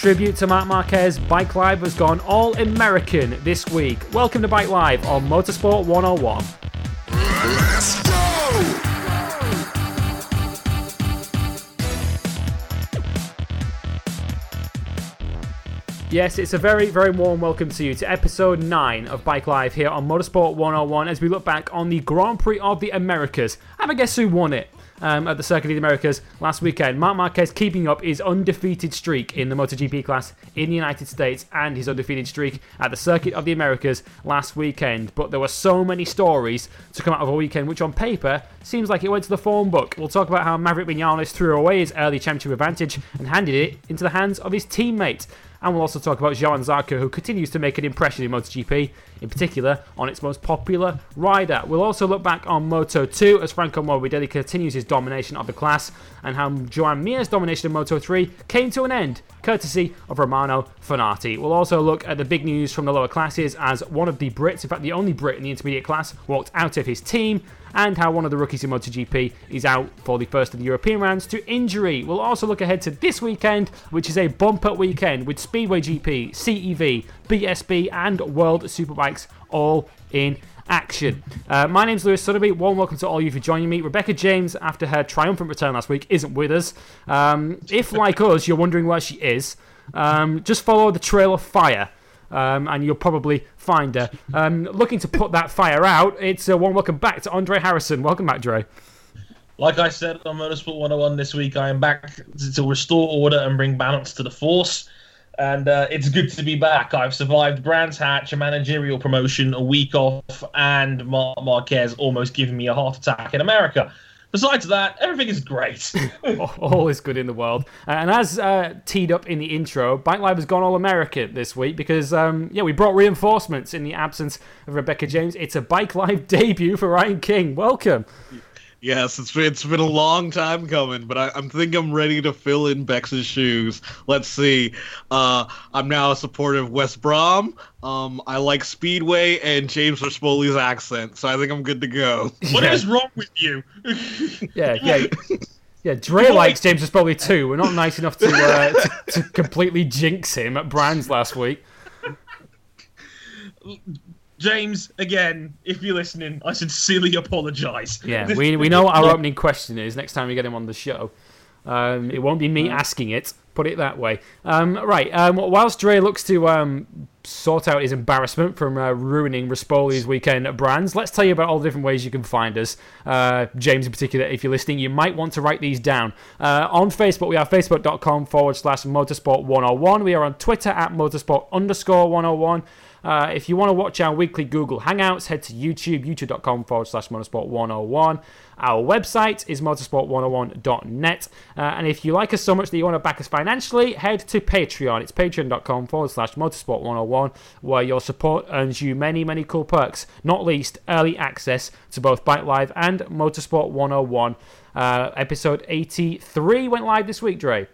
tribute to Marc Marquez, Bike Live has gone all American this week. Welcome to Bike Live on Motorsport 101. Let's go! Yes, it's a very, very warm welcome to you to episode 9 of Bike Live here on Motorsport 101 as we look back on the Grand Prix of the Americas. Have a guess who won it? Um, at the Circuit of the Americas last weekend. Marc Marquez keeping up his undefeated streak in the MotoGP class in the United States and his undefeated streak at the Circuit of the Americas last weekend. But there were so many stories to come out of a weekend which on paper seems like it went to the form book. We'll talk about how Maverick Vinales threw away his early championship advantage and handed it into the hands of his teammate. And we'll also talk about Johann Zarco, who continues to make an impression in MotoGP, in particular on its most popular rider. We'll also look back on Moto 2 as Franco Morbidelli continues his domination of the class, and how Joan Mir's domination of Moto 3 came to an end, courtesy of Romano Fenati. We'll also look at the big news from the lower classes as one of the Brits, in fact, the only Brit in the intermediate class, walked out of his team and how one of the rookies in MotoGP is out for the first of the European rounds to injury. We'll also look ahead to this weekend, which is a bumper weekend with Speedway GP, CEV, BSB, and World Superbikes all in action. Uh, my name's Lewis Sutterby. Warm welcome to all of you for joining me. Rebecca James, after her triumphant return last week, isn't with us. Um, if, like us, you're wondering where she is, um, just follow the trail of fire. Um, and you'll probably find her. Um, looking to put that fire out, it's a uh, warm welcome back to Andre Harrison. Welcome back, Dre. Like I said on Motorsport 101 this week, I am back to restore order and bring balance to the force and uh, it's good to be back. I've survived Brands Hatch, a managerial promotion, a week off, and Marc Marquez almost giving me a heart attack in America. Besides that, everything is great. all is good in the world. Uh, and as uh, teed up in the intro, Bike Live has gone all American this week because, um, yeah, we brought reinforcements in the absence of Rebecca James. It's a Bike Live debut for Ryan King. Welcome. Yes, it's been, it's been a long time coming, but I, I think I'm ready to fill in Bex's shoes. Let's see. Uh, I'm now a supporter of West Brom. Um, I like Speedway and James Rispoli's accent, so I think I'm good to go. What yeah. is wrong with you? yeah, yeah. Yeah, Dre likes James Rispoli too. We're not nice enough to, uh, to, to completely jinx him at Brands last week. James, again, if you're listening, I sincerely apologise. Yeah, we, we know what our opening question is next time we get him on the show. Um, it won't be me asking it, put it that way. Um, right, um, whilst Dre looks to um, sort out his embarrassment from uh, ruining Rispoli's weekend at Brands, let's tell you about all the different ways you can find us. Uh, James, in particular, if you're listening, you might want to write these down. Uh, on Facebook, we are facebook.com forward slash motorsport 101. We are on Twitter at motorsport underscore 101. Uh, if you want to watch our weekly Google Hangouts, head to YouTube, youtube.com forward slash motorsport101. Our website is motorsport101.net. Uh, and if you like us so much that you want to back us financially, head to Patreon. It's patreon.com forward slash motorsport101, where your support earns you many, many cool perks, not least early access to both Bike Live and Motorsport 101. Uh, episode 83 went live this week, Dre.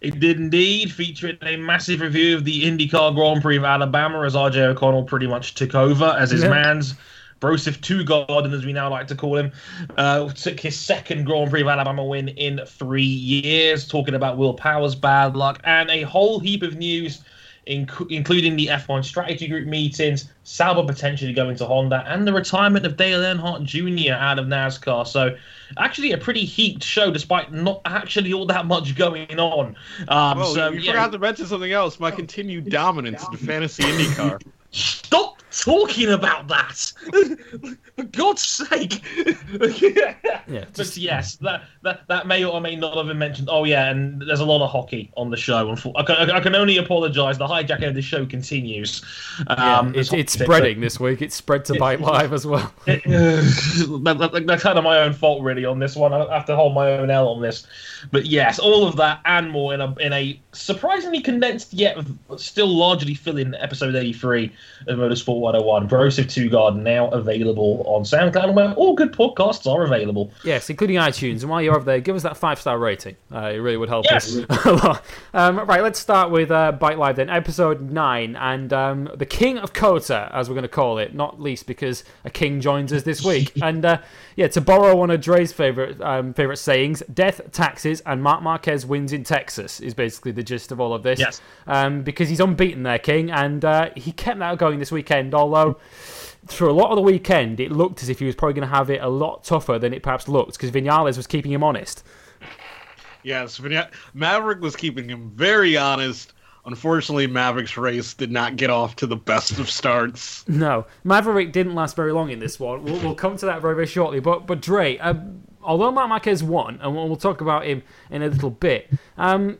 It did indeed, featuring a massive review of the IndyCar Grand Prix of Alabama as RJ O'Connell pretty much took over as his yeah. man's. Broseph Two Garden, as we now like to call him, uh, took his second Grand Prix of Alabama win in three years. Talking about Will Power's bad luck and a whole heap of news including the F1 strategy group meetings, Sauber potentially going to Honda, and the retirement of Dale Earnhardt Jr. out of NASCAR. So, actually, a pretty heaped show, despite not actually all that much going on. Um, well, so, you yeah. forgot to mention something else: my continued dominance in the fantasy IndyCar. Stop talking about that. For God's sake. yeah, just... But yes, that, that that may or may not have been mentioned. Oh yeah, and there's a lot of hockey on the show. I can, I can only apologise. The hijacking of the show continues. Um, yeah, it's spreading this week. It's spread to Bike Live as well. It, uh, that, that, that's kind of my own fault really on this one. I have to hold my own L on this. But yes, all of that and more in a in a surprisingly condensed yet still largely filling episode 83 of Motorsport 101. Broseph Two Guard now available on SoundCloud, where all good podcasts are available. Yes, including iTunes. And while you're over there, give us that five star rating. Uh, it really would help Yes. us a lot. Um, right, let's start with uh, Bike Live then, episode nine, and um, the King of COTA, as we're going to call it, not least because a king joins us this week. and uh, yeah, to borrow one of Dre's favorite um, favorite sayings, death, taxes, and Marc Marquez wins in Texas is basically the gist of all of this. Yes. Um, because he's unbeaten there, King, and uh, he kept that going this weekend, although through a lot of the weekend, it looked as if he was probably going to have it a lot tougher than it perhaps looked because Vinales was keeping him honest. Yes, Maverick was keeping him very honest. Unfortunately, Maverick's race did not get off to the best of starts. No, Maverick didn't last very long in this one. We'll, we'll come to that very, very shortly. But, but Dre, um, although Marc Marquez won, and we'll, we'll talk about him in a little bit, um,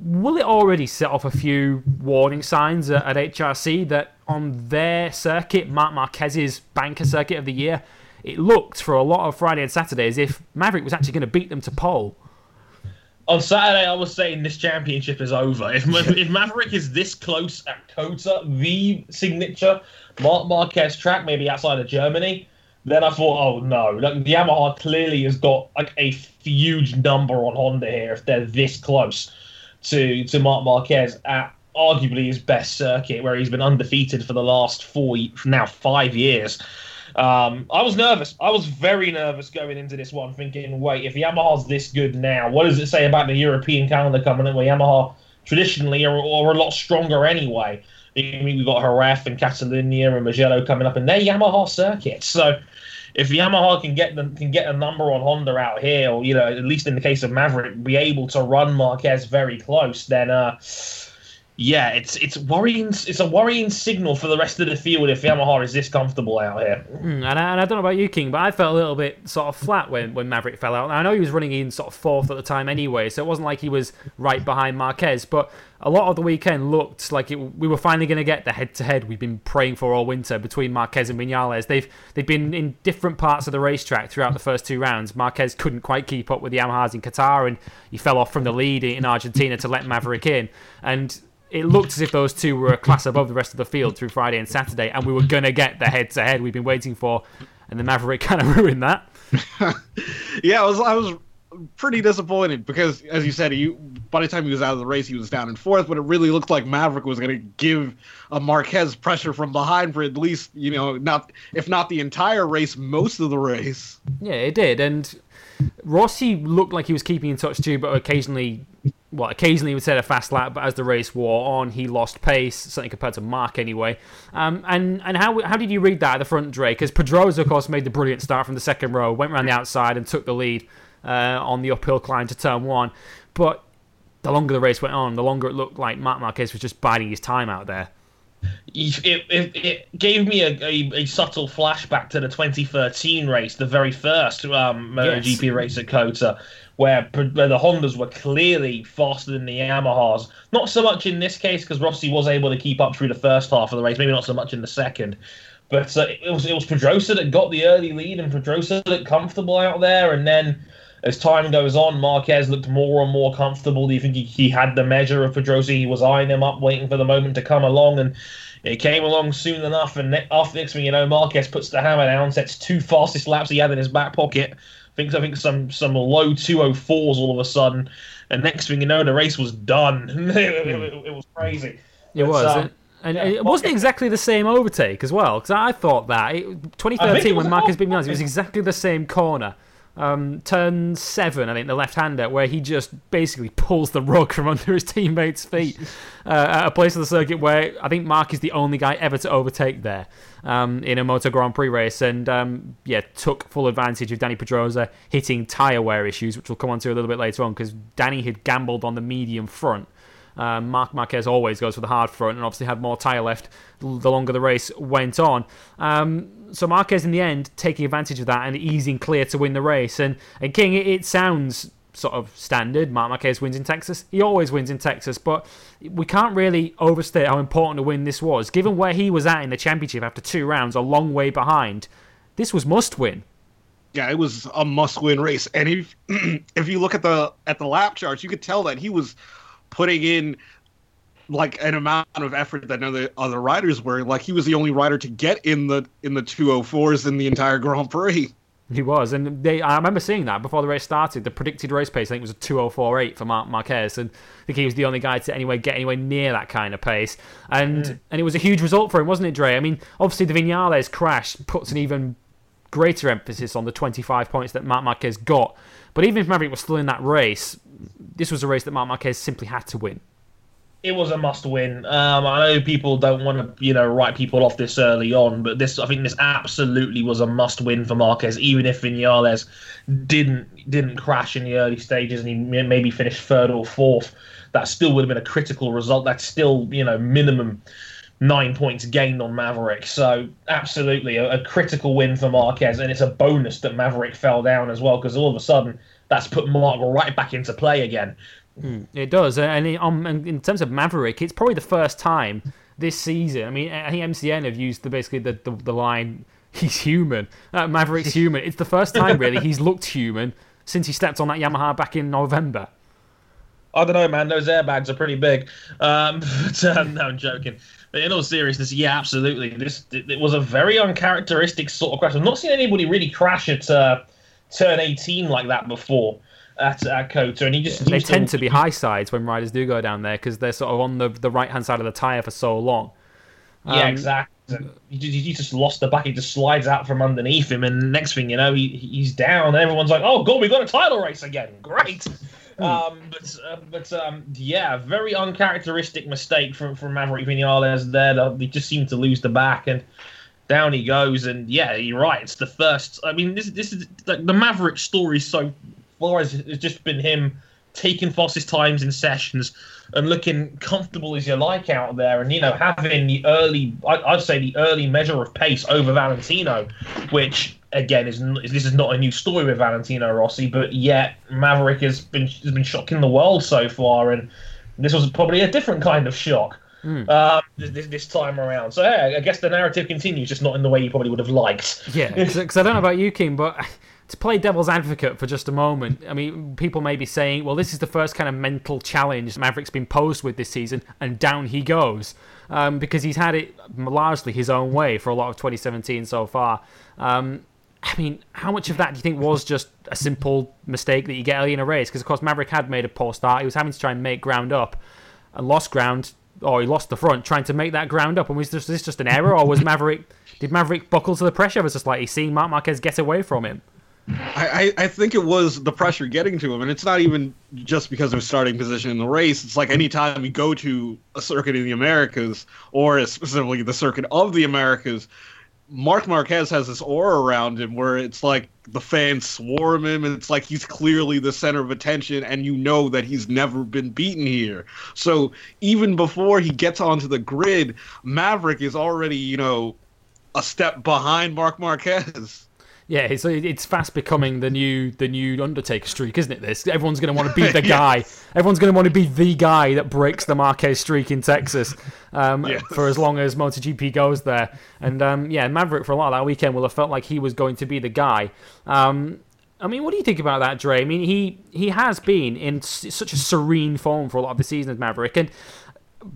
will it already set off a few warning signs at, at HRC that on their circuit, Marc Marquez's banker circuit of the year, it looked for a lot of Friday and Saturday as if Maverick was actually going to beat them to pole. On Saturday, I was saying this championship is over. If, if Maverick is this close at COTA, the signature Marc Marquez track, maybe outside of Germany, then I thought, oh no, look, the Yamaha clearly has got like a huge number on Honda here if they're this close to to Marc Marquez at arguably his best circuit, where he's been undefeated for the last four, now five years. Um, I was nervous. I was very nervous going into this one, thinking, wait, if Yamaha's this good now, what does it say about the European calendar coming in where Yamaha traditionally are, are a lot stronger anyway? I mean, we've got Jerez and Catalunya and Mugello coming up in their Yamaha circuits. So if Yamaha can get them can get a number on Honda out here, or you know, at least in the case of Maverick, be able to run Marquez very close, then uh, yeah, it's it's worrying. It's a worrying signal for the rest of the field if Yamaha is this comfortable out here. Mm, and, I, and I don't know about you, King, but I felt a little bit sort of flat when, when Maverick fell out. I know he was running in sort of fourth at the time anyway, so it wasn't like he was right behind Marquez, but a lot of the weekend looked like it, we were finally going to get the head-to-head we've been praying for all winter between Marquez and Vinales. They've they've been in different parts of the racetrack throughout the first two rounds. Marquez couldn't quite keep up with the Yamahas in Qatar, and he fell off from the lead in Argentina to let Maverick in. And it looked as if those two were a class above the rest of the field through Friday and Saturday, and we were going to get the head-to-head we've been waiting for, and the Maverick kind of ruined that. yeah, I was I was pretty disappointed because, as you said, he by the time he was out of the race, he was down in fourth. But it really looked like Maverick was going to give a Marquez pressure from behind for at least you know not if not the entire race, most of the race. Yeah, it did, and Rossi looked like he was keeping in touch too, but occasionally. Well, occasionally he would set a fast lap, but as the race wore on, he lost pace, certainly compared to Mark anyway. Um, and and how how did you read that at the front, Drake? Because Pedrosa, of course, made the brilliant start from the second row, went around the outside and took the lead uh, on the uphill climb to turn one. But the longer the race went on, the longer it looked like Marc Marquez was just biding his time out there. It, it, it gave me a, a, a, subtle flashback to the 2013 race, the very first um, MotoGP yes. race at COTA, where, where the Hondas were clearly faster than the Yamahas. Not so much in this case because Rossi was able to keep up through the first half of the race, maybe not so much in the second. But uh, it was it was Pedrosa that got the early lead, and Pedrosa looked comfortable out there. And then as time goes on, Marquez looked more and more comfortable. Do you think he, he had the measure of Pedrosa? He was eyeing him up, waiting for the moment to come along, and it came along soon enough. And after next thing you know, Marquez puts the hammer down, sets two fastest laps he had in his back pocket. I think I think some some low 204s all of a sudden, and next thing you know, the race was done. it, it, it, it was crazy. It was. Um, and yeah, it wasn't exactly the same overtake as well, because I thought that it, 2013 when Marcus me it was exactly the same corner. Um, turn seven, I think, the left-hander, where he just basically pulls the rug from under his teammates' feet uh, at a place of the circuit where I think Marc is the only guy ever to overtake there um, in a Moto Grand Prix race, and um, yeah, took full advantage of Dani Pedrosa hitting tyre wear issues, which we'll come on to a little bit later on, because Dani had gambled on the medium front. Um, Marc Marquez always goes for the hard front and obviously had more tyre left the longer the race went on. Um, so Marquez, in the end, taking advantage of that and easing clear to win the race. And, and King, it, it sounds sort of standard. Marc Marquez wins in Texas. He always wins in Texas, but we can't really overstate how important a win this was. Given where he was at in the championship after two rounds, a long way behind, this was must win. Yeah, it was a must-win race, and if if you look at the at the lap charts, you could tell that he was putting in like an amount of effort that none of the other riders were. Like he was the only rider to get in the in the 204s in the entire Grand Prix. He was, and they, I remember seeing that before the race started. The predicted race pace, I think, was a 2:04.8 for Marc Marquez, and I think he was the only guy to anyway get anywhere near that kind of pace. And mm. and it was a huge result for him, wasn't it, Dre? I mean, obviously the Vinales crash puts an even greater emphasis on the 25 points that Marc Marquez got. But even if Maverick was still in that race, this was a race that Marc Marquez simply had to win it was a must win. Um, I know people don't want to, you know, write people off this early on, but this, I think, this absolutely was a must win for Marquez. Even if Vinales didn't didn't crash in the early stages and he maybe finished third or fourth, that still would have been a critical result. That's still, you know, minimum nine points gained on Maverick. So absolutely a, a critical win for Marquez, and it's a bonus that Maverick fell down as well because all of a sudden that's put Marc right back into play again. Mm, it does, and um, in terms of Maverick, it's probably the first time this season. I mean, I think MCN have used the basically the, the, the line "He's human." Uh, Maverick's human. It's the first time really he's looked human since he stepped on that Yamaha back in November. I don't know, man. Those airbags are pretty big. Um, but, uh, no, I'm joking. But in all seriousness, yeah, absolutely. This it, it was a very uncharacteristic sort of crash. I've not seen anybody really crash at uh, turn 18 like that before at, at COTA, and he just they tend to, be high sides when riders do go down there because they're sort of on the the right hand side of the tire for so long. Yeah, um, exactly. He, he, just lost the back. He just slides out from underneath him, and next thing you know, he, he's down. And everyone's like, "Oh God, we got a title race again! Great!" Hmm. Um, but uh, but um, yeah, very uncharacteristic mistake from from Maverick Vinales there. He just seemed to lose the back, and down he goes. And yeah, you're right. It's the first. I mean, this this is like the Maverick story so Flores has just been him taking fastest times in sessions and looking comfortable as you like out there, and you know having the early, I'd say the early measure of pace over Valentino, which again is this is not a new story with Valentino Rossi, but yet Maverick has been has been shocking the world so far, and this was probably a different kind of shock. Mm. Um, this, this, time around, so yeah, I guess the narrative continues, just not in the way you probably would have liked. Yeah, because I don't know about you, King, but to play devil's advocate for just a moment, I mean, people may be saying, well, this is the first kind of mental challenge Maverick's been posed with this season, and down he goes. Um, because he's had it largely his own way for a lot of 2017 so far. Um, I mean, how much of that do you think was just a simple mistake that you get early in a race? Because, of course, Maverick had made a poor start. He was having to try and make ground up and lost ground, or he lost the front trying to make that ground up. And was this just an error, or was Maverick. Did Maverick buckle to the pressure? Was just like he seen Marc Marquez get away from him? I, I think it was the pressure getting to him, and it's not even just because of his starting position in the race. It's like anytime you go to a circuit in the Americas, or specifically the circuit of the Americas, Marc Marquez has this aura around him where it's like the fans swarm him, and it's like he's clearly the center of attention, and you know that he's never been beaten here. So even before he gets onto the grid, Maverick is already, you know, a step behind Marc Marquez. Yeah, it's it's fast becoming the new the new Undertaker streak, isn't it? This everyone's going to want to be the guy. yes. Everyone's going to want to be the guy that breaks the Marquez streak in Texas um, yes. for as long as MotoGP goes there. And um, yeah, Maverick for a lot of that weekend will have felt like he was going to be the guy. Um, I mean, what do you think about that, Dre? I mean, he he has been in such a serene form for a lot of the season as Maverick, and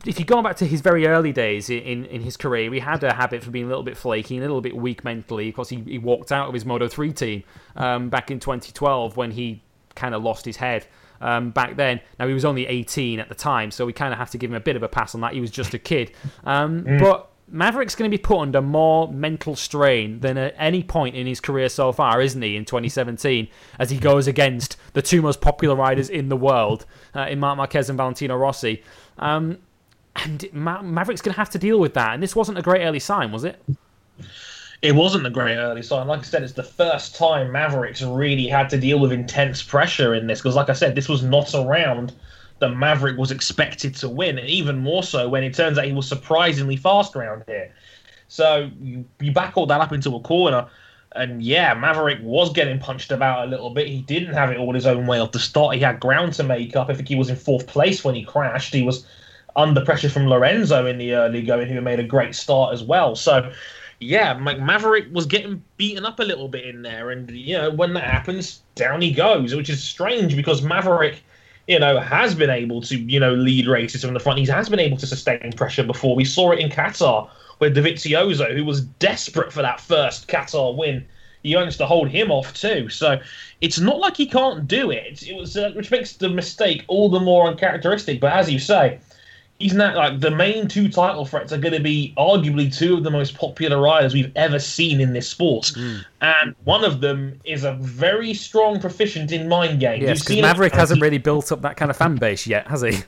if you go back to his very early days in, in his career, he had a habit for being a little bit flaky, a little bit weak mentally. Of course, he, he walked out of his Moto 3 team um, back in 2012 when he kind of lost his head. Um, back then. Now he was only 18 at the time, so we kind of have to give him a bit of a pass on that. He was just a kid, um, mm. but Maverick's going to be put under more mental strain than at any point in his career so far, isn't he? In 2017, as he goes against the two most popular riders in the world, uh, in Marc Marquez and Valentino Rossi. Um, and Ma- Maverick's going to have to deal with that. And this wasn't a great early sign, was it? It wasn't a great early sign. Like I said, it's the first time Mavericks really had to deal with intense pressure in this. Because, like I said, this was not around that Maverick was expected to win, and even more so when it turns out he was surprisingly fast around here. So you, you back all that up into a corner, and yeah, Maverick was getting punched about a little bit. He didn't have it all his own way off the start. He had ground to make up. I think he was in fourth place when he crashed. He was under pressure from Lorenzo in the early going, who made a great start as well. So, yeah, Maverick was getting beaten up a little bit in there, and you know when that happens, down he goes, which is strange because Maverick you know, has been able to, you know, lead races from the front. He has been able to sustain pressure before. We saw it in Qatar with Dovizioso, who was desperate for that first Qatar win. He managed to hold him off too. So it's not like he can't do it. It was, uh, which makes the mistake all the more uncharacteristic. But as you say, he's not like the main two title threats are going to be arguably two of the most popular riders we've ever seen in this sport, mm. and one of them is a very strong proficient in mind games. Yes, because Maverick hasn't really built up that kind of fan base yet, has he?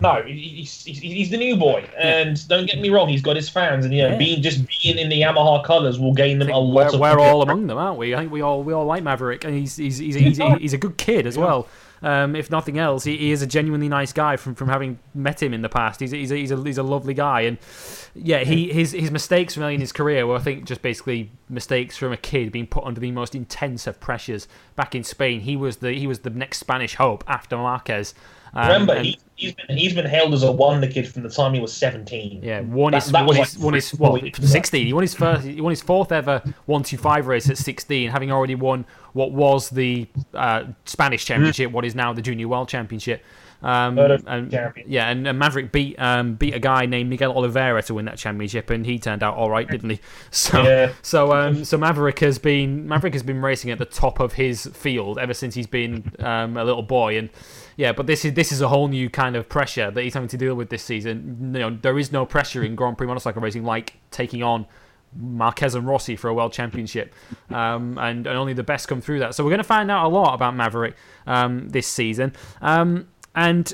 No, he's, he's, he's the new boy, and yeah. don't get me wrong, he's got his fans, and you know, yeah. being just being in the Yamaha colours will gain them a lot. We're, we're all among them, aren't we? I think we all we all like Maverick, and he's he's he's, he's, he's, he's a good kid as well. Um, if nothing else, he, he, is a genuinely nice guy from, from having met him in the past. He's, he's, a, he's, a, he's a lovely guy, and yeah, he his his mistakes really in his career were I think just basically mistakes from a kid being put under the most intense of pressures back in Spain. He was the he was the next Spanish hope after Marquez. Um, Remember, and, he, he's been he's been hailed as a wonder kid from the time he was seventeen. Yeah, won his that, won, his, like won his well, sixteen. He won his first. He won his fourth ever one two five race at sixteen, having already won what was the uh, Spanish Championship, what is now the Junior World Championship. Um, and, yeah, and, and Maverick beat um, beat a guy named Miguel Oliveira to win that championship, and he turned out all right, didn't he? So, yeah. so, um, so Maverick has been Maverick has been racing at the top of his field ever since he's been um, a little boy, and yeah, but this is this is a whole new kind of pressure that he's having to deal with this season. You know, there is no pressure in Grand Prix motorcycle racing like taking on Marquez and Rossi for a world championship, um, and, and, only the best come through that. So we're going to find out a lot about Maverick um, this season. Um, and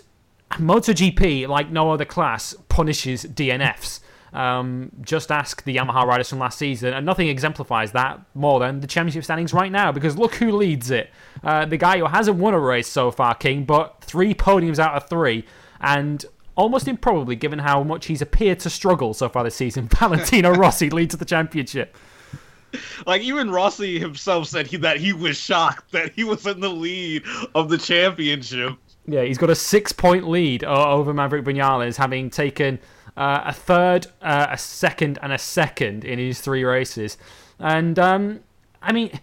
MotoGP, like no other class, punishes DNFs. Um, just ask the Yamaha riders from last season, and nothing exemplifies that more than the championship standings right now. Because look who leads it. Uh, the guy who hasn't won a race so far, King, but three podiums out of three, and almost improbably given how much he's appeared to struggle so far this season. Valentino Rossi leads the championship. Like even Rossi himself said he, that he was shocked that he was in the lead of the championship. Yeah, he's got a six-point lead over Maverick Vinales, having taken uh, a third, uh, a second, and a second in his three races. And um, I mean,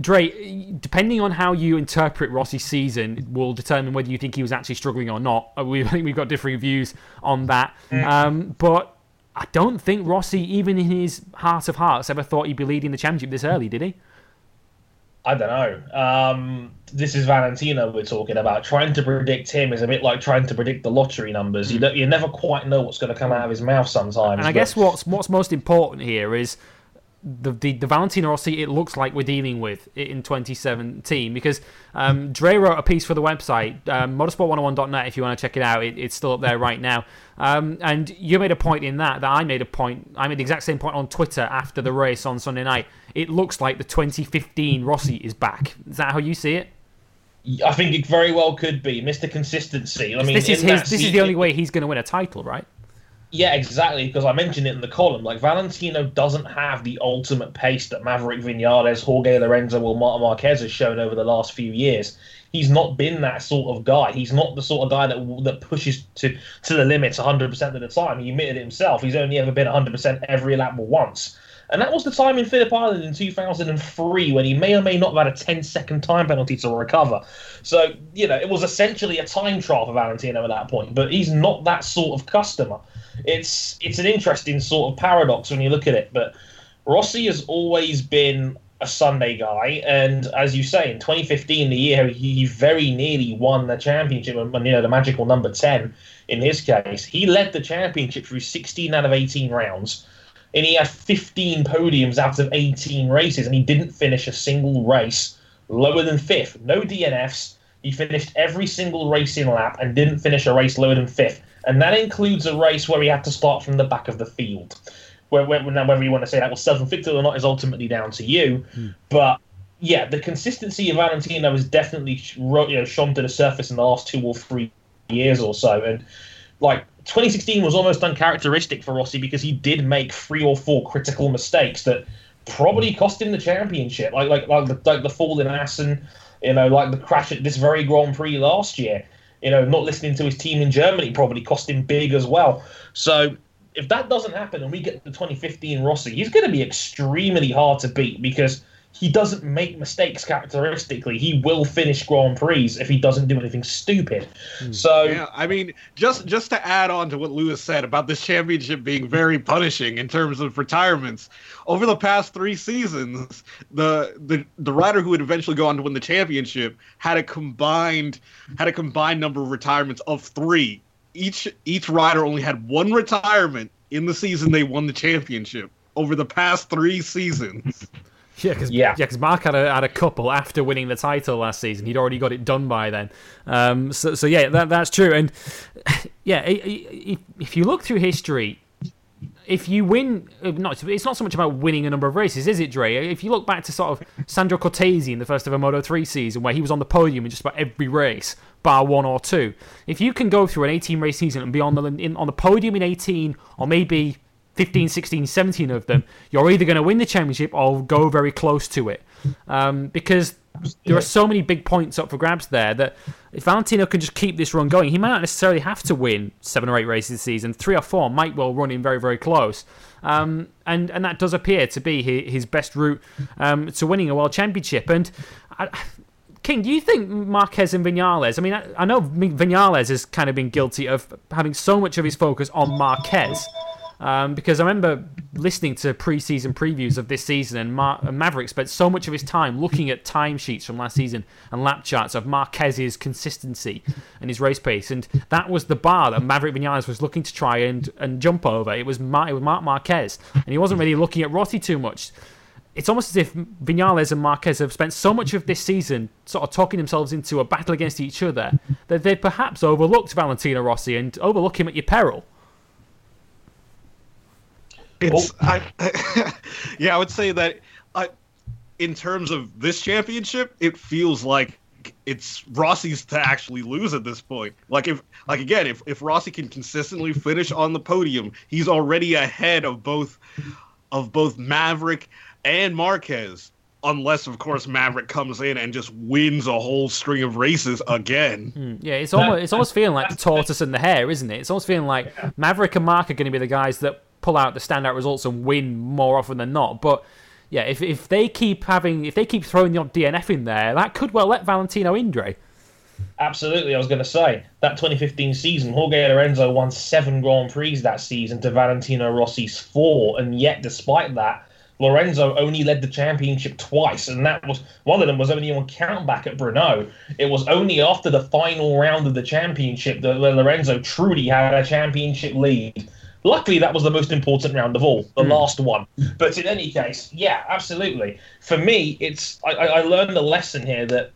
Dre, depending on how you interpret Rossi's season, will determine whether you think he was actually struggling or not. Uh, we I think we've got differing views on that. Mm. Um, but I don't think Rossi, even in his heart of hearts, ever thought he'd be leading the championship this early, did he? I don't know. Um, this is Valentino we're talking about. Trying to predict him is a bit like trying to predict the lottery numbers. You, mm. you never quite know what's going to come out of his mouth sometimes. And I guess what's what's most important here is the, the, the Valentino Rossi it looks like we're dealing with in 2017 because um, Dre wrote a piece for the website um, motorsport101.net if you want to check it out it, it's still up there right now. Um, and you made a point in that that I made a point I made the exact same point on Twitter after the race on Sunday night. It looks like the 2015 Rossi is back. Is that how you see it? I think it very well could be Mr. Consistency. I mean this is his, this is the only way he's going to win a title right yeah, exactly. Because I mentioned it in the column. Like Valentino doesn't have the ultimate pace that Maverick Vinales, Jorge Lorenzo, or Marc Marquez has shown over the last few years. He's not been that sort of guy. He's not the sort of guy that that pushes to to the limits 100 percent of the time. He admitted it himself. He's only ever been 100 percent every lap once. And that was the time in Phillip Island in 2003 when he may or may not have had a 10 second time penalty to recover. So, you know, it was essentially a time trial for Valentino at that point, but he's not that sort of customer it's it's an interesting sort of paradox when you look at it. But Rossi has always been a Sunday guy, and as you say, in 2015, the year he very nearly won the championship, and you know the magical number 10 in his case, he led the championship through 16 out of 18 rounds, and he had 15 podiums out of 18 races, and he didn't finish a single race lower than fifth. No DNFs. He finished every single racing lap and didn't finish a race lower than fifth and that includes a race where he had to start from the back of the field. Where, where now, whether you want to say that was self-inflicted or not is ultimately down to you. Mm. But yeah, the consistency of Valentino has definitely you know, shone to the surface in the last two or three years or so, and like 2016 was almost uncharacteristic for Rossi because he did make three or four critical mistakes that probably cost him the championship, like like like the, like the fall in Assen, you know, like the crash at this very Grand Prix last year. You know, not listening to his team in Germany probably cost him big as well. So if that doesn't happen and we get the 2015 Rossi, he's going to be extremely hard to beat because he doesn't make mistakes characteristically. He will finish Grand Prix if he doesn't do anything stupid. Mm. So yeah, I mean, just just to add on to what Lewis said about this championship being very punishing in terms of retirements, over the past three seasons, the the the rider who would eventually go on to win the championship had a combined had a combined number of retirements of three. Each each rider only had one retirement in the season they won the championship over the past three seasons. Yeah, because yeah. yeah, cause Marc had a, had a couple after winning the title last season. He'd already got it done by then. Um, so, so yeah, that, that's true. And yeah, if, if you look through history, if you win, uh, not it's not so much about winning a number of races, is it, Dre? If you look back to sort of Sandro Cortese in the first ever Moto 3 season, where he was on the podium in just about every race, bar one or two, if you can go through an 18 race season and be on the in, on the podium in 18, or maybe 15, 16, 17 of them, you're either going to win the championship or go very close to it. Um, because there are so many big points up for grabs there that if Valentino can just keep this run going, he might not necessarily have to win seven or eight races this season. Three or four might well run in very, very close. Um, and, and that does appear to be his best route um, to winning a world championship. And I, King, do you think Marquez and Vinales? I mean, I, I know Vinales has kind of been guilty of having so much of his focus on Marquez. Um, because I remember listening to preseason previews of this season, and, Maverick spent so much of his time looking at timesheets from last season and lap charts of Marquez's consistency and his race pace, and that was the bar that Maverick Vinales was looking to try and, and jump over. It was, Mar- it was Marc Marquez, and he wasn't really looking at Rossi too much. It's almost as if Vinales and Marquez have spent so much of this season sort of talking themselves into a battle against each other that they've perhaps overlooked Valentino Rossi and overlook him at your peril. It's oh. I, yeah, I would say that I, in terms of this championship, it feels like it's Rossi's to actually lose at this point. Like if like again, if, if Rossi can consistently finish on the podium, he's already ahead of both of both Maverick and Marquez. Unless, of course, Maverick comes in and just wins a whole string of races again. Mm, yeah, it's almost it's almost feeling like the tortoise and the hare, isn't it? It's almost feeling like Maverick and Marc are going to be the guys that pull out the standout results and win more often than not. But yeah, if, if they keep having, if they keep throwing the odd DNF in there, that could well let Valentino in, Dre. Absolutely, I was going to say that 2015 season, Jorge Lorenzo won seven Grand Prix that season to Valentino Rossi's four, and yet despite that, Lorenzo only led the championship twice, and that was one of them was only on countback at Brno. It was only after the final round of the championship that Lorenzo truly had a championship lead. Luckily, that was the most important round of all, the mm. last one. But in any case, yeah, absolutely. For me, it's I, I learned a lesson here that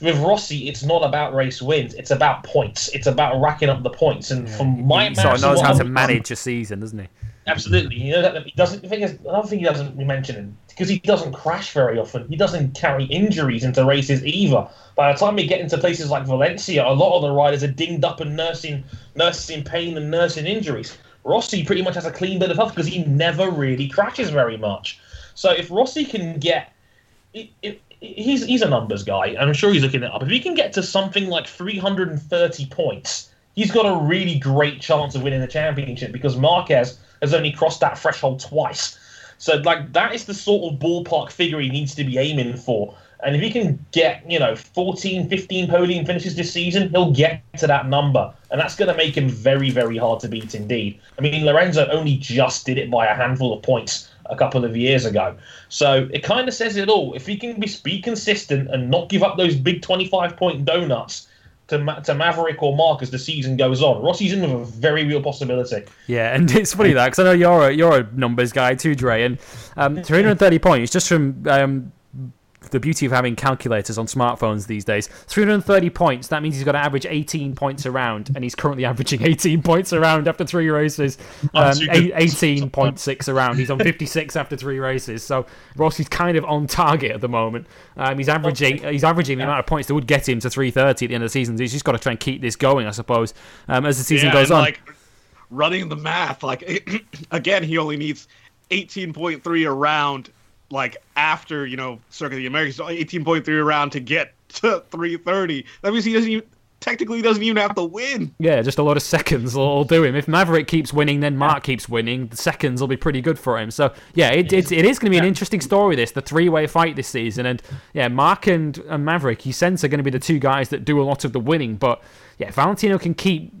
with Rossi, it's not about race wins; it's about points. It's about racking up the points. And yeah. from my he sort of knows how to manage a season, doesn't he? Absolutely. You know that he doesn't. The thing is, another thing he doesn't mention because he doesn't crash very often. He doesn't carry injuries into races either. By the time we get into places like Valencia, a lot of the riders are dinged up and nursing, nursing pain and nursing injuries. Rossi pretty much has a clean bill of health because he never really crashes very much. So if Rossi can get, he's he's a numbers guy, and I'm sure he's looking it up. If he can get to something like 330 points, he's got a really great chance of winning the championship because Marquez has only crossed that threshold twice. So like that is the sort of ballpark figure he needs to be aiming for. And if he can get, you know, 14, 15 podium finishes this season, he'll get to that number. And that's going to make him very, very hard to beat indeed. I mean, Lorenzo only just did it by a handful of points a couple of years ago. So it kind of says it all. If he can be, be consistent and not give up those big 25 point donuts, to, Ma- to Maverick or Marc as the season goes on. Rossi's in with a very real possibility. Yeah, and it's funny that because I know you're a, you're a numbers guy too, Dre, and um, 330 points just from um, the beauty of having calculators on smartphones these days. 330 points. That means he's got to average 18 points around, and he's currently averaging 18 points around after three races. Um, 18.6 around. He's on 56 after three races. So Rossi's kind of on target at the moment. Um, he's averaging he's averaging the amount of points that would get him to 330 at the end of the season. He's just got to try and keep this going, I suppose, um, as the season yeah, goes on. Like running the math, like again, he only needs 18.3 around like after you know Circuit of the Americas, eighteen point three around to get to three thirty. That means he doesn't even technically doesn't even have to win. Yeah, just a lot of seconds will do him. If Maverick keeps winning, then Marc keeps winning. The seconds will be pretty good for him. So yeah, it, it, it is going to be an interesting story. This the three way fight this season, and yeah, Marc and, and Maverick, you sense are going to be the two guys that do a lot of the winning. But yeah, Valentino can keep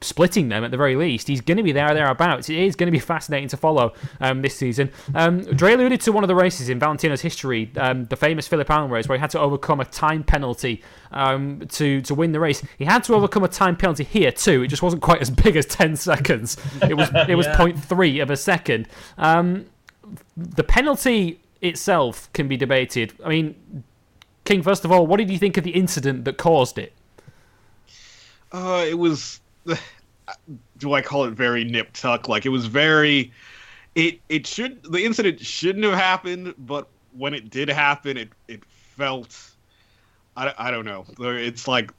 splitting them at the very least. He's going to be there thereabouts. It is going to be fascinating to follow um, this season. Um, Dre alluded to one of the races in Valentino's history, um, the famous Phillip Island race, where he had to overcome a time penalty um, to to win the race. He had to overcome a time penalty here too. It just wasn't quite as big as ten seconds. It was it was Yeah. 0.3 of a second. Um, the penalty itself can be debated. I mean, King, first of all, what did you think of the incident that caused it? Uh, it was. Do I call it very nip tuck? Like it was very. It it should the incident shouldn't have happened, but when it did happen, it it felt. I, I don't know. It's like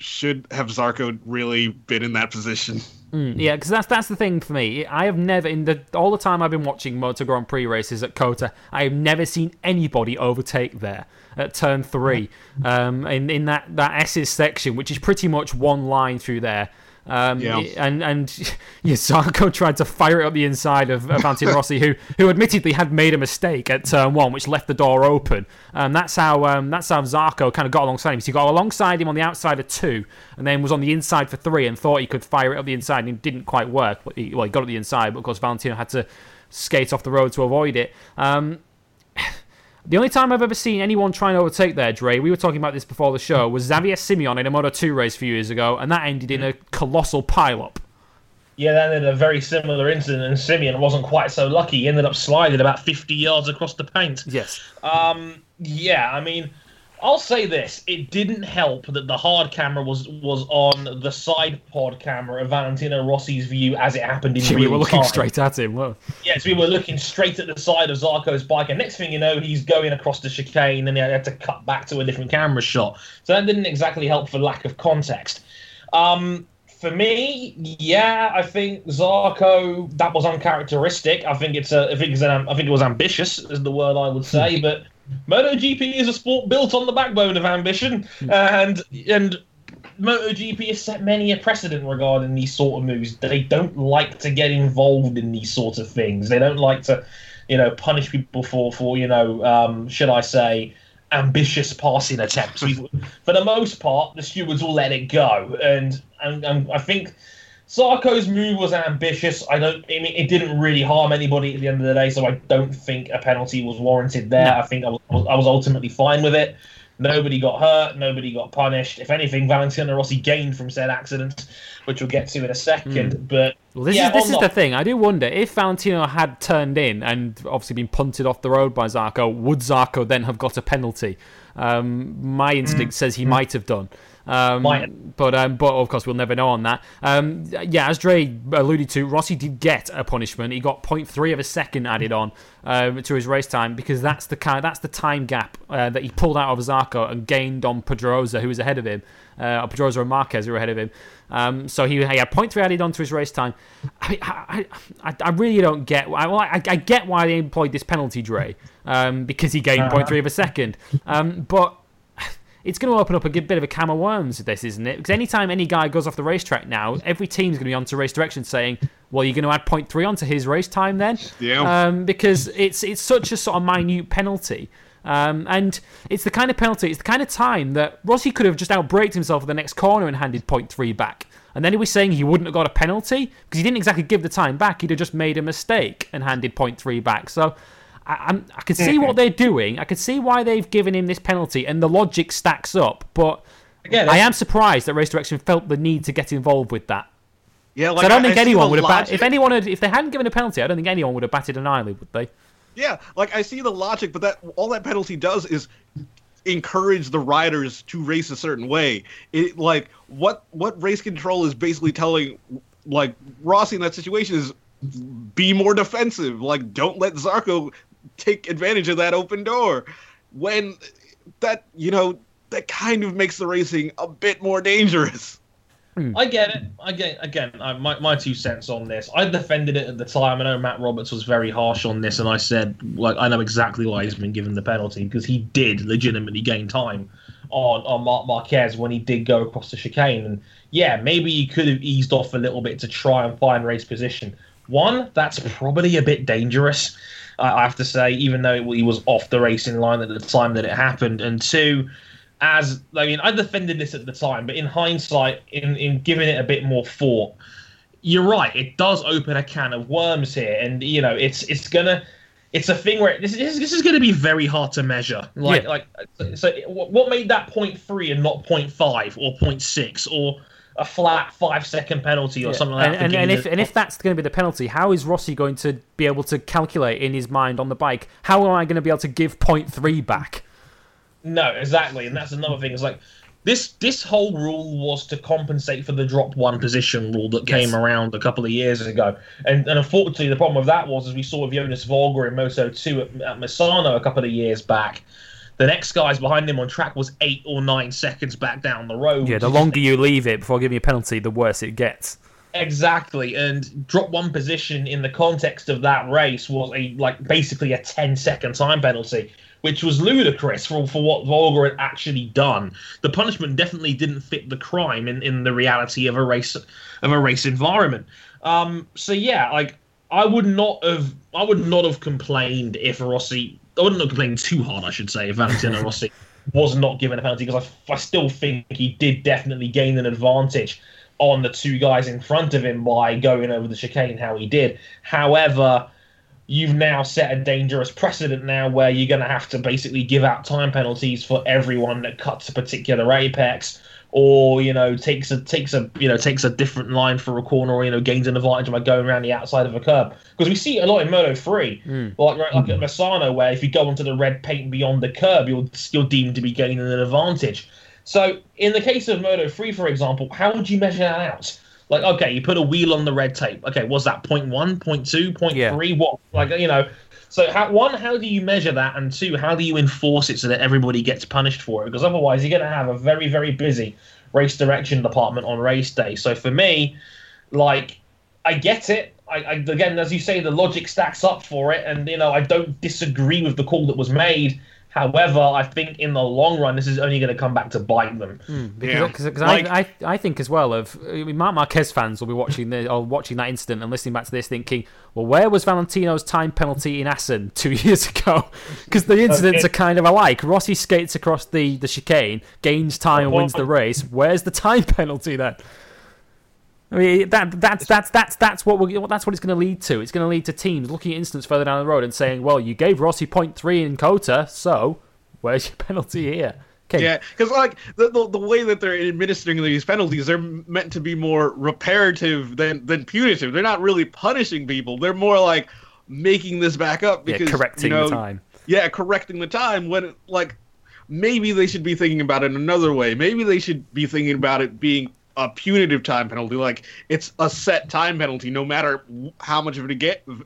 should have Zarco really been in that position? Mm, yeah, because that's that's the thing for me. I have never, in the all the time I've been watching Motor Grand Prix races at COTA, I have never seen anybody overtake there at turn three, um, in in that that S's section, which is pretty much one line through there. Um, Yeah. and and yeah, Zarco tried to fire it up the inside of, of Valentino Rossi, who who admittedly had made a mistake at turn one, which left the door open. Um, that's how um, that's how Zarco kind of got alongside him. So he got alongside him on the outside of two, and then was on the inside for three, and thought he could fire it up the inside, and it didn't quite work. But he, well, he got it the inside, but of course Valentino had to skate off the road to avoid it. Um, the only time I've ever seen anyone try and overtake there, Dre, we were talking about this before the show, was Xavier Simeon in a Moto 2 race a few years ago, and that ended in a colossal pile-up. Yeah, that ended a very similar incident, and Simeon wasn't quite so lucky. He ended up sliding about 50 yards across the paint. Yes. Um, yeah, I mean, I'll say this: it didn't help that the hard camera was was on the side pod camera of Valentino Rossi's view as it happened in we real were looking time. straight at him. Well, Yes, we were looking straight at the side of Zarco's bike, and next thing you know, he's going across the chicane, and he had to cut back to a different camera shot. So that didn't exactly help for lack of context. Um, for me, yeah, I think Zarco that was uncharacteristic. I think it's a, I think it's an, I think it was ambitious, is the word I would say. but MotoGP is a sport built on the backbone of ambition, and and MotoGP has set many a precedent regarding these sort of moves. They don't like to get involved in these sort of things. They don't like to, you know, punish people for for you know, um, should I say, ambitious passing attempts. For the most part, the stewards will let it go, and and, and I think. Zarco's move was ambitious. I don't. I mean, it didn't really harm anybody at the end of the day, so I don't think a penalty was warranted there. I think I was, I was ultimately fine with it. Nobody got hurt. Nobody got punished. If anything, Valentino Rossi gained from said accident, which we'll get to in a second. Hmm. But well this yeah, is this is the- the thing. I do wonder if Valentino had turned in and obviously been punted off the road by Zarco, would Zarco then have got a penalty? Um, my instinct hmm. says he hmm. might have done. Um, but um, but of course we'll never know on that. Um, yeah, as Dre alluded to, Rossi did get a punishment. He got 0.3 of a second added on um, to his race time because that's the kind that's the time gap uh, that he pulled out of Zarco and gained on Pedrosa, who was ahead of him, uh, or Pedrosa and Marquez who were ahead of him. Um, so he, he had 0.3 added on to his race time. I, I, I, I really don't get. I, well, I, I get why they employed this penalty, Dre, um, because he gained 0.3 of a second. Um, but it's going to open up a good bit of a can of worms with this, isn't it? Because anytime any guy goes off the racetrack now, every team's going to be onto race direction saying, "Well, you're going to add 0.3 onto his race time then," Yeah. um, because it's it's such a sort of minute penalty. Um, and it's the kind of penalty, it's the kind of time that Rossi could have just outbraked himself at the next corner and handed 0.3 back. And then he was saying he wouldn't have got a penalty because he didn't exactly give the time back. He'd have just made a mistake and handed 0.3 back. So I, I'm, I can see what they're doing. I can see why they've given him this penalty, and the logic stacks up. But Again, I am surprised that Race Direction felt the need to get involved with that. yeah, 'Cause like I don't think see anyone would have. Bat- if anyone had, if they hadn't given a penalty, I don't think anyone would have batted an eyelid, would they? Yeah, like I see the logic, but that all that penalty does is encourage the riders to race a certain way. It like what what race control is basically telling like Rossi in that situation is be more defensive. Like don't let Zarco take advantage of that open door. When that you know that kind of makes the racing a bit more dangerous. Hmm. I get it. I get again. I, my my two cents on this. I defended it at the time. I know Matt Roberts was very harsh on this, and I said like I know exactly why he's been given the penalty because he did legitimately gain time on on Marc Marquez when he did go across the chicane. And yeah, maybe he could have eased off a little bit to try and find race position. One, that's probably a bit dangerous. I have to say, even though he was off the racing line at the time that it happened. And two, as I mean, I defended this at the time, but in hindsight, in in giving it a bit more thought, you're right. It does open a can of worms here, and you know, it's it's gonna. It's a thing where this, this, this is going to be very hard to measure. Like, yeah. like, so what made that point three and not point five or point six or a flat five second penalty or yeah. something like and, that. And, and if and if that's going to be the penalty, how is Rossi going to be able to calculate in his mind on the bike? How am I going to be able to give point three back? No, exactly, and that's another thing. It's like this this whole rule was to compensate for the drop one position rule that yes. came around a couple of years ago. And, and unfortunately, the problem with that was, as we saw with Jonas Folger in Moto 2 at, at Misano a couple of years back, the next guys behind him on track was eight or nine seconds back down the road. Yeah, the longer you leave it before giving a penalty, the worse it gets. Exactly, and drop one position in the context of that race was a like basically a 10 second time penalty which was ludicrous for, for what Folger had actually done. The punishment definitely didn't fit the crime in, in the reality of a race of a race environment. Um, so yeah, like I would not have I would not have complained if Rossi I wouldn't have complained too hard, I should say, if Valentino Rossi was not given a penalty because I, I still think he did definitely gain an advantage on the two guys in front of him by going over the chicane how he did. However, you've now set a dangerous precedent now where you're going to have to basically give out time penalties for everyone that cuts a particular apex or you know takes a takes a you know takes a different line for a corner or you know gains an advantage by going around the outside of a curb because we see it a lot in Moto 3 mm. like like mm. at Misano where if you go onto the red paint beyond the curb you're still deemed to be gaining an advantage so in the case of Moto 3 for example how would you measure that out like, okay, you put a wheel on the red tape. Okay, was that point one, point two, point yeah. three? What, like, you know? So, how, one, how do you measure that? And two, how do you enforce it so that everybody gets punished for it? Because otherwise, you're going to have a very, very busy race direction department on race day. So, for me, like, I get it. I, I, again, as you say, the logic stacks up for it, and you know I don't disagree with the call that was made. However, I think in the long run, this is only going to come back to bite them. Mm, because yeah. like, I, I, I think as well of I mean, Marc Marquez fans will be watching the, or watching that incident and listening back to this, thinking, well, where was Valentino's time penalty in Assen two years ago? Because the incidents okay. are kind of alike. Rossi skates across the, the chicane, gains time, and wins the race. Where's the time penalty then? I mean that that's that's that's that's what we're, that's what it's going to lead to. It's going to lead to teams looking at instance further down the road and saying, "Well, you gave Rossi point three in COTA, so where's your penalty here?" Okay. Yeah, because like the, the, the way that they're administering these penalties, they're meant to be more reparative than than punitive. They're not really punishing people. They're more like making this back up because yeah, correcting you know, the time. Yeah, correcting the time when like maybe they should be thinking about it another way. Maybe they should be thinking about it being a punitive time penalty. Like it's a set time penalty, no matter how much of an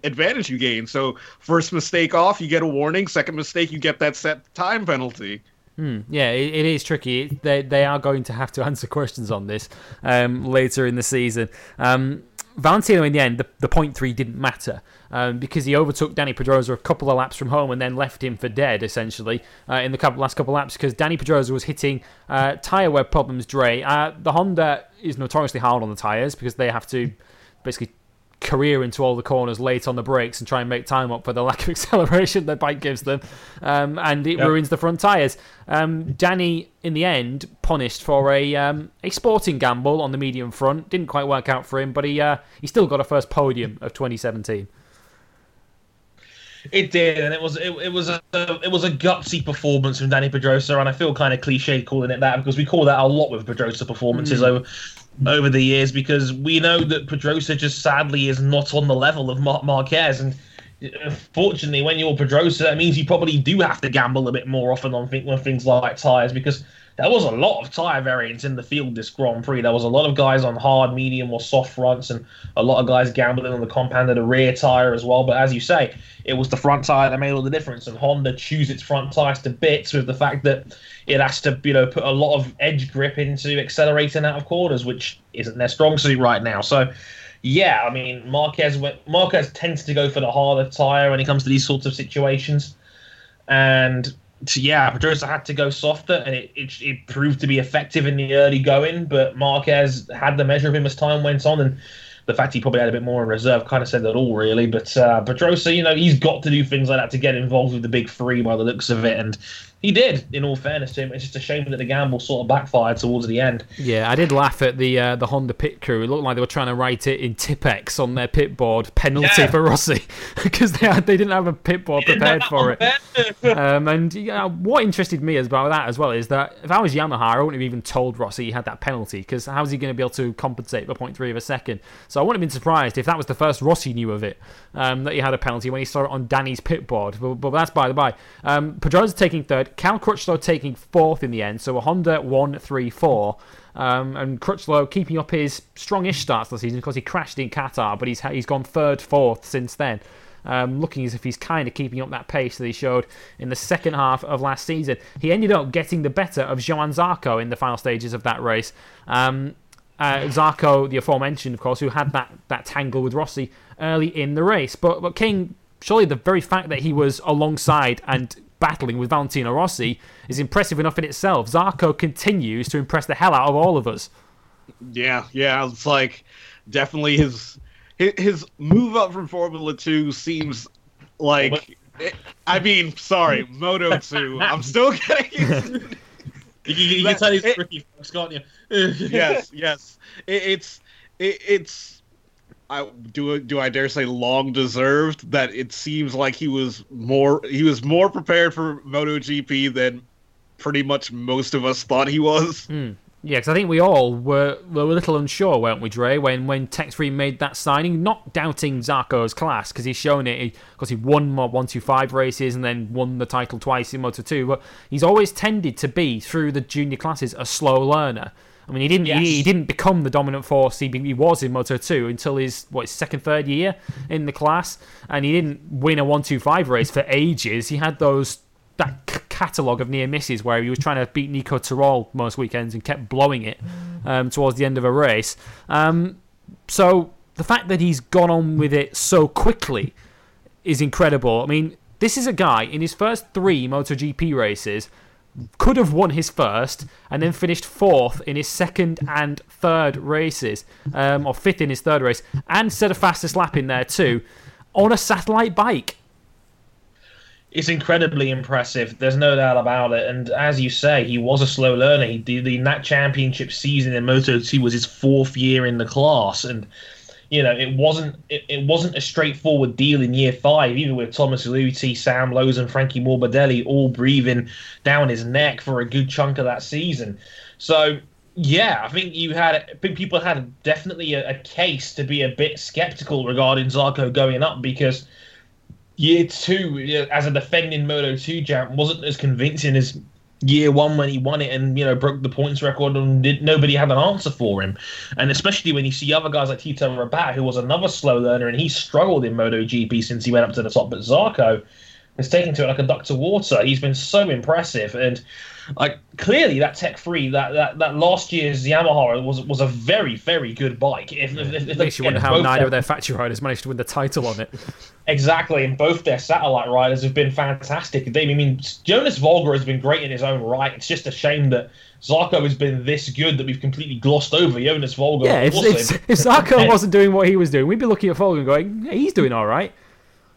advantage you gain. So first mistake off, you get a warning. Second mistake, you get that set time penalty. Hmm. Yeah, it, it is tricky. They they are going to have to answer questions on this um, later in the season. Um, Valentino, in the end, the, the point three didn't matter um, because he overtook Dani Pedrosa a couple of laps from home and then left him for dead, essentially, uh, in the couple, last couple of laps because Dani Pedrosa was hitting uh, tyre wear problems, Dre. Uh, the Honda is notoriously hard on the tyres because they have to basically career into all the corners late on the brakes and try and make time up for the lack of acceleration the bike gives them, um, and it yep. ruins the front tyres. Um, Dani, in the end, punished for a um, a sporting gamble on the medium front. Didn't quite work out for him, but he uh, he still got a first podium of 2017. It did, and it was it, it was a it was a gutsy performance from Dani Pedrosa, and I feel kind of cliche calling it that because we call that a lot with Pedrosa performances mm. over over the years because we know that Pedrosa just sadly is not on the level of Mar- Marquez, and uh, fortunately, when you're Pedrosa, that means you probably do have to gamble a bit more often on, th- things like tires because there was a lot of tyre variants in the field this Grand Prix. There was a lot of guys on hard, medium, or soft fronts, and a lot of guys gambling on the compound of the rear tyre as well. But as you say, it was the front tyre that made all the difference, and Honda chews its front tyres to bits with the fact that it has to, you know, put a lot of edge grip into accelerating out of corners, which isn't their strong suit right now. So. Yeah, I mean Marquez. Marquez tends to go for the harder tire when it comes to these sorts of situations, and yeah, Pedrosa had to go softer, and it, it, it proved to be effective in the early going. But Marquez had the measure of him as time went on, and the fact he probably had a bit more in reserve kind of said that all, really. But uh, Pedrosa, you know, he's got to do things like that to get involved with the big three by the looks of it, and he did. In all fairness to him, it's just a shame that the gamble sort of backfired towards the end. Yeah, I did laugh at the uh, the Honda pit crew. It looked like they were trying to write it in Tipp-Ex on their pit board penalty Yeah. for Rossi because they had, they didn't have a pit board prepared for it. Um, and yeah, what interested me about that as well is that if I was Yamaha, I wouldn't have even told Rossi he had that penalty because how's he going to be able to compensate for 0.3 of a second? So I wouldn't have been surprised if that was the first Rossi knew of it, um, that he had a penalty when he saw it on Dani's pit board. But, but that's by the by. Um, Pedrosa taking third, Cal Crutchlow taking fourth in the end. So a Honda 1 3 4. Um, and Crutchlow keeping up his strongish starts this season because he crashed in Qatar, but he's he's gone third, fourth since then. Um, looking as if he's kind of keeping up that pace that he showed in the second half of last season. He ended up getting the better of Johann Zarco in the final stages of that race. Um, uh, Zarco, the aforementioned, of course, who had that, that tangle with Rossi early in the race. But, but King, surely the very fact that he was alongside and battling with Valentino Rossi is impressive enough in itself. Zarco continues to impress the hell out of all of us. Yeah, yeah, it's like definitely his his, his move up from Formula Two seems like. I mean, sorry, Moto Two. I'm still getting. You, you, you can tell he's tricky, folks, can't you? yes, yes. It, it's it, it's. I do do I dare say long deserved that it seems like he was more he was more prepared for MotoGP than pretty much most of us thought he was. Hmm. Yeah, because I think we all were, were a little unsure, weren't we, Dre, when, when Tech 3 made that signing? Not doubting Zarco's class, because he's shown it, because he won more 125 races and then won the title twice in Moto 2, but he's always tended to be, through the junior classes, a slow learner. I mean, he didn't Yes. he, he didn't become the dominant force he, he was in Moto 2 until his, what, his second, third year in the class, and he didn't win a 125 race for ages. He had those that c- catalogue of near misses where he was trying to beat Nico Terol most weekends and kept blowing it um, towards the end of a race. Um, so the fact that he's gone on with it so quickly is incredible. I mean, this is a guy in his first three MotoGP races could have won his first and then finished fourth in his second and third races, um, or fifth in his third race, and set a fastest lap in there too, on a satellite bike. it's incredibly impressive. There's no doubt about it. And as you say, he was a slow learner. He the Nat Championship season in Moto 2 was his fourth year in the class, and you know it wasn't it, it wasn't a straightforward deal in year five. Even with Thomas Luthi, Sam Lowes, and Frankie Morbidelli all breathing down his neck for a good chunk of that season. So. Yeah, I think you had people had definitely a, a case to be a bit skeptical regarding Zarco going up because year two as a defending Moto 2 champ wasn't as convincing as year one when he won it and you know broke the points record and did, nobody had an answer for him. And especially when you see other guys like Tito Rabat who was another slow learner and he struggled in Moto GP since he went up to the top but Zarco has taken to it like a duck to water. He's been so impressive. And like clearly that Tech Three that, that that last year's Yamaha was was a very very good bike if, if, if, At least you wonder how both neither of their factory riders managed to win the title on it. Exactly, and both their satellite riders have been fantastic. They, I mean, Jonas Folger has been great in his own right. It's just a shame that Zarco has been this good that we've completely glossed over Jonas Folger. Yeah, if, also. if, if Zarco wasn't doing what he was doing, we'd be looking at Folger and going, hey, he's doing all right.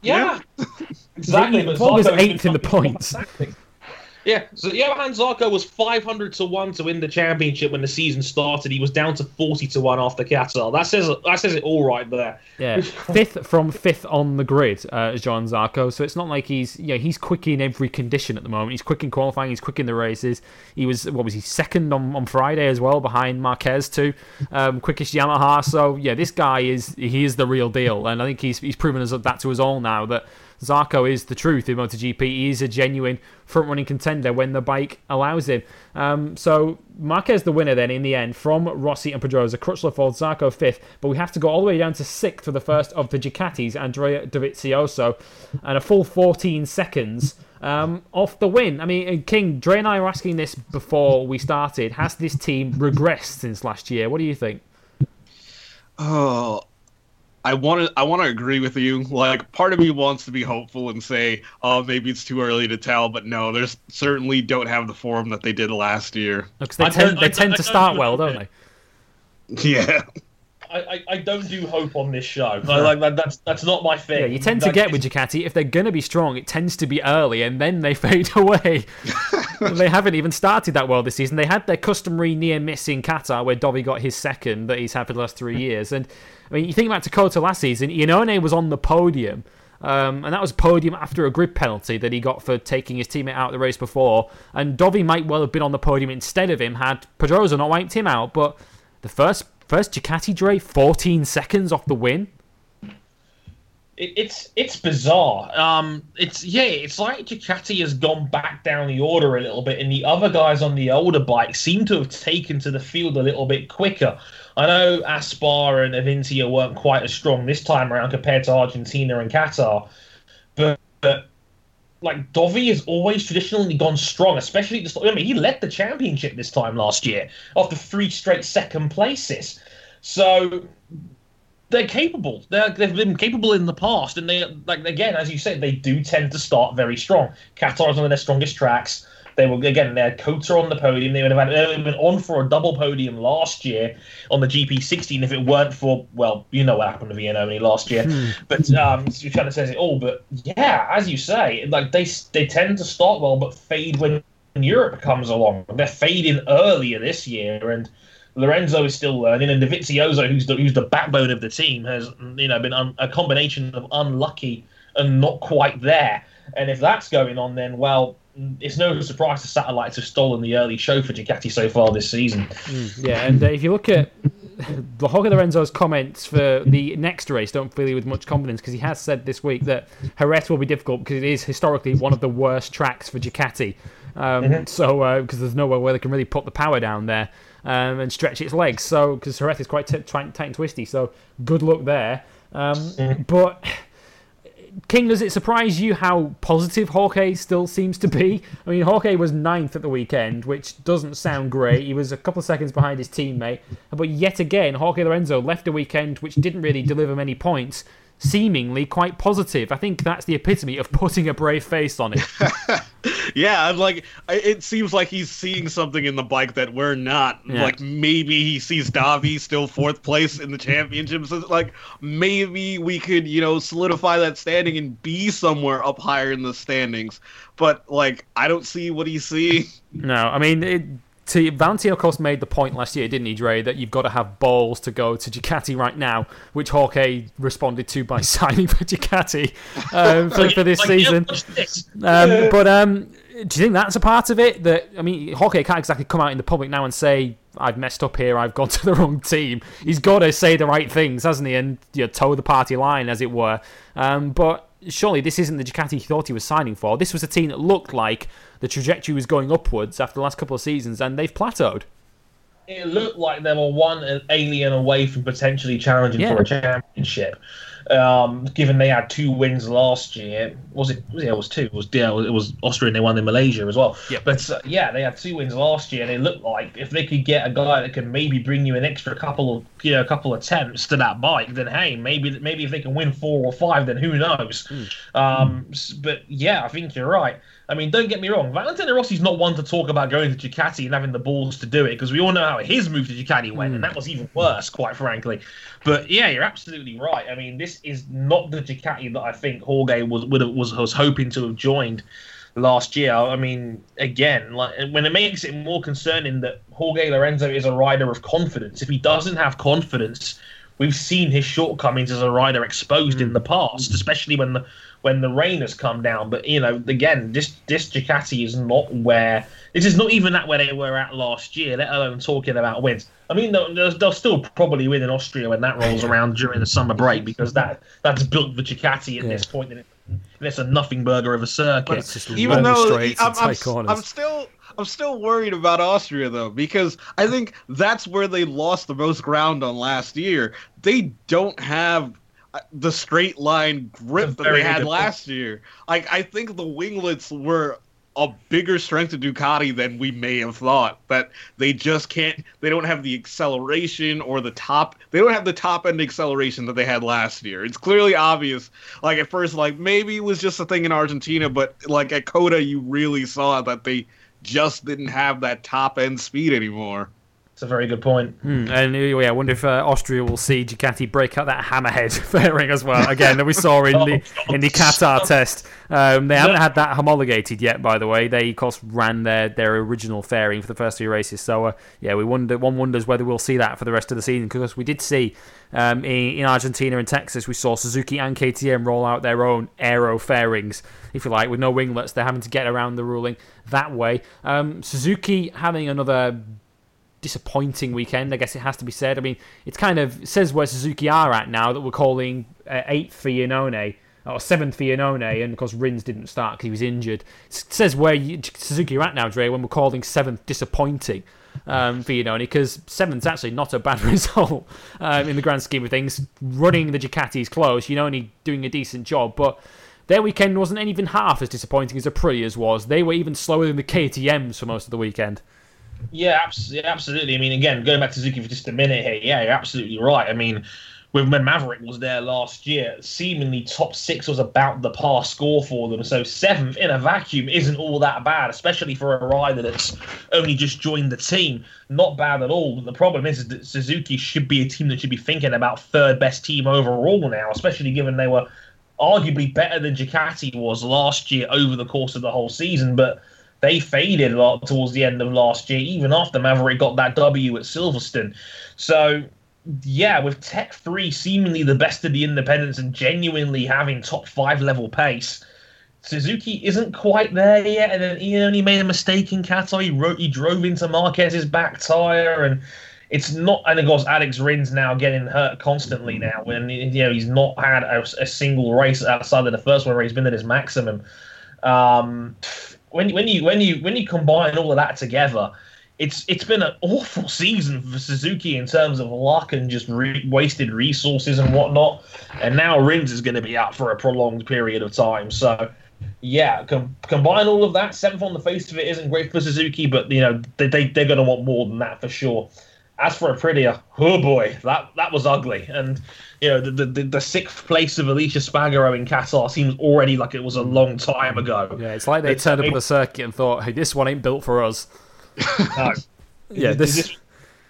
yeah, exactly. But Folger's Zarco has been eighth in the points. fantastic. Yeah, so other Zarco was 500 to 1 to win the championship when the season started. He was down to 40 to 1 after Qatar. That says that says it all right there. Yeah, fifth from fifth on the grid uh, is Johann Zarco. So it's not like he's yeah he's quick in every condition at the moment. He's quick in qualifying. He's quick in the races. He was what was he second on, on Friday as well behind Marquez too, um, quickest Yamaha. So yeah, this guy is he is the real deal, and I think he's he's proven us that to us all now that. Zarco is the truth in MotoGP. He is a genuine front-running contender when the bike allows him. Um, so Marquez the winner then in the end from Rossi and Pedrosa. Crutchlow fourth, Zarco fifth, but we have to go all the way down to sixth for the first of the Ducatis, Andrea Dovizioso, and a full 14 seconds um, off the win. I mean, King, Dre and I were asking this before we started. Has this team regressed since last year? What do you think? Oh, I want to I want to agree with you. Like part of me wants to be hopeful and say, oh, maybe it's too early to tell, but no, there's certainly don't have the form that they did last year. Because they I tend don't- they I tend don't- to I start do well, it. don't they? Yeah. I, I, I don't do hope on this show. I, like that, that's that's not my thing. Yeah, you tend to Like, get with Ducati if they're going to be strong, it tends to be early and then they fade away. they haven't even started that well this season. They had their customary near miss in Qatar where Dovi got his second that he's had for the last three years. And I mean, you think about COTA last season, Iannone was on the podium. Um, and that was podium after a grid penalty that he got for taking his teammate out of the race before. And Dovi might well have been on the podium instead of him had Pedrosa not wiped him out. But the first first Ducati Dre, 14 seconds off the win. It, it's it's bizarre. Um, it's yeah, it's like Ducati has gone back down the order a little bit, and the other guys on the older bikes seem to have taken to the field a little bit quicker. I know Aspar and Avintia weren't quite as strong this time around compared to Argentina and Qatar, but, but like Dovi has always traditionally gone strong, especially this. I mean, he led the championship this time last year after three straight second places. So they're capable. They're, they've been capable in the past, and they like again, as you said, they do tend to start very strong. Qatar is one of their strongest tracks. They were again. They had COTA on the podium. They would have had they would have been on for a double podium last year on the GP16 if it weren't for well, you know what happened to Viannone last year. But um, you kind of says it all. But yeah, as you say, like they they tend to start well, but fade when Europe comes along. They're fading earlier this year, and Lorenzo is still learning, and Dovizioso, who's the who's the backbone of the team, has you know been un, a combination of unlucky and not quite there. And if that's going on, then well, it's no surprise the satellites have stolen the early show for Ducati so far this season. Yeah, and uh, if you look at the Jorge Lorenzo's comments for the next race, don't fill you with much confidence because he has said this week that Jerez will be difficult because it is historically one of the worst tracks for Ducati. Um, So, because there's nowhere where they can really put the power down there um, and stretch its legs. So, because Jerez is quite t- tight, and twisty. So, good luck there. Um, But King, does it surprise you how positive Jorge still seems to be? I mean, Jorge was ninth at the weekend, which doesn't sound great. He was a couple of seconds behind his teammate. But yet again, Jorge Lorenzo left a weekend which didn't really deliver many points, seemingly quite positive. I think that's the epitome of putting a brave face on it. Yeah, and like it seems like he's seeing something in the bike that we're not. Yeah. Like maybe he sees Dovi still fourth place in the championships. So, like maybe we could, you know, solidify that standing and be somewhere up higher in the standings. But like I don't see what he's seeing. No, I mean, it, of course, made the point last year, didn't he, Dre, that you've got to have balls to go to Ducati right now, which Jorge responded to by signing for Ducati um, for, for this season. this. Um, but um, do you think that's a part of it? That I mean, Jorge can't exactly come out in the public now and say, "I've messed up here. I've gone to the wrong team." He's got to say the right things, hasn't he? And you know, toe the party line, as it were. Um, but surely this isn't the Ducati he thought he was signing for. This was a team that looked like the trajectory was going upwards after the last couple of seasons, and they've plateaued. it looked like they were one alien away from potentially challenging Yeah. for a championship. Um, given they had two wins last year, was it? Yeah, it was two. It was yeah, it was Austria and they won in Malaysia as well. Yep. But uh, yeah, they had two wins last year. and They looked like if they could get a guy that can maybe bring you an extra couple of you know a couple of attempts to that bike, then hey, maybe maybe if they can win four or five, then who knows? Um, s- but yeah, I think you're right. I mean, don't get me wrong. Valentino Rossi's not one to talk about going to Ducati and having the balls to do it because we all know how his move to Ducati went, and hmm. that was even worse, quite frankly. But yeah, you're absolutely right. I mean, this is not the Ducati that I think Jorge was would have, was was hoping to have joined last year. I mean, again, like when it makes it more concerning that Jorge Lorenzo is a rider of confidence. If he doesn't have confidence, we've seen his shortcomings as a rider exposed in hmm. the past, especially when the when the rain has come down. But you know, again, this this Ducati is not where this is not even at where they were at last year. Let alone talking about wins. I mean, they'll, they'll they'll still probably win in Austria when that rolls around during the summer break because that that's built for Ducati at this point. And it, and it's a nothing burger of a circuit. It's just Even though I'm, I'm. I'm still I'm still worried about Austria though because I think that's where they lost the most ground on last year. They don't have Uh, the straight line grip that they had last year. Like I think the winglets were a bigger strength to Ducati than we may have thought. That they just can't. They don't have the acceleration or the top. They don't have the top end acceleration that they had last year. It's clearly obvious. Like at first, like maybe it was just a thing in Argentina, but like at COTA, you really saw that they just didn't have that top end speed anymore. It's a very good point. Mm, and uh, yeah, I wonder if uh, Austria will see Ducati break out that hammerhead fairing as well. Again, that we saw in the in the Qatar test. Um, they haven't had that homologated yet, by the way. They, of course, ran their, their original fairing for the first few races. So uh, yeah, we wonder. One wonders whether we'll see that for the rest of the season because we did see um, in, in Argentina and Texas, we saw Suzuki and KTM roll out their own aero fairings, if you like, with no winglets. They're having to get around the ruling that way. Um, Suzuki having another disappointing weekend, I guess it has to be said. I mean, it's kind of says where Suzuki are at now that we're calling uh, eighth for Iannone or seventh for Iannone, and of course Rins didn't start because he was injured. It says where you, Suzuki are at now, Dre, when we're calling seventh disappointing um, for Iannone, because seventh's actually not a bad result um, in the grand scheme of things. Running the Ducatis close, Iannone doing a decent job, but their weekend wasn't even half as disappointing as Aprilia's was. They were even slower than the KTM's for most of the weekend. Yeah, absolutely. I mean, again, going back to Suzuki for just a minute here, yeah, you're absolutely right. I mean, with when Maverick was there last year, seemingly top six was about the par score for them. So seventh in a vacuum isn't all that bad, especially for a rider that's only just joined the team. Not bad at all. The problem is, is that Suzuki should be a team that should be thinking about third best team overall now, especially given they were arguably better than Ducati was last year over the course of the whole season. But they faded a lot towards the end of last year, even after Maverick got that W at Silverstone. So, yeah, with Tech 3 seemingly the best of the independents and genuinely having top five level pace, Suzuki isn't quite there yet. And then he only made a mistake in Qatar. He, wrote, he drove into Marquez's back tire and it's not, and of course, Alex Rins now getting hurt constantly now. When you know he's not had a, a single race outside of the first one where he's been at his maximum. Um, when when you when you when you combine all of that together, it's it's been an awful season for Suzuki in terms of luck and just re- wasted resources and whatnot. And now Rins is going to be out for a prolonged period of time. So, yeah, com- combine all of that. Seventh on the face of it isn't great for Suzuki, but you know they, they they're going to want more than that for sure. As for Aprilia, oh boy, that that was ugly. And you know, the, the, the sixth place of Aleix Espargaro in Qatar seems already like it was a long time ago. Yeah, it's like they it's, turned up at the circuit and thought, hey, this one ain't built for us. No. yeah, this... this...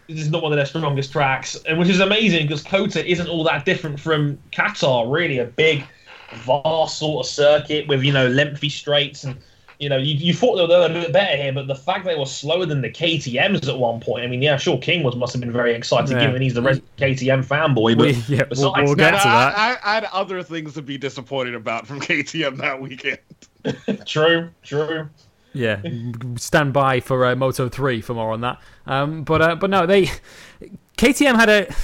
this is not one of their strongest tracks, and which is amazing because COTA isn't all that different from Qatar. Really, a big, vast sort of circuit with you know lengthy straights and you know, you, you thought they were a bit better here, but the fact they were slower than the KTM's at one point. I mean, yeah, sure, King was must have been very excited yeah. given he's the KTM fanboy. But we, yeah, we'll, we'll get to that. I, I, had other things to be disappointed about from KTM that weekend. true, true. Yeah, stand by for uh, Moto three for more on that. Um, but uh, but no, they KTM had a,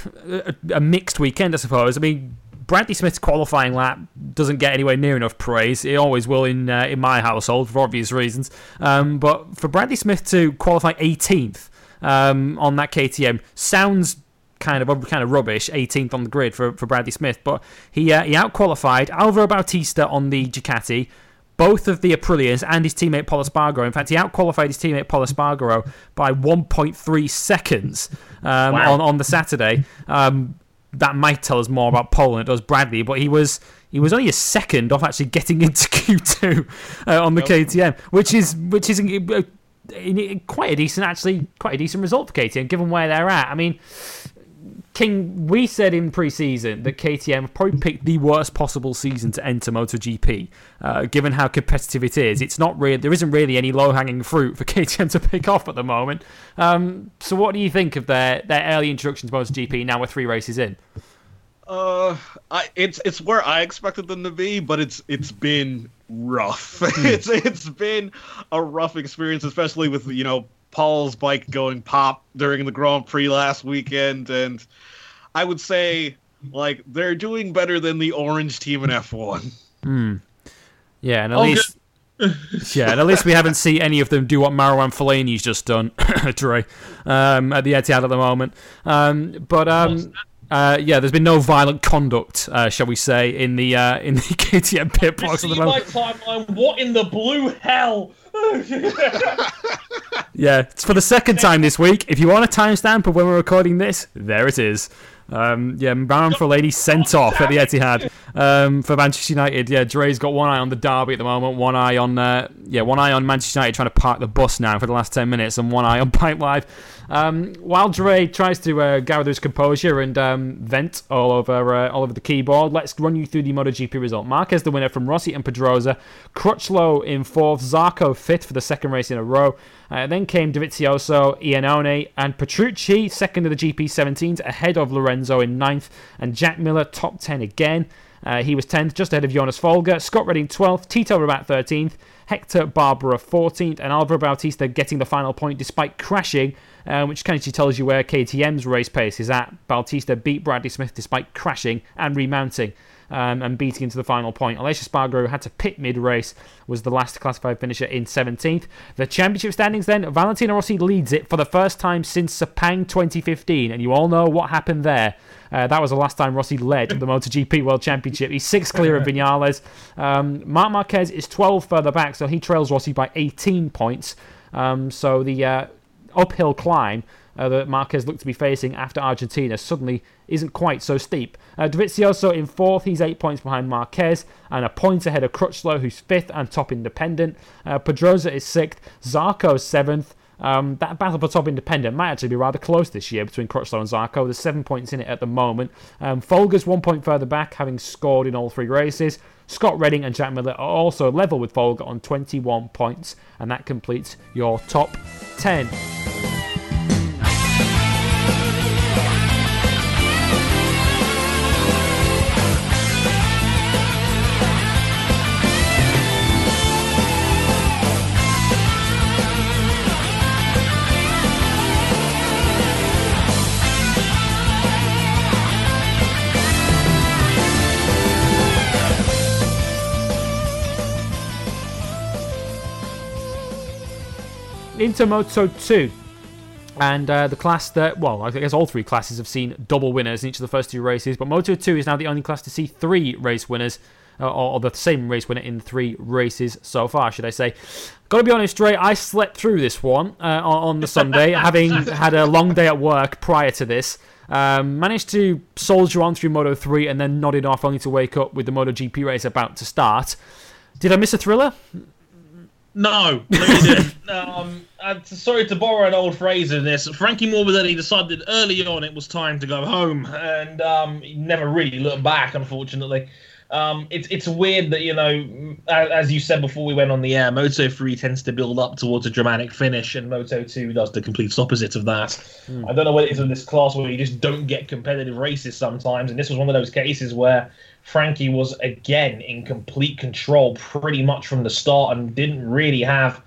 a, a mixed weekend, I suppose. I mean, Bradley Smith's qualifying lap doesn't get anywhere near enough praise. It always will in uh, in my household for obvious reasons. Um, but for Bradley Smith to qualify 18th um, on that KTM sounds kind of kind of rubbish. 18th on the grid for, for Bradley Smith, but he uh, he outqualified Alvaro Bautista on the Ducati. Both of the Aprilias and his teammate Pol Espargaro. In fact, he outqualified his teammate Pol Espargaro by 1.3 seconds um, wow. on, on the Saturday. Um, that might tell us more about Pol than it does Bradley, but he was he was only a second off actually getting into Q2 uh, on the yep. KTM, which is which is uh, quite a decent actually quite a decent result for KTM given where they're at. I mean, King, we said in pre-season that KTM probably picked the worst possible season to enter MotoGP, uh, given how competitive it is. It's not really there isn't really any low-hanging fruit for KTM to pick off at the moment. Um, so, what do you think of their their early introduction to MotoGP? Now we're three races in. Uh, I, it's it's where I expected them to be, but it's it's been rough. Hmm. it's it's been a rough experience, especially with you know Pol's bike going pop during the Grand Prix last weekend, and I would say like they're doing better than the orange team in F1. Hmm. Yeah, and at oh, least. yeah, and at least we haven't seen any of them do what Marouane Fellaini's just done, Dre, um, at the Etihad at the moment. Um, but um, Uh, yeah, there's been no violent conduct, uh, shall we say, in the uh, in the KTM pit box at the moment. timeline. What in the blue hell? Yeah, it's for the second time this week. If you want a timestamp of when we're recording this, there it is. Um, yeah, Marouane Fellaini sent off at the Etihad um, for Manchester United. Yeah, Dre's got one eye on the derby at the moment, one eye on uh, yeah, one eye on Manchester United trying to park the bus now for the last ten minutes, and one eye on Bike Live. Um, while Dre tries to uh, gather his composure and um, vent all over uh, all over the keyboard, let's run you through the MotoGP result. Marquez the winner from Rossi and Pedrosa, Crutchlow in fourth, Zarco fifth for the second race in a row. Uh, then came Dovizioso, Iannone, and Petrucci, second of the GP17s, ahead of Lorenzo in ninth, and Jack Miller, top 10 again. Uh, he was 10th, just ahead of Jonas Folger. Scott Redding, 12th. Tito Rabat, 13th. Hector Barbera, 14th. And Alvaro Bautista getting the final point despite crashing, uh, which kind of tells you where KTM's race pace is at. Bautista beat Bradley Smith despite crashing and remounting. Um, and beating into the final point. Aleix Espargaro had to pit mid-race, was the last classified finisher in 17th. The championship standings then, Valentino Rossi leads it for the first time since Sepang 2015, and you all know what happened there. Uh, that was the last time Rossi led the MotoGP World Championship. He's six clear of Vinales. Um, Marc Marquez is 12 further back, so he trails Rossi by 18 points. Um, so the uh, uphill climb uh, that Marquez looked to be facing after Argentina suddenly isn't quite so steep. Uh, Dovizioso in fourth, he's eight points behind Marquez, and a point ahead of Crutchlow, who's fifth and top independent. Uh, Pedrosa is sixth, Zarco seventh. Um, that battle for top independent might actually be rather close this year between Crutchlow and Zarco. There's seven points in it at the moment. Um, Folger's one point further back, having scored in all three races. Scott Redding and Jack Miller are also level with Folger on 21 points, and that completes your top 10. Into Moto 2. And uh, the class that, well, I guess all three classes have seen double winners in each of the first two races, but Moto 2 is now the only class to see three race winners, uh, or, or the same race winner in three races so far, should I say. Gotta be honest, Dre, I slept through this one uh, on, on the Sunday, having had a long day at work prior to this. Um, managed to soldier on through Moto 3 and then nodded off only to wake up with the Moto GP race about to start. Did I miss a thriller? No, no, um, uh, sorry to borrow an old phrase in this. Frankie Morbidelli decided early on it was time to go home, and um, he never really looked back. Unfortunately, um, it's it's weird that you know, as, as you said before we went on the air, Moto three tends to build up towards a dramatic finish, and Moto two does the complete opposite of that. I don't know what it is in this class where you just don't get competitive races sometimes, and this was one of those cases where. Frankie was again in complete control pretty much from the start and didn't really have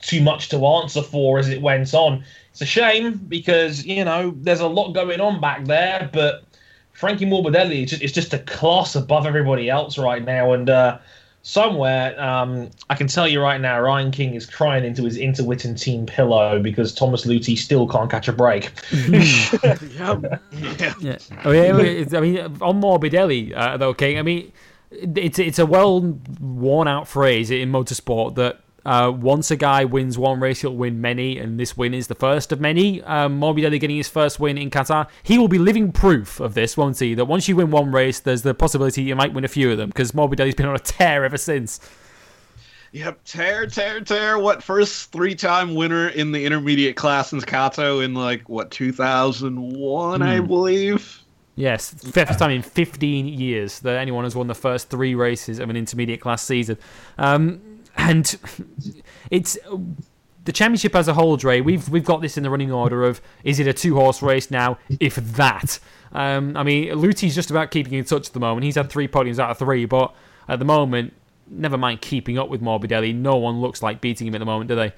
too much to answer for as it went on. It's a shame because, you know, there's a lot going on back there, but Frankie Morbidelli is just, is just a class above everybody else right now. And uh, somewhere, um, I can tell you right now, Ryan King is crying into his Interwetten team pillow because Thomas Luthi still can't catch a break. Yep. Yeah. Oh, yeah, it's- I mean, on Morbidelli, uh, though, King, I mean, it's it's a well worn out phrase in motorsport that uh, once a guy wins one race, he'll win many, and this win is the first of many. Um, Morbidelli getting his first win in Qatar, he will be living proof of this, won't he? That once you win one race, there's the possibility you might win a few of them because Morbidelli's been on a tear ever since. Yep, tear, tear, tear. What first three-time winner in the intermediate class in Kato in like what 2001, I believe. Yes, first time in 15 years that anyone has won the first three races of an intermediate class season. Um, and it's the championship as a whole, Dre. We've we've got this in the running order of is it a two horse race now? If that, um, I mean, Luthi's just about keeping in touch at the moment. He's had three podiums out of three, but at the moment, never mind keeping up with Morbidelli. No one looks like beating him at the moment, do they?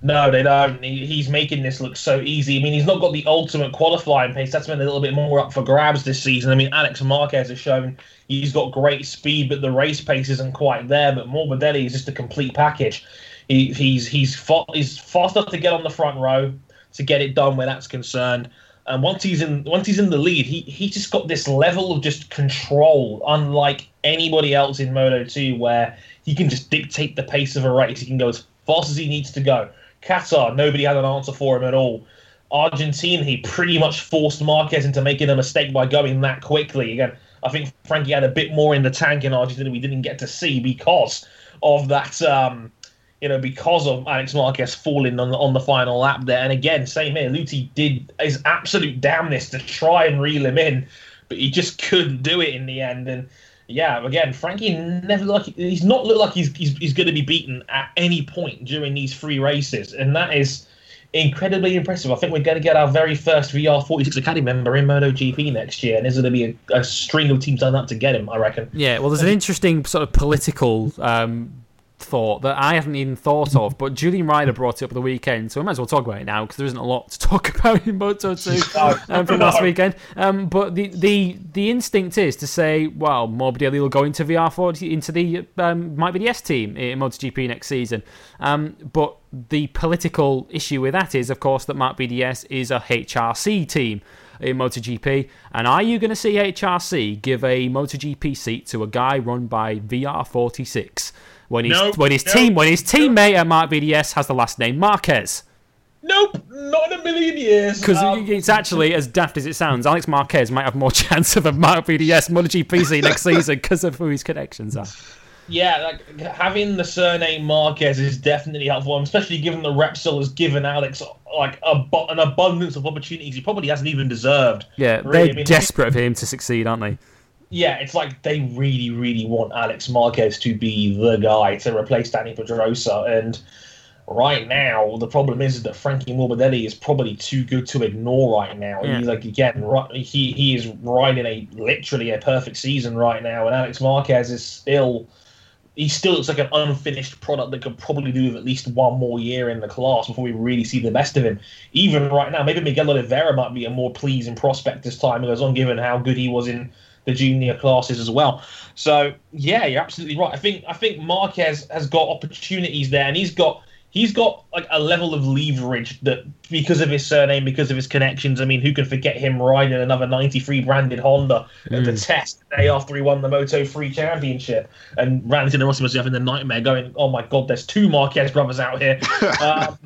No, they don't. He, he's making this look so easy. I mean, he's not got the ultimate qualifying pace. That's been a little bit more up for grabs this season. I mean, Alex Marquez has shown he's got great speed, but the race pace isn't quite there. But Morbidelli is just a complete package. He, he's he's fa- he's fast enough to get on the front row to get it done where that's concerned. And once he's in, once he's in the lead, he he just got this level of just control, unlike anybody else in Moto 2, where he can just dictate the pace of a race. He can go as fast as he needs to go. Qatar, nobody had an answer for him at all. Argentina, he pretty much forced Marquez into making a mistake by going that quickly. Again, I think Frankie had a bit more in the tank in Argentina we didn't get to see because of that. Um, you know, because of Alex Marquez falling on the, on the final lap there. And again, same here. Luthi did his absolute damnness to try and reel him in, but he just couldn't do it in the end. And yeah, again, Frankie never like he's not looked like he's he's, he's going to be beaten at any point during these three races, and that is incredibly impressive. I think we're going to get our very first VR46 Academy member in MotoGP next year, and there's going to be a, a string of teams lined up to get him. I reckon. Yeah, well, there's an interesting sort of political um, thought that I haven't even thought of, but Julian Ryder brought it up the weekend, so we might as well talk about it now because there isn't a lot to talk about in Moto 2 um, from last weekend. Um, but the, the the instinct is to say, well, Morbidelli will go into VR46 into the um, might be the S team in MotoGP next season. Um, but the political issue with that is, of course, that Marc VDS is a HRC team in MotoGP. And are you going to see HRC give a MotoGP seat to a guy run by VR46? When his nope, when his nope, team when his teammate nope. at Marc VDS has the last name Marquez. Nope, not in a million years. Because um, it's actually as daft as it sounds. Alex Marquez might have more chance of a Marc VDS MotoGP next season because of who his connections are. Yeah, like having the surname Marquez is definitely helpful, especially given the Repsol has given Alex like a, an abundance of opportunities he probably hasn't even deserved. Yeah, really. they're I mean, desperate for him to succeed, aren't they? Yeah, it's like they really, really want Alex Marquez to be the guy to replace Dani Pedrosa. And right now, the problem is that Frankie Morbidelli is probably too good to ignore right now. Yeah. He's like again, he he is riding a literally a perfect season right now, and Alex Marquez is still. He still looks like an unfinished product that could probably do with at least one more year in the class before we really see the best of him. Even right now, maybe Miguel Oliveira might be a more pleasing prospect as time goes on, given how good he was in the junior classes as well. So yeah, you're absolutely right. I think I think Marquez has got opportunities there, and he's got he's got like a level of leverage that because of his surname, because of his connections. I mean, who can forget him riding another '93 branded Honda mm. at the mm. test the day after he won the Moto 3 Championship, and ran into the Rossi was having the nightmare, going, "Oh my God, there's two Marquez brothers out here." um,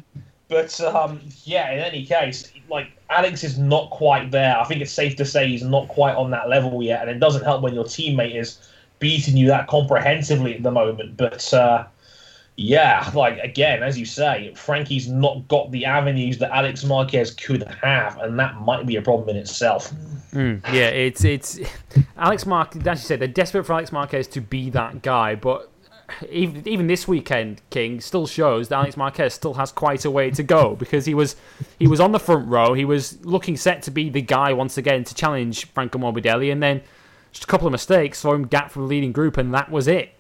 but um, yeah, in any case, like Alex is not quite there. I think it's safe to say he's not quite on that level yet, and it doesn't help when your teammate is beating you that comprehensively at the moment. But uh, yeah, like again, as you say, Frankie's not got the avenues that Alex Marquez could have, and that might be a problem in itself. Mm, yeah, it's it's Alex Marquez. As you said, they're desperate for Alex Marquez to be that guy, but even, even this weekend, King still shows that Alex Marquez still has quite a way to go because he was he was on the front row. He was looking set to be the guy once again to challenge Franco Morbidelli, and then just a couple of mistakes saw him gap from the leading group, and that was it.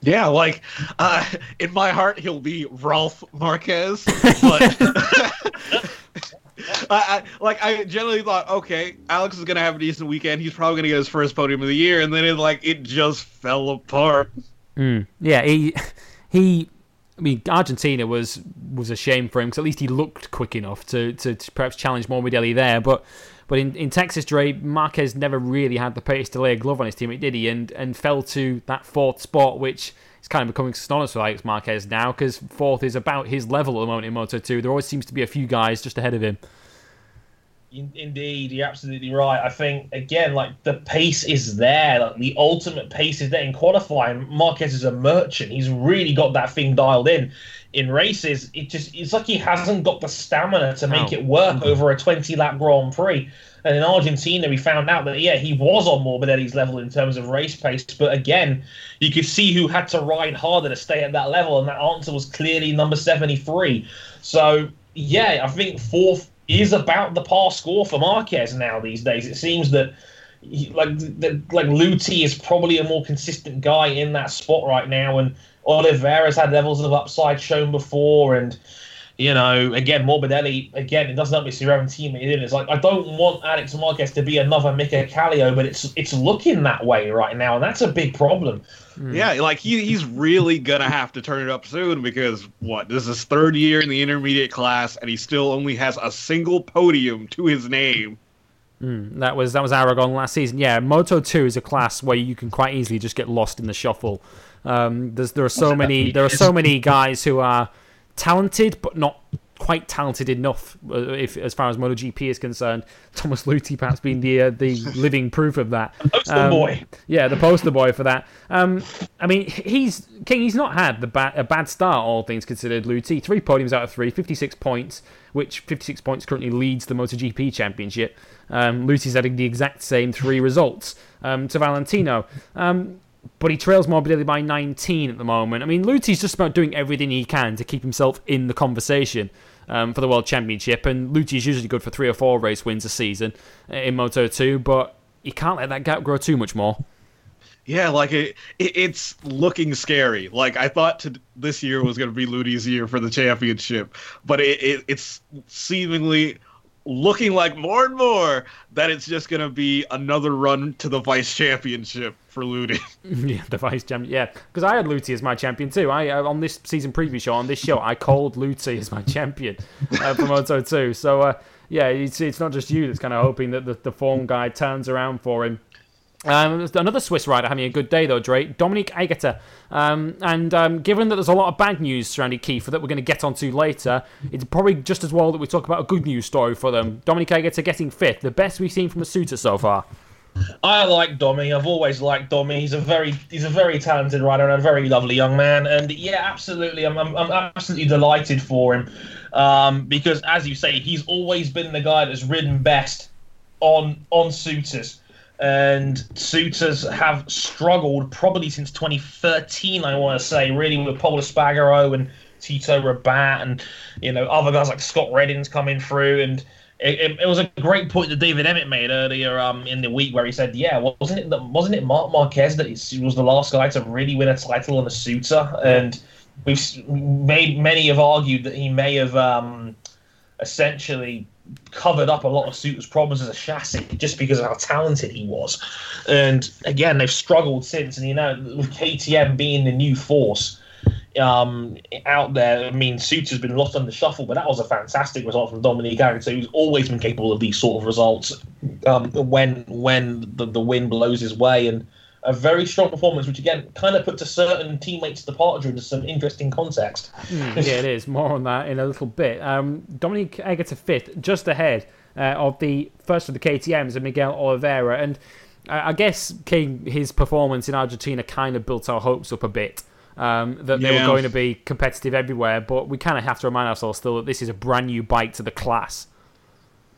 Yeah, like uh, in my heart, he'll be Ralph Marquez, but. I, I, like I generally thought, okay, Alex is gonna have a decent weekend. He's probably gonna get his first podium of the year, and then it like it just fell apart. Mm. Yeah, he he. I mean, Argentina was was a shame for him because at least he looked quick enough to, to, to perhaps challenge Morbidelli there. But but in, in Texas, Dre Marquez never really had the pace to lay a glove on his teammate, did he? And and fell to that fourth spot, which is kind of becoming synonymous with Alex Marquez now because fourth is about his level at the moment in Moto 2. There always seems to be a few guys just ahead of him. Indeed, you're absolutely right. I think again, like the pace is there. Like the ultimate pace is there in qualifying. Marquez is a merchant. He's really got that thing dialed in. In races, it just it's like he hasn't got the stamina to make oh. it work mm-hmm. over a 20 lap Grand Prix. And in Argentina, we found out that yeah, he was on Morbidelli's level in terms of race pace. But again, you could see who had to ride harder to stay at that level, and that answer was clearly number 73. So yeah, I think fourth is about the par score for Marquez now these days. It seems that he, like the, like Luthi is probably a more consistent guy in that spot right now, and Oliveira's had levels of upside shown before, and you know, again, Morbidelli, again, it doesn't help me see your own teammate in. It's like I don't want Alex Marquez to be another Mika Kallio, but it's it's looking that way right now, and that's a big problem. Mm. Yeah, like he, he's really gonna have to turn it up soon because what this is his third year in the intermediate class, and he still only has a single podium to his name. Mm, that was that was Aragon last season. Yeah, Moto Two is a class where you can quite easily just get lost in the shuffle. Um, there are so many there are so many guys who are talented but not quite talented enough uh, if as far as MotoGP is concerned. Thomas Luthi perhaps being the uh, the living proof of that. Poster um, boy. Yeah, the poster boy for that. Um, I mean, he's King. He's not had the bad a bad start, all things considered. Luthi, three podiums out of three, 56 points, which 56 points currently leads the MotoGP championship. Um, Luthi's adding the exact same three results um, to Valentino. Um, but he trails Morbidelli by 19 at the moment. I mean, Luthi's just about doing everything he can to keep himself in the conversation um, for the World Championship. And Luthi's usually good for three or four race wins a season in Moto 2, but you can't let that gap grow too much more. Yeah, like it, it, it's looking scary. Like I thought to, this year was going to be Luthi's year for the championship, but it, it, it's seemingly looking like more and more that it's just going to be another run to the vice championship for Luthi. yeah, the vice champion. Yeah, because I had Luthi as my champion too. I uh, on this season preview show on this show I called Luthi as my champion uh, for Moto 2. So uh, yeah, it's it's not just you that's kind of hoping that the, the form guy turns around for him. Um, another Swiss rider having a good day though, Dre. Dominique Aegerter. Um, and um, given that there's a lot of bad news surrounding Kiefer that we're going to get onto later, it's probably just as well that we talk about a good news story for them. Dominique Aegerter getting fifth, the best we've seen from a Suter so far. I like Dommy. I've always liked Dommy. He's a very he's a very talented rider and a very lovely young man. And yeah, absolutely, I'm I'm, I'm absolutely delighted for him um, because, as you say, he's always been the guy that's ridden best on on Suters and Suters have struggled probably since 2013. I want to say really with Pol Espargaro and Tito Rabat and you know other guys like Scott Redding's coming through and. It, it, was a great point that David Emmett made earlier um, in the week, where he said, "Yeah, wasn't it wasn't it Marc Marquez that was the last guy to really win a title on a Suter?" And we've made many have argued that he may have um, essentially covered up a lot of Suter's problems as a chassis just because of how talented he was. And again, they've struggled since. And you know, with KTM being the new force um, out there, I mean, Suter's been lost on the shuffle, but that was a fantastic result from Dominique So who's always been capable of these sort of results um, when when the, the wind blows his way. And a very strong performance, which again kind of puts a certain teammate's departure into some interesting context. Mm, yeah, it is. More on that in a little bit. Um, Dominique Aegerter fifth, just ahead uh, of the first of the KTM's and Miguel Oliveira. And I guess King, his performance in Argentina kind of built our hopes up a bit. Um, that they yeah. were going to be competitive everywhere, but we kind of have to remind ourselves still that this is a brand new bike to the class.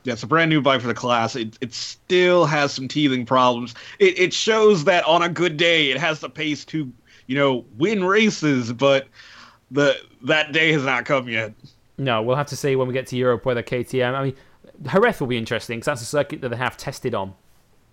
Yeah, it's a brand new bike for the class. It, it still has some teething problems. It, it shows that on a good day, it has the pace to, you know, win races, but the that day has not come yet. No, we'll have to see when we get to Europe whether KTM. I mean, Jerez will be interesting because that's a circuit that they have tested on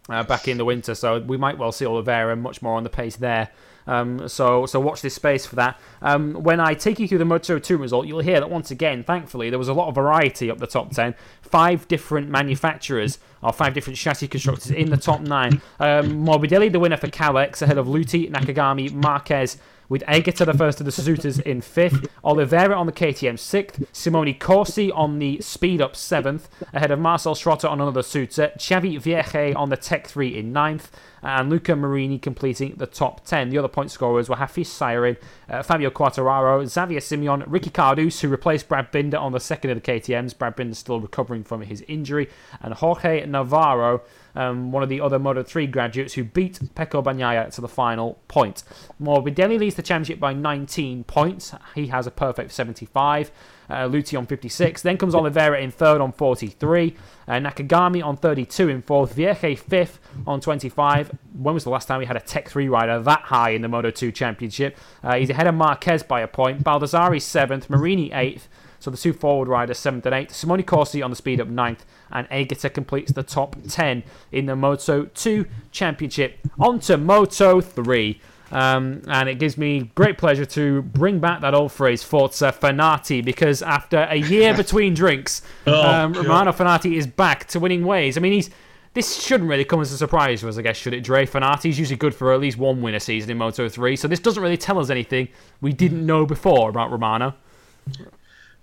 uh, back in the winter, so we might well see Oliveira much more on the pace there. Um, so so watch this space for that. Um, when I take you through the Moto 2 result, you'll hear that once again, thankfully, there was a lot of variety up the top 10. Five different manufacturers or five different chassis constructors in the top nine. Um, Morbidelli, the winner for Kalex, ahead of Luthi, Nakagami, Marquez, with Aegerter the first of the Suters in fifth, Oliveira on the KTM sixth, Simone Corsi on the Speed Up seventh, ahead of Marcel Schrotter on another Suter, Xavi Vierge on the Tech 3 in ninth, and Luca Marini completing the top 10. The other point scorers were Hafiz Syahrin, uh, Fabio Quartararo, Xavier Simeon, Ricky Cardus, who replaced Brad Binder on the second of the KTMs. Brad Binder still recovering from his injury, and Jorge Navarro um, one of the other Moto 3 graduates who beat Pecco Bagnaia to the final point. Morbidelli leads the championship by 19 points. He has a perfect 75. Uh, Luthi on 56. Then comes Oliveira in third on 43. Uh, Nakagami on 32 in fourth. Vierge fifth on 25. When was the last time we had a Tech 3 rider that high in the Moto 2 championship? Uh, he's ahead of Marquez by a point. Baldassarri seventh. Marini eighth. So the two forward riders, 7th and 8th. Simone Corsi on the speed up 9th. And Aegerter completes the top 10 in the Moto 2 Championship. On to Moto 3. Um, and it gives me great pleasure to bring back that old phrase, Forza Fenati, because after a year between drinks, Oh, um, Romano Fenati is back to winning ways. I mean, he's this shouldn't really come as a surprise to us, I guess, should it, Dre? Fenati's usually good for at least one win a season in Moto 3, so this doesn't really tell us anything we didn't know before about Romano.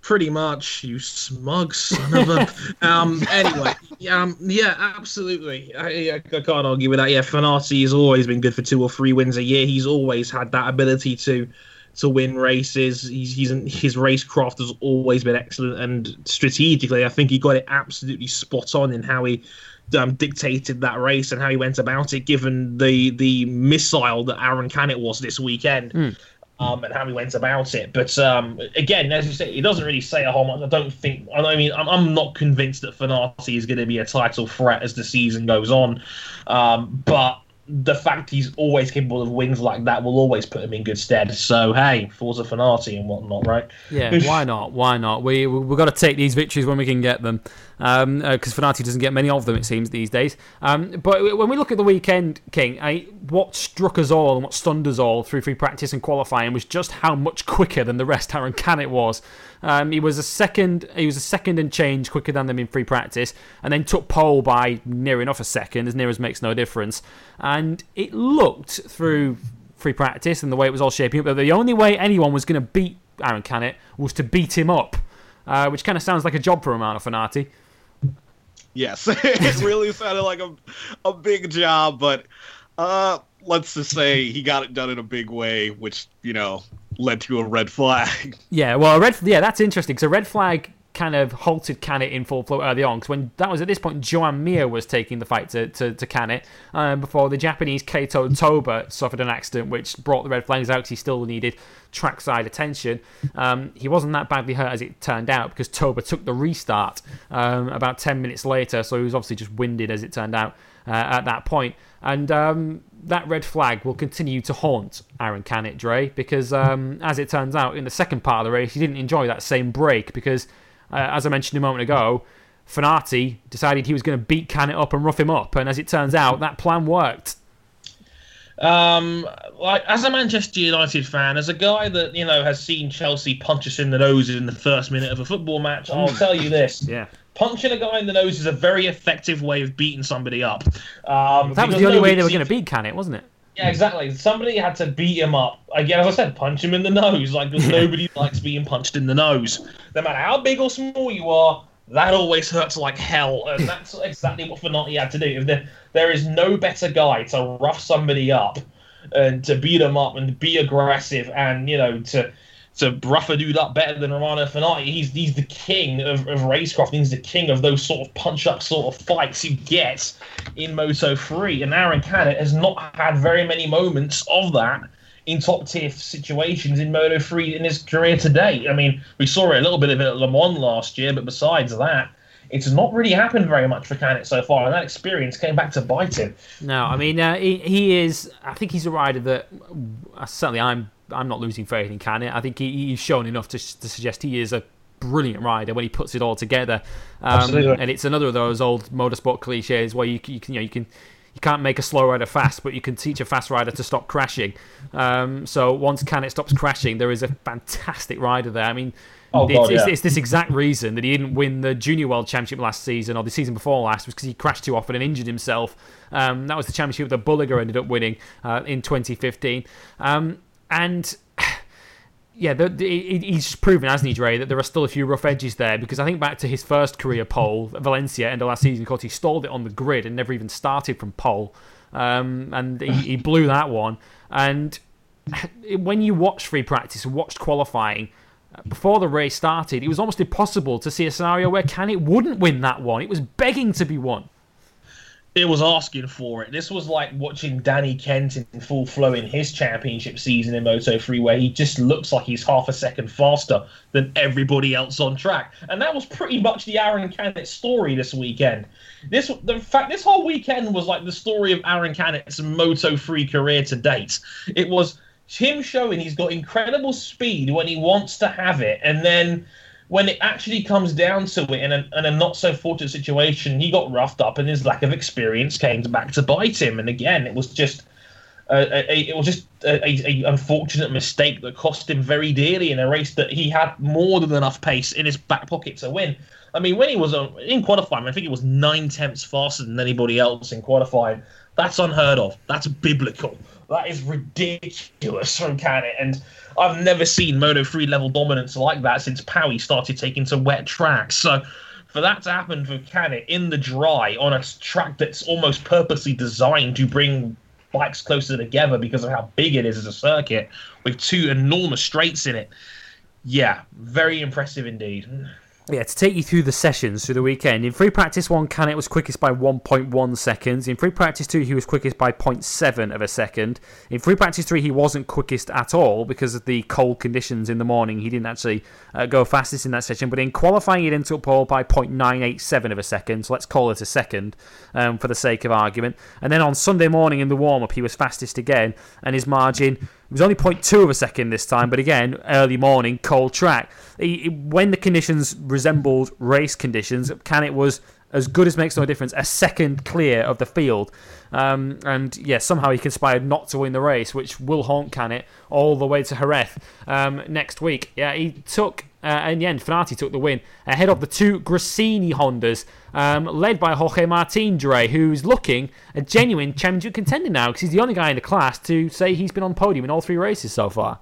Pretty much, you smug son of a. um. Anyway, um. Yeah, absolutely. I, I, can't argue with that. Yeah, Fenati has always been good for two or three wins a year. He's always had that ability to to win races. He's he's his racecraft has always been excellent, and strategically, I think he got it absolutely spot on in how he. Um, dictated that race and how he went about it, given the the missile that Aaron Canet was this weekend um, and how he went about it. But um, again, as you say, it doesn't really say a whole lot. I don't think. I mean, I'm, I'm not convinced that Fenati is going to be a title threat as the season goes on. Um, but the fact he's always capable of wins like that will always put him in good stead. So hey, Forza Fenati and whatnot, right? Yeah, why not? Why not? We we- we've got to take these victories when we can get them, because um, uh Fenati doesn't get many of them, it seems these days. Um, but when we look at the weekend, King, I, what struck us all and what stunned us all through free practice and qualifying was just how much quicker than the rest Aaron Canet was. Um, he was a second. He was a second and change quicker than them in free practice, and then took pole by near enough a second, as near as makes no difference. And it looked through free practice and the way it was all shaping up that the only way anyone was going to beat Aaron Canet was to beat him up, uh, which kind of sounds like a job for Romano Fenati. Yes, it really sounded like a a big job, but uh, let's just say he got it done in a big way, which you know led to a red flag. Yeah, well, a red. Yeah, that's interesting. So red flag kind of halted Canet in full flow early on because when that was at this point, Joan Mir was taking the fight to to, to Canet um, before the Japanese Kaito Toba suffered an accident which brought the red flags out because he still needed trackside attention. Um, he wasn't that badly hurt as it turned out because Toba took the restart um, about ten minutes later, so he was obviously just winded as it turned out uh, at that point. And um, that red flag will continue to haunt Aaron Canet, Dre, because um, as it turns out, in the second part of the race, he didn't enjoy that same break because, uh, as I mentioned a moment ago, Fenati decided he was going to beat Canet up and rough him up, and as it turns out, that plan worked. Um, like as a Manchester United fan, as a guy that you know has seen Chelsea punch us in the nose in the first minute of a football match, I'll tell you this: Yeah. Punching a guy in the nose is a very effective way of beating somebody up. Um, That was the only way they were going to beat Canet, wasn't it? Yeah, exactly. Somebody had to beat him up. Again, as I said, punch him in the nose. Like, nobody likes being punched in the nose. No matter how big or small you are, that always hurts like hell. And that's exactly what Fenati had to do. If there, there is no better guy to rough somebody up and to beat them up and be aggressive and, you know, to to rough a dude up better than Romano Fenati. He's he's the king of, of racecraft. He's the king of those sort of punch up sort of fights you get in Moto 3. And Aaron Canet has not had very many moments of that in top tier situations in Moto 3 in his career to date. I mean, we saw a little bit of it at Le Mans last year, but besides that, it's not really happened very much for Canet so far, and that experience came back to bite him. No, I mean uh, he, he is. I think he's a rider that uh, certainly I'm. I'm not losing faith in Canet. I think he, he's shown enough to, to suggest he is a brilliant rider when he puts it all together. Um, Absolutely. And it's another of those old motorsport cliches where you, you can you know you can you can't make a slow rider fast, but you can teach a fast rider to stop crashing. Um, so once Canet stops crashing, there is a fantastic rider there. I mean. Oh, it's, God, it's, yeah. it's this exact reason that he didn't win the Junior World Championship last season or the season before last was because he crashed too often and injured himself. Um, that was the championship that Bulega ended up winning uh, in 2015. Um, and yeah, the, the, he- he's just proven, hasn't he, Dre, that there are still a few rough edges there. Because I think back to his first career pole, at Valencia, end of last season, of course, he stalled it on the grid and never even started from pole. Um, and he, he blew that one. And when you watch free practice and watched qualifying, uh, before the race started, it was almost impossible to see a scenario where Canet wouldn't win that one. It was begging to be won. It was asking for it. This was like watching Danny Kent in full flow in his championship season in Moto 3, where he just looks like he's half a second faster than everybody else on track. And that was pretty much the Aaron Canet story this weekend. This, the fact, this whole weekend was like the story of Aaron Canet's Moto 3 career to date. It was him showing he's got incredible speed when he wants to have it, and then when it actually comes down to it in a, in a not so fortunate situation, he got roughed up and his lack of experience came back to bite him. And again, it was just a, a, it was just a, a, unfortunate mistake that cost him very dearly in a race that he had more than enough pace in his back pocket to win. I mean, when he was uh, in qualifying, I think it was nine tenths faster than anybody else in qualifying. That's unheard of. That's biblical. That is ridiculous from Canet. And I've never seen Moto 3 level dominance like that since Pawi started taking to wet tracks. So for that to happen for Canet in the dry on a track that's almost purposely designed to bring bikes closer together because of how big it is as a circuit with two enormous straights in it. Yeah, very impressive indeed. Yeah, to take you through the sessions through the weekend. In free practice one, Canet was quickest by 1.1 seconds. In free practice two, he was quickest by 0.7 of a second. In free practice three, he wasn't quickest at all because of the cold conditions in the morning. He didn't actually uh, go fastest in that session. But in qualifying, he into a pole by 0.987 of a second. So let's call it a second um, for the sake of argument. And then on Sunday morning in the warm up, he was fastest again, and his margin it was only 0.2 of a second this time, but again, early morning, cold track. When the conditions resembled race conditions, Canet was as good as makes no difference, a second clear of the field. Um, and yeah, somehow he conspired not to win the race, which will haunt Canet all the way to Jerez um, next week. Yeah, he took, uh, in the end, Fenati took the win ahead of the two Gresini Hondas, um, led by Jorge Martin Dre, who's looking a genuine championship contender now because he's the only guy in the class to say he's been on podium in all three races so far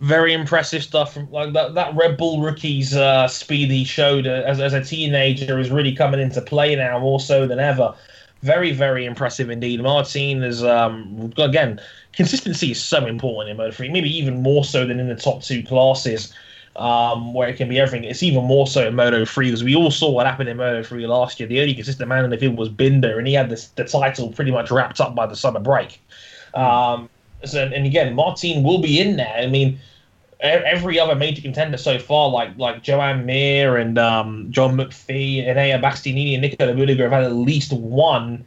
very impressive stuff. From, like that, that Red Bull rookie's uh, speed he showed as, as a teenager is really coming into play now more so than ever. Very, very impressive indeed. Martin is um, again consistency is so important in Moto 3, maybe even more so than in the top two classes. Um, where it can be everything. It's even more so in Moto 3 because we all saw what happened in Moto 3 last year. The only consistent man in the field was Binder, and he had this, the title pretty much wrapped up by the summer break. Um, and again, Martin will be in there. I mean, every other major contender so far, like like Joan Mir and um, John McPhee, and Enea Bastianini, and Nicola Bulega have had at least one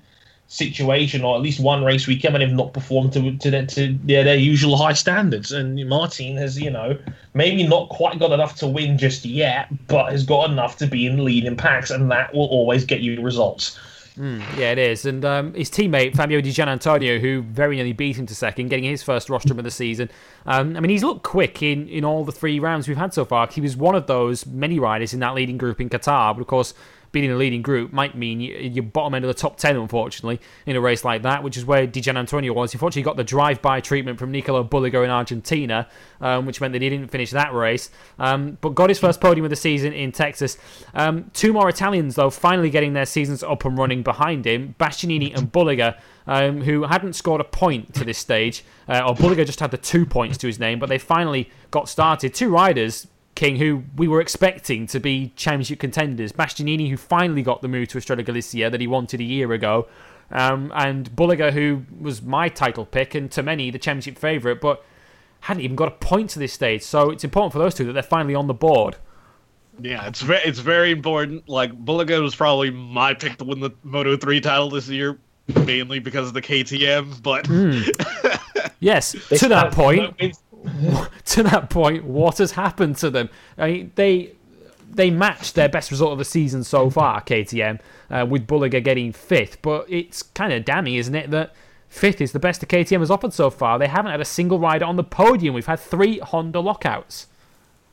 situation or at least one race weekend and have not performed to to, their, to their, their usual high standards. And Martin has, you know, maybe not quite got enough to win just yet, but has got enough to be in leading packs, and that will always get you results. Mm, yeah, it is. And um, his teammate, Fabio Di Giannantonio, who very nearly beat him to second, getting his first rostrum of the season. Um, I mean, he's looked quick in, in all the three rounds we've had so far. He was one of those many riders in that leading group in Qatar, but of course, being in the leading group might mean you, you're bottom end of the top 10, unfortunately, in a race like that, which is where Di Giannantonio was. He unfortunately got the drive by treatment from Nicolo Bulega in Argentina, um, which meant that he didn't finish that race, um, but got his first podium of the season in Texas. Um, two more Italians, though, finally getting their seasons up and running behind him Bastianini and Bulega. Um, who hadn't scored a point to this stage, uh, or Bulega just had the two points to his name, but they finally got started. Two riders King, who we were expecting to be championship contenders. Bastianini, who finally got the move to Estrella Galicia that he wanted a year ago. Um, and Bulega, who was my title pick and to many the championship favourite, but hadn't even got a point to this stage. So it's important for those two that they're finally on the board. Yeah, it's very it's very important. Like Bulega was probably my pick to win the Moto three title this year, mainly because of the KTM. But mm. yes, to that point, to that point, what has happened to them? I mean, they they matched their best result of the season so far, KTM, uh, with Bulega getting fifth. But it's kind of damning, isn't it, that fifth is the best the KTM has offered so far. They haven't had a single rider on the podium. We've had three Honda lockouts.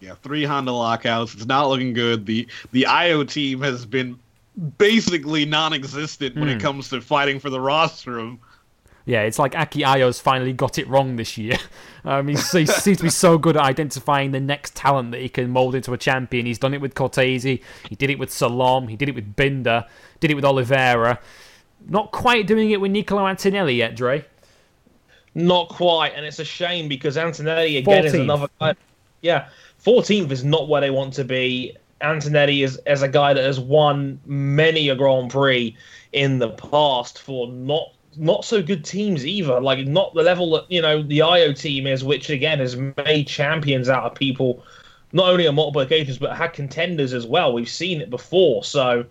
Yeah, three Honda lockouts. It's not looking good. The the Ajo team has been basically non-existent when mm. it hmm. comes to fighting for the rostrum yeah, it's like Aki Ajo's finally got it wrong this year. Um, he, he seems to be so good at identifying the next talent that he can mould into a champion. He's done it with Cortese, he did it with Salom, he did it with Binder, did it with Oliveira. Not quite doing it with Nicolo Antonelli yet, Dre. Not quite, and it's a shame because Antonelli again 14th. is another guy. Yeah, 14th is not where they want to be. Antonelli is as a guy that has won many a Grand Prix in the past for not not so good teams either. Like not the level that you know the Ajo team is, which again has made champions out of people, not only on multiple occasions but had contenders as well. We've seen it before, so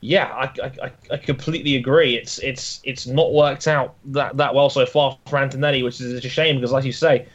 yeah, I, I, I completely agree. It's it's it's not worked out that that well so far for Antonelli, which is a shame because, like you say,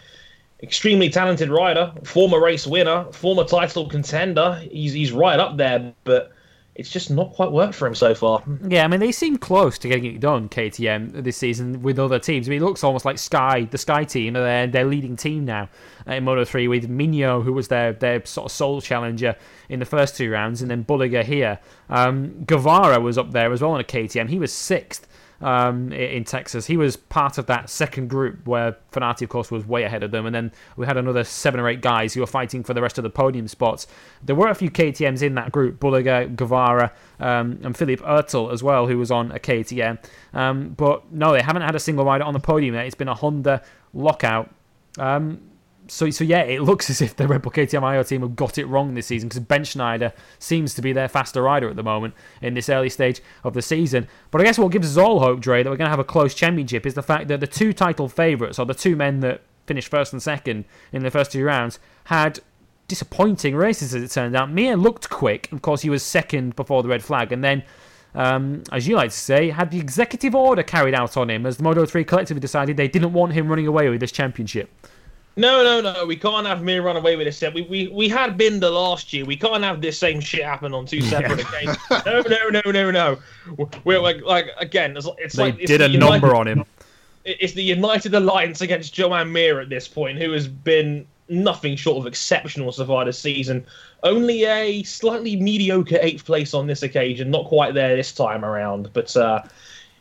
extremely talented rider, former race winner, former title contender. He's he's right up there, but it's just not quite worked for him so far. Yeah, I mean they seem close to getting it done, KTM this season with other teams. I mean it looks almost like Sky, the Sky team, are their, their leading team now in Moto three with Migno, who was their their sort of sole challenger in the first two rounds, and then Bulega here. Um, Guevara was up there as well on a KTM. He was sixth um, in Texas. He was part of that second group where Fenati, of course, was way ahead of them. And then we had another seven or eight guys who were fighting for the rest of the podium spots. There were a few KTMs in that group Bulega, Guevara, um, and Philipp Ertl as well, who was on a KTM. Um, but no, they haven't had a single rider on the podium yet. It's been a Honda lockout. Um, so so yeah, it looks as if the Red Bull KTM Ajo team have got it wrong this season because Bendsneyder seems to be their faster rider at the moment in this early stage of the season. But I guess what gives us all hope, Dre, that we're going to have a close championship is the fact that the two title favourites, or the two men that finished first and second in the first two rounds, had disappointing races as it turned out. Mir looked quick, of course he was second before the red flag, and then. Um, as you like to say, had the executive order carried out on him as the Moto 3 collectively decided they didn't want him running away with this championship. No, no, no. We can't have Mir run away with this set. We, we we had Binder last year. We can't have this same shit happen on two separate occasions. No, no, no, no, no. We're like, like again, it's, it's they like it's did a United, number on him. It's the United Alliance against Joan Mir at this point, who has been nothing short of exceptional so far this season. Only a slightly mediocre eighth place on this occasion. Not quite there this time around, but. uh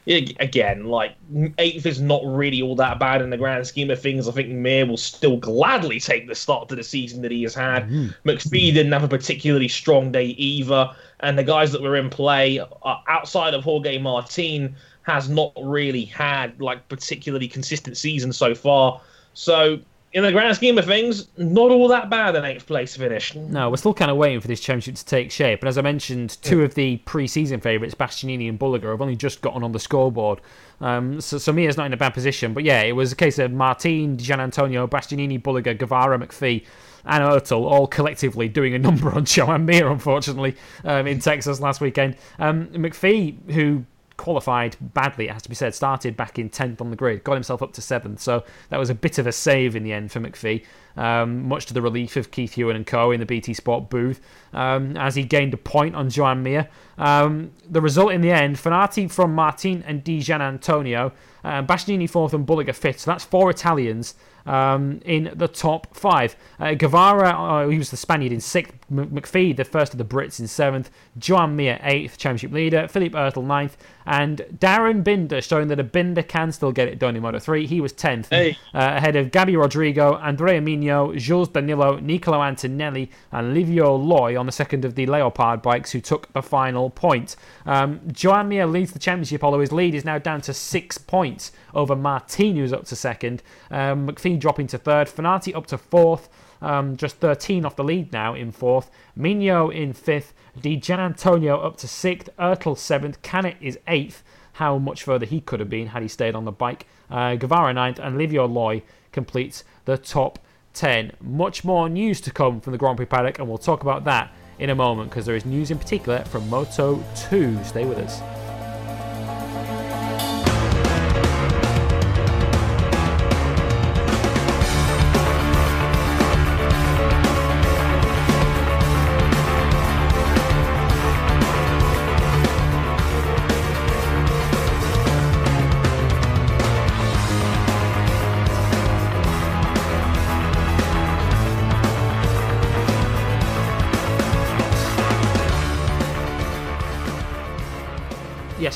again, like eighth is not really all that bad in the grand scheme of things. I think Mir will still gladly take the start to the season that he has had. Mm-hmm. McPhee didn't have a particularly strong day either, and the guys that were in play uh, outside of Jorge Martin has not really had like particularly consistent season so far. So in the grand scheme of things, not all that bad an eighth place finish. No, we're still kind of waiting for this championship to take shape. And as I mentioned, two of the pre-season favourites, Bastianini and Bulega, have only just gotten on the scoreboard. Um, so, so Mir's not in a bad position. But yeah, it was a case of Martin, Giannantonio, Bastianini, Bulega, Guevara, McPhee, and Ertl all collectively doing a number on Joan Mir, unfortunately, um, in Texas last weekend. Um, McPhee, who qualified badly, it has to be said. Started back in 10th on the grid, got himself up to 7th. So that was a bit of a save in the end for McPhee, um, much to the relief of Keith Huewen and co. in the BT Sport booth, um, as he gained a point on Joan Mir. Um, the result in the end, Fenati from Martin and Di Giannantonio, uh, Bastianini fourth and Bulega fifth. So that's four Italians um, in the top five. Uh, Guevara, uh, he was the Spaniard in sixth. McPhee, the first of the Brits, in seventh. Joan Mir, eighth, championship leader. Philipp Ertl, ninth. And Darryn Binder, showing that a Binder can still get it done in Moto 3. He was 10th, Hey. uh, ahead of Gabby Rodrigo, Andrea Migno, Jules Danilo, Nicolo Antonelli, and Livio Loi on the second of the Leopard bikes, who took the final point. Um, Joan Mir leads the championship, although his lead is now down to six points over Martin, who's up to second. Um, McPhee dropping to third. Fenati up to fourth. Um, just 13 off the lead now in fourth. Migno in fifth. Di Giannantonio up to sixth. Ertl seventh. Canet is eighth. How much further he could have been had he stayed on the bike. Uh, Guevara ninth. And Livio Loi completes the top 10. Much more news to come from the Grand Prix paddock, and we'll talk about that in a moment because there is news in particular from Moto 2. Stay with us.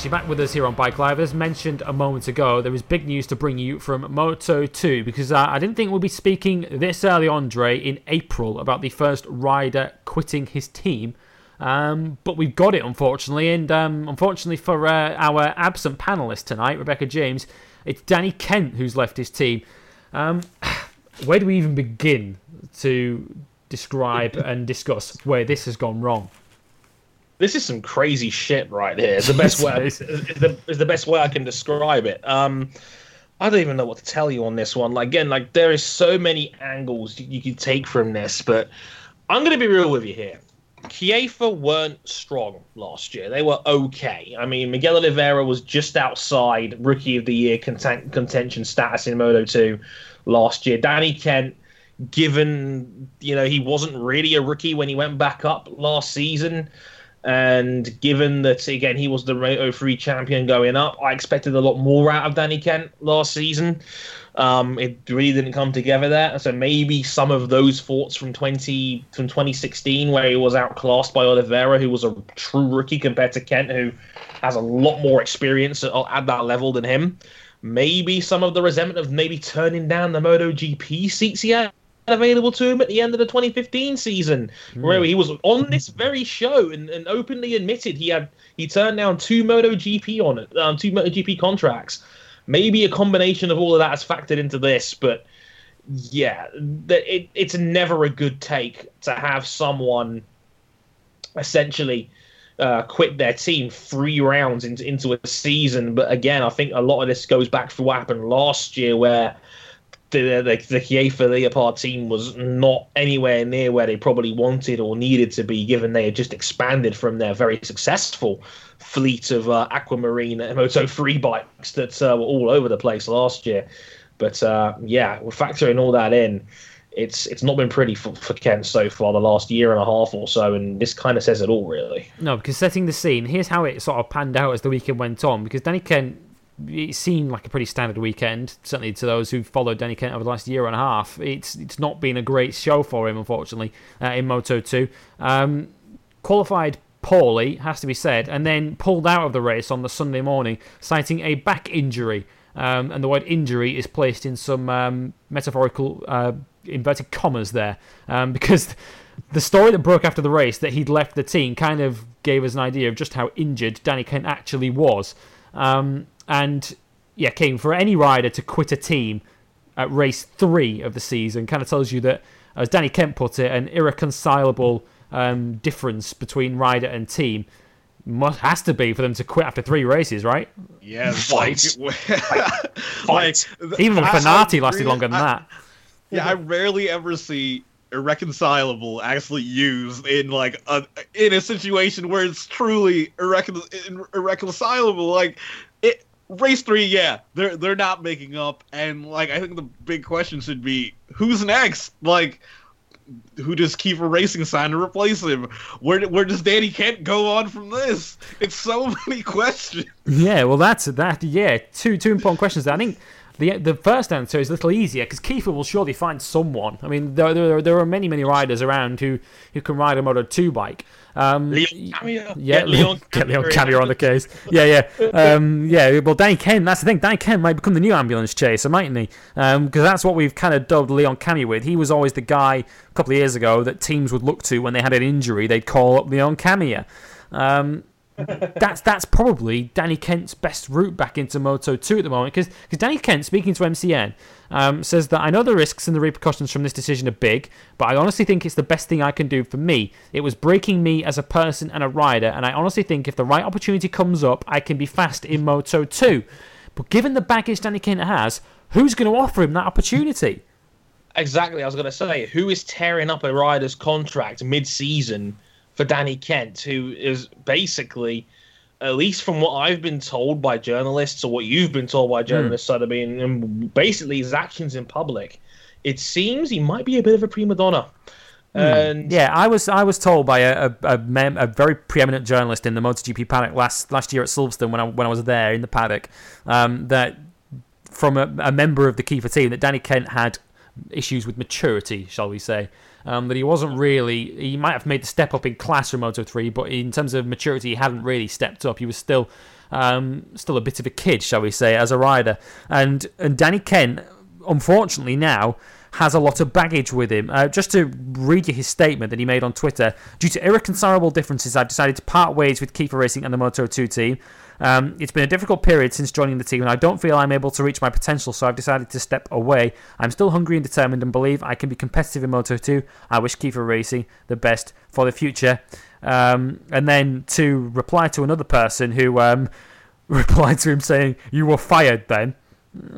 You're back with us here on Bike Live. As mentioned a moment ago, there is big news to bring you from Moto 2 because uh, I didn't think we'd be speaking this early, Andre, in April about the first rider quitting his team. Um, but we've got it, unfortunately. And um, unfortunately for uh, our absent panelist tonight, Rebecca James, it's Danny Kent who's left his team. Um, where do we even begin to describe and discuss where this has gone wrong? This is some crazy shit right here. It's the best way. Is, is the is the best way I can describe it. Um, I don't even know what to tell you on this one. Like again, like there is so many angles you, you could take from this, but I'm gonna be real with you here. Kiefer weren't strong last year. They were okay. I mean, Miguel Oliveira was just outside Rookie of the Year content, contention status in Moto 2 last year. Danny Kent, given you know he wasn't really a rookie when he went back up last season, And given that again he was the Moto 3 champion going up, I expected a lot more out of Danny Kent last season. Um, it really didn't come together there. So maybe some of those thoughts from 20 from 2016, where he was outclassed by Oliveira, who was a true rookie compared to Kent, who has a lot more experience at, at that level than him. Maybe some of the resentment of maybe turning down the MotoGP seats he had available to him at the end of the 2015 season, mm. where he was on this very show and, and, openly admitted he had he turned down two MotoGP on it, um, two MotoGP contracts. Maybe a combination of all of that has factored into this, but yeah, it, it's never a good take to have someone essentially uh, quit their team three rounds into, into a season. But again, I think a lot of this goes back to what happened last year, where the the, the Leopard team was not anywhere near where they probably wanted or needed to be, given they had just expanded from their very successful fleet of uh, Aquamarine Moto 3 bikes that uh, were all over the place last year. But uh, yeah, we're factoring all that in it's it's not been pretty for, for Kent so far the last year and a half or so, and this kind of says it all, really. No, because setting the scene, here's how it sort of panned out as the weekend went on. Because Danny Kent, it seemed like a pretty standard weekend, certainly to those who followed Danny Kent over the last year and a half. It's it's not been a great show for him, unfortunately, uh, in Moto 2. Um, qualified poorly, has to be said, and then pulled out of the race on the Sunday morning, citing a back injury. Um, and the word injury is placed in some um, metaphorical uh, inverted commas there, um, because the story that broke after the race that he'd left the team kind of gave us an idea of just how injured Danny Kent actually was. Um, and yeah, came for any rider to quit a team at race three of the season kind of tells you that, as Danny Kent put it, an irreconcilable um, difference between rider and team must has to be for them to quit after three races, right? Yeah, like, like even Fenati lasted longer than I, that. Yeah, I rarely ever see irreconcilable actually used in like a in a situation where it's truly irrecon- irreconcilable. Like it, race three, yeah, they're they're not making up, and like I think the big question should be who's next. Like who does Kiefer Racing sign to replace him? Where where does Danny Kent go on from this? It's so many questions. Yeah, well, that's that. Yeah, two two important questions. I think the the first answer is a little easier because Kiefer will surely find someone. I mean, there, there, there are many many riders around who, who can ride a Moto two bike. Um, Leon. Yeah, get Leon, get Leon Camier on the case. Yeah, yeah, um, yeah. Well, Danny Kent. That's the thing. Danny Kent might become the new ambulance chaser, mightn't he? Because um, that's what we've kind of dubbed Leon Camier with. He was always the guy a couple of years ago that teams would look to when they had an injury. They'd call up Leon Camier. Um, that's that's probably Danny Kent's best route back into Moto 2 at the moment because Danny Kent, speaking to MCN, um, says that I know the risks and the repercussions from this decision are big, but I honestly think it's the best thing I can do for me. It was breaking me as a person and a rider, and I honestly think if the right opportunity comes up, I can be fast in Moto 2. But given the baggage Danny Kent has, who's going to offer him that opportunity? Exactly, I was going to say, who is tearing up a rider's contract mid season? For Danny Kent, who is basically, at least from what I've been told by journalists or what you've been told by journalists, mm. Sotheby, and basically his actions in public, it seems he might be a bit of a prima donna. Hmm. And yeah, I was I was told by a a, a, mem- a, very preeminent journalist in the MotoGP paddock last last year at Silverstone when I when I was there in the paddock um, that from a, a member of the Kiefer team that Danny Kent had issues with maturity, shall we say? Um, that he wasn't really. He might have made the step up in class from Moto 3, but in terms of maturity, he hadn't really stepped up. He was still. Um, still a bit of a kid, shall we say, as a rider. And and Danny Kent, unfortunately now, has a lot of baggage with him. Uh, just to read you his statement that he made on Twitter, due to irreconcilable differences, I've decided to part ways with Kiefer Racing and the Moto 2 team. Um, it's been a difficult period since joining the team, and I don't feel I'm able to reach my potential, so I've decided to step away. I'm still hungry and determined and believe I can be competitive in Moto 2. I wish Kiefer Racing the best for the future. Um, and then to reply to another person who um, replied to him saying, You were fired then.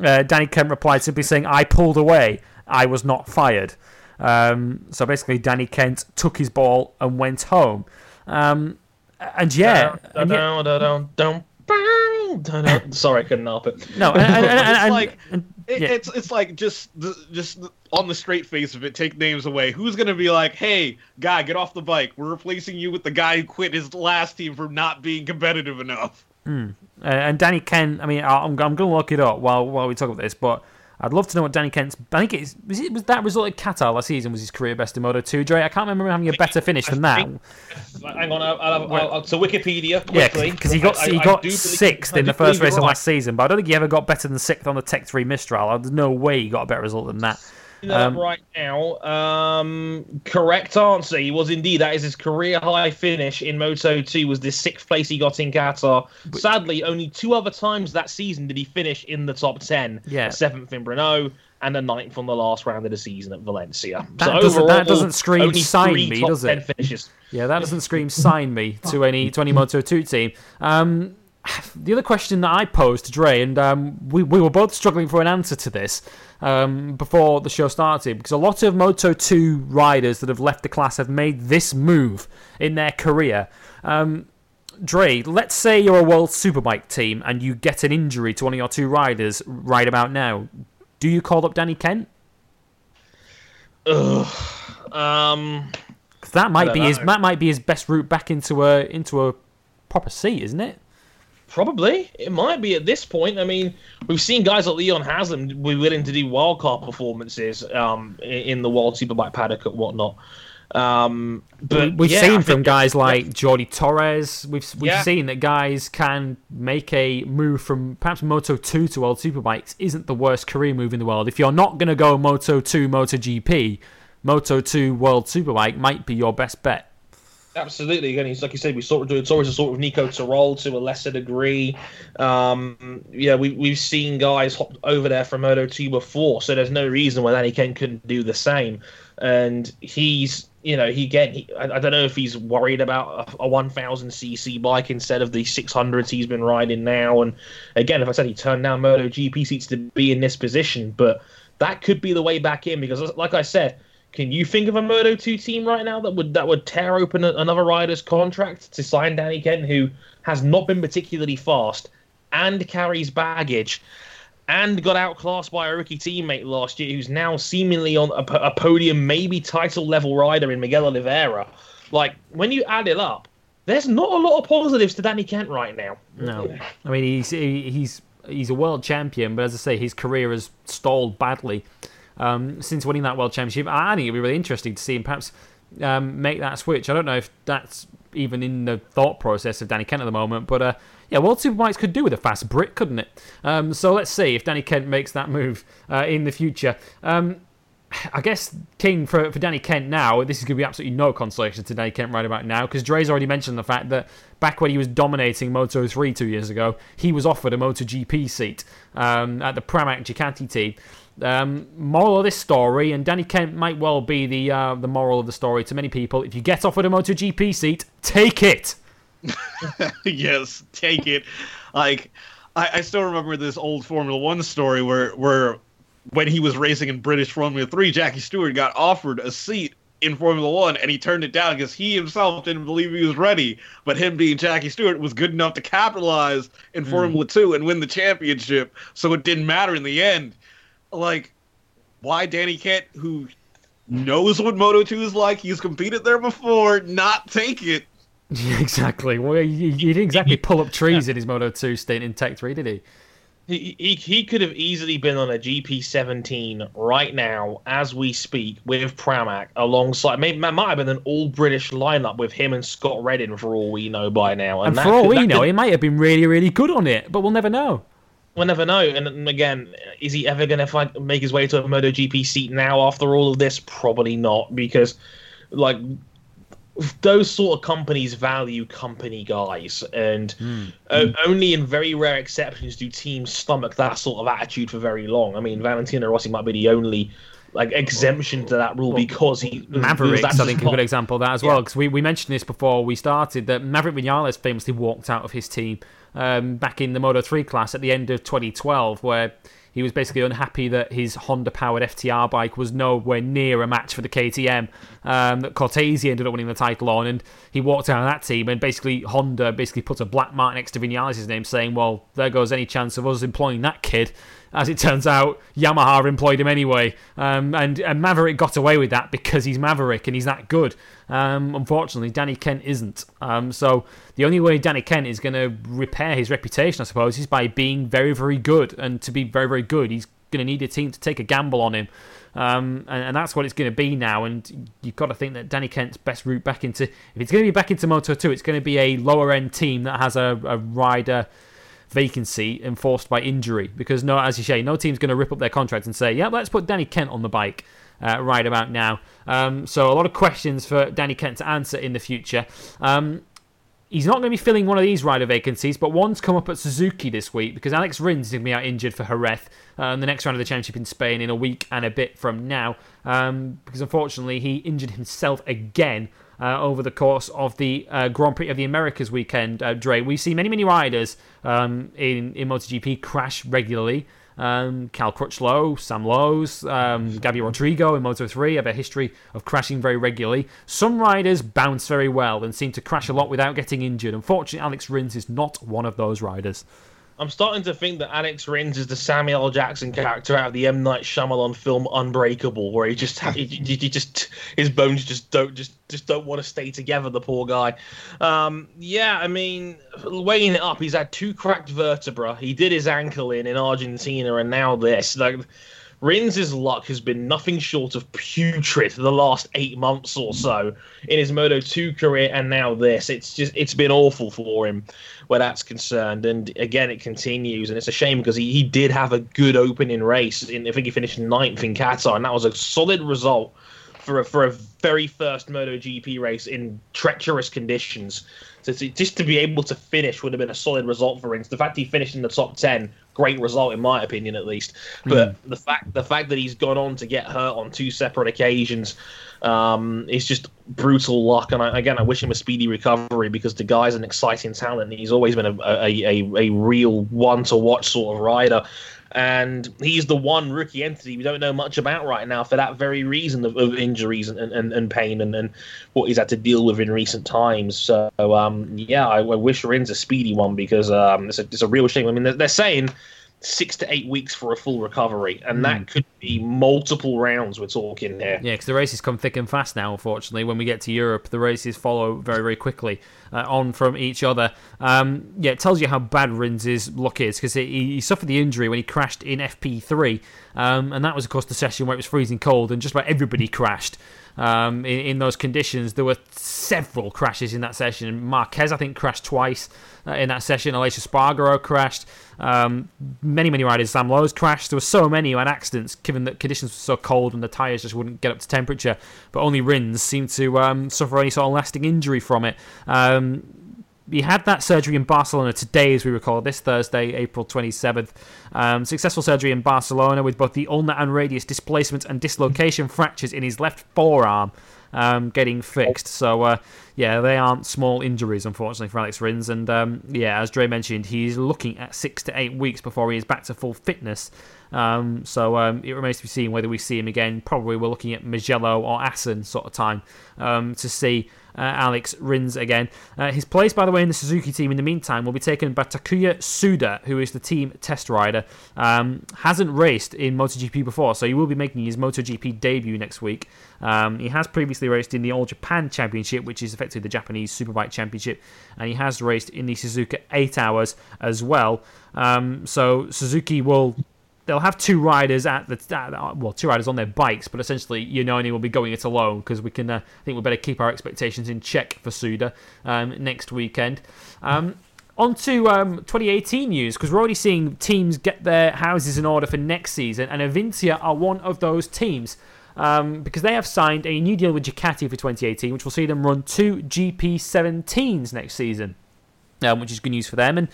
Uh, Danny Kent replied simply saying, I pulled away. I was not fired. Um, so basically, Danny Kent took his ball and went home. Um, and yeah, and yeah Oh, no. Sorry, I couldn't help it. No, and, and, and, it's like it, yeah. it's it's like just just on the straight face of it, take names away. Who's gonna be like, hey, guy, get off the bike. We're replacing you with the guy who quit his last team for not being competitive enough. Uh, and Danny Kent, I mean, I- I'm, I'm going to look it up while while we talk about this, but I'd love to know what Danny Kent's. I think it's was, it, was that result at Qatar last season was his career best in Moto 2. Dre, I can't remember having a better finish than that. Hang on, I'll, I'll, I'll, I'll, to Wikipedia Yeah, because he got I- he got sixth in the first race of last season, but I don't think he ever got better than sixth on the Tech 3 Mistral. There's no way he got a better result than that. Looking that up Um, right now. Um, correct answer. He was indeed. That is his career high finish in Moto 2. Was the sixth place he got in Qatar. Sadly, only two other times that season did he finish in the top ten. Yeah. Seventh in Brno and the ninth on the last round of the season at Valencia. That so doesn't- overall, that doesn't scream sign me, does it? Yeah, that doesn't scream sign me to any to any Moto 2 team. Um, the other question that I posed to Dre, and um, we, we were both struggling for an answer to this um, before the show started, because a lot of Moto 2 riders that have left the class have made this move in their career. Um, Dre, let's say you're a World Superbike team and you get an injury to one of your two riders right about now. Do you call up Danny Kent? Um, 'Cause that might be his that might be his best route back into a into a proper seat, isn't it? Probably. It might be at this point. I mean, we've seen guys like Leon Haslam be willing to do wildcard performances um, in the World Superbike paddock and whatnot. Um, but We've yeah, seen from guys like Jordi Torres. We've we've Yeah. seen that guys can make a move from perhaps Moto 2 to World Superbikes isn't the worst career move in the world. If you're not going to go Moto 2 Moto GP, Moto 2 World Superbike might be your best bet. Absolutely. Again, he's like you said, we sort of do it's always a sort of Nico Terol to a lesser degree. Um, yeah, we we've seen guys hop over there from Moto 2 before, so there's no reason why Danny Kent couldn't do the same. And he's, you know, he again, he, I, I don't know if he's worried about a, a 1000 cc bike instead of the 600s he's been riding now. And again, if I said he turned down Moto GP seats to be in this position, but that could be the way back in because, like I said, can you think of a Moto 2 team right now that would that would tear open a, another rider's contract to sign Danny Kent, who has not been particularly fast and carries baggage and got outclassed by a rookie teammate last year, who's now seemingly on a, a podium, maybe title level rider in Miguel Oliveira? Like when you add it up, there's not a lot of positives to Danny Kent right now. No, I mean he's he's he's a world champion, but as I say, his career has stalled badly um, since winning that world championship. I think it'd be really interesting to see him perhaps um, make that switch. I don't know if that's even in the thought process of Danny Kent at the moment, but uh, yeah, World Superbikes could do with a fast Brit, couldn't it? Um, so let's see if Danny Kent makes that move uh, in the future. Um, I guess King for for Danny Kent now. This is going to be absolutely no consolation to Danny Kent right about now because Dre's already mentioned the fact that back when he was dominating Moto 3 two years ago, he was offered a Moto GP seat um, at the Pramac Ducati team. Um, moral of this story, and Danny Kent might well be the uh, the moral of the story to many people. If you get offered a Moto GP seat, take it. yes, take it. Like, I, I still remember this old Formula One story where where when he was racing in British Formula Three, Jackie Stewart got offered a seat in Formula One and he turned it down because he himself didn't believe he was ready. But him being Jackie Stewart was good enough to capitalize in Formula Two and win the championship, so it didn't matter in the end. Like, why Danny Kent, who knows what Moto 2 is like, he's competed there before, not take it? exactly. Well, he, he didn't exactly pull up trees in his Moto 2 stint in Tech 3, did he? He, he, he could have easily been on a GP17 right now as we speak with Pramac alongside. Maybe that might have been an all British lineup with him and Scott Redding for all we know by now. And that for all could- we that know, could- he might have been really, really good on it, but we'll never know. We'll never know. And, again, is he ever going to find make his way to a MotoGP seat now after all of this? Probably not, because like those sort of companies value company guys, and hmm. o- only in very rare exceptions do teams stomach that sort of attitude for very long. I mean, Valentino Rossi might be the only like exemption to that rule because he Mavericks, that's I think, a good example of that as well. Because we, we mentioned this before we started that Maverick Vinales famously walked out of his team um, back in the Moto 3 class at the end of 2012, where he was basically unhappy that his Honda powered FTR bike was nowhere near a match for the KTM um, that Cortese ended up winning the title on. And he walked out of that team, and basically Honda basically put a black mark next to Vinales' name, saying, Well, there goes any chance of us employing that kid as it turns out, Yamaha employed him anyway. Um, and, and, Maverick got away with that because he's Maverick and he's that good. Um, unfortunately, Danny Kent isn't. Um, so the only way Danny Kent is going to repair his reputation, I suppose, is by being very, very good. And to be very, very good, he's going to need a team to take a gamble on him. Um, and, and, that's what it's going to be now. And you've got to think that Danny Kent's best route back into, if it's going to be back into Moto 2, it's going to be a lower end team that has a, a rider vacancy enforced by injury because no, as you say, no team's going to rip up their contract and say, "Yeah, let's put Danny Kent on the bike." Uh, right about now. Um, so a lot of questions for Danny Kent to answer in the future. Um, he's not going to be filling one of these rider vacancies, but one's come up at Suzuki this week because Alex Rins is going to be out injured for Jerez uh, the next round of the championship in Spain in a week and a bit from now. Um, because unfortunately, he injured himself again uh, over the course of the uh, Grand Prix of the Americas weekend, uh, Dre. We see many, many riders um, in, in MotoGP crash regularly. Um, Cal Crutchlow, Sam Lowes, um, Gabi Rodrigo in Moto 3 have a history of crashing very regularly. Some riders bounce very well and seem to crash a lot without getting injured. Unfortunately, Alex Rins is not one of those riders. I'm starting to think that Alex Rins is the Samuel L. Jackson character out of the M Night Shyamalan film Unbreakable, where he just he, he, just his bones just don't just just don't want to stay together. The poor guy. Um, yeah, I mean, weighing it up, he's had two cracked vertebra. He did his ankle in in Argentina, and now this. Like, Rins' luck has been nothing short of putrid the last eight months or so in his Moto 2 career, and now this. It's just it's been awful for him where that's concerned. And again, it continues, and it's a shame because he, he did have a good opening race. In, I think he finished ninth in Qatar, and that was a solid result for a, for a very first MotoGP race in treacherous conditions. So just to be able to finish would have been a solid result for him. The fact he finished in the top ten, great result in my opinion, at least. But mm. the fact the fact that he's gone on to get hurt on two separate occasions um, is just brutal luck. And I, again, I wish him a speedy recovery because the guy's an exciting talent. He's always been a a, a, a real one to watch sort of rider and he's the one rookie entity we don't know much about right now for that very reason of, of injuries and, and, and pain and, and what he's had to deal with in recent times. So um, yeah, I, I, wish Rins a speedy one because um, it's, a, it's a real shame. I mean, they're, they're saying six to eight weeks for a full recovery, and mm. that hmm. could be multiple rounds we're talking here. Yeah, because the races come thick and fast now. Unfortunately, when we get to Europe, the races follow very, very quickly uh, on from each other. Um, yeah, it tells you how bad Rins' luck is because he, he, suffered the injury when he crashed in FP3, um, and that was, of course, the session where it was freezing cold, and just about everybody crashed um, in, in, those conditions. There were several crashes in that session. Marquez, I think, crashed twice uh, in that session. Aleix Espargaro crashed. Um, many, many riders, Sam Lowes crashed. There were so many who had accidents, given that conditions were so cold and the tyres just wouldn't get up to temperature. But only Rins seemed to um, suffer any sort of lasting injury from it. Um, he had that surgery in Barcelona today, as we recall, this Thursday, April 27th. Um, successful surgery in Barcelona with both the ulnar and radius displacement and dislocation fractures in his left forearm um, getting fixed. So, uh, yeah, they aren't small injuries, unfortunately, for Alex Rins. And, um, yeah, as Dre mentioned, he's looking at six to eight weeks before he is back to full fitness. Um, so um, it remains to be seen whether we see him again. Probably we're looking at Mugello or Assen sort of time um, to see Alex Rins again. Uh, his place, by the way, in the Suzuki team in the meantime will be taken by Takuya Tsuda, who is the team test rider. Um, hasn't raced in MotoGP before, so he will be making his MotoGP debut next week. Um, he has previously raced in the All Japan Championship, which is effectively the Japanese Superbike Championship, and he has raced in the Suzuka 8 Hours as well. Um, so Suzuki will they'll have two riders at the at, well, two riders on their bikes, but essentially Iannone will be going it alone because we can. Uh, I think we better keep our expectations in check for Tsuda um, next weekend. Um, on to um, 2018 news because we're already seeing teams get their houses in order for next season, and Avintia are one of those teams. Um, because they have signed a new deal with Ducati for 2018, which will see them run two GP17s next season, um, which is good news for them. And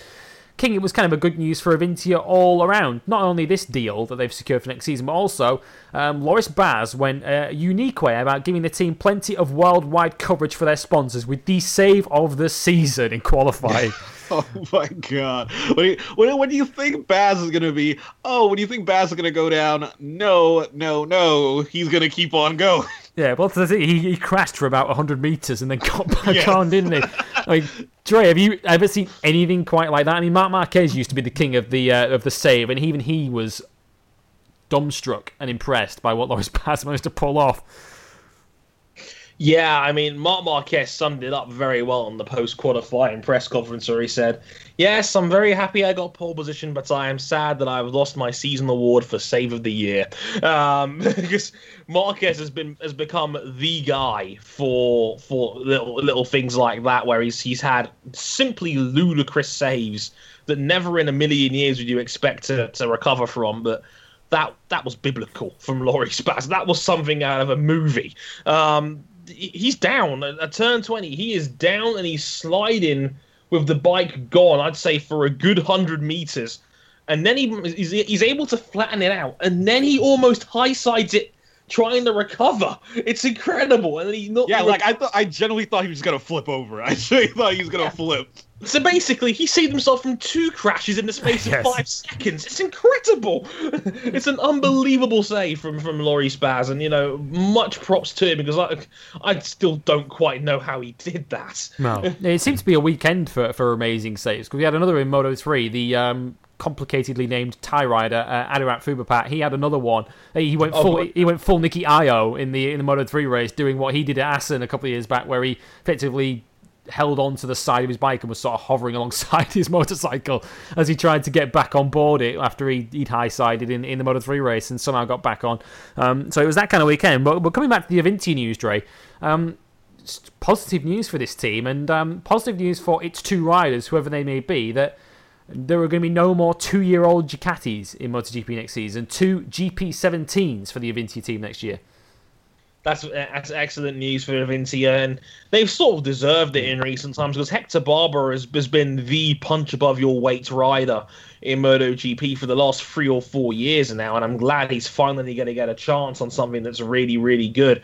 King, it was kind of a good news for Avintia all around. Not only this deal that they've secured for next season, but also um, Loris Baz went a unique way about giving the team plenty of worldwide coverage for their sponsors with the save of the season in qualifying. Oh my god! When, do, you, what, what do you think Baz is gonna be? Oh, when do you think Baz is gonna go down? No, no, no. He's gonna keep on going. Yeah, well, he, he crashed for about 100 meters and then got back yes. on, didn't he? I mean, Dre, have you ever seen anything quite like that? I mean, Marc Marquez used to be the king of the uh, of the save, and even he was dumbstruck and impressed by what Loris Baz managed to pull off. Yeah, I mean, Marc Marquez summed it up very well on the post qualifying press conference where he said, Yes, I'm very happy I got pole position, but I am sad that I've lost my season award for save of the year. Um, because Marquez has been has become the guy for for little little things like that, where he's he's had simply ludicrous saves that never in a million years would you expect to, to recover from, but that that was biblical from Loris Baz. That was something out of a movie. Um, he's down at turn 20 he is down and he's sliding with the bike gone i'd say for a good 100 meters and then he he's, he's able to flatten it out and then he almost high sides it trying to recover. It's incredible, and he not. Yeah, like I thought. I genuinely thought he was gonna flip over. I really thought he was gonna yeah. flip. So basically, he saved himself from two crashes in the space of yes. five seconds. It's incredible. it's an unbelievable save from from Loris Baz, and you know, much props to him because I, I still don't quite know how he did that. No, it seems to be a weekend for for amazing saves because we had another in Moto three. The um, complicatedly named Thai rider uh, Ararat Phubaphat. He had another one. He went oh, full. Oh, he went full Nicky Ayo in the in the Moto three race, doing what he did at Assen a couple of years back, where he effectively held on to the side of his bike and was sort of hovering alongside his motorcycle as he tried to get back on board it after he, would high sided in, in the Moto 3 race and somehow got back on. Um, so it was that kind of weekend. But, but coming back to the Avintia news, Dre, um, positive news for this team and um, positive news for its two riders, whoever they may be, that there are going to be no more two year old Ducatis in MotoGP next season, two GP17s for the Avintia team next year that's, that's excellent news for Avintia, and they've sort of deserved it in recent times because Hector Barbera has, has been the punch above your weight rider in MotoGP for the last three or four years now, and I'm glad he's finally going to get a chance on something that's really, really good.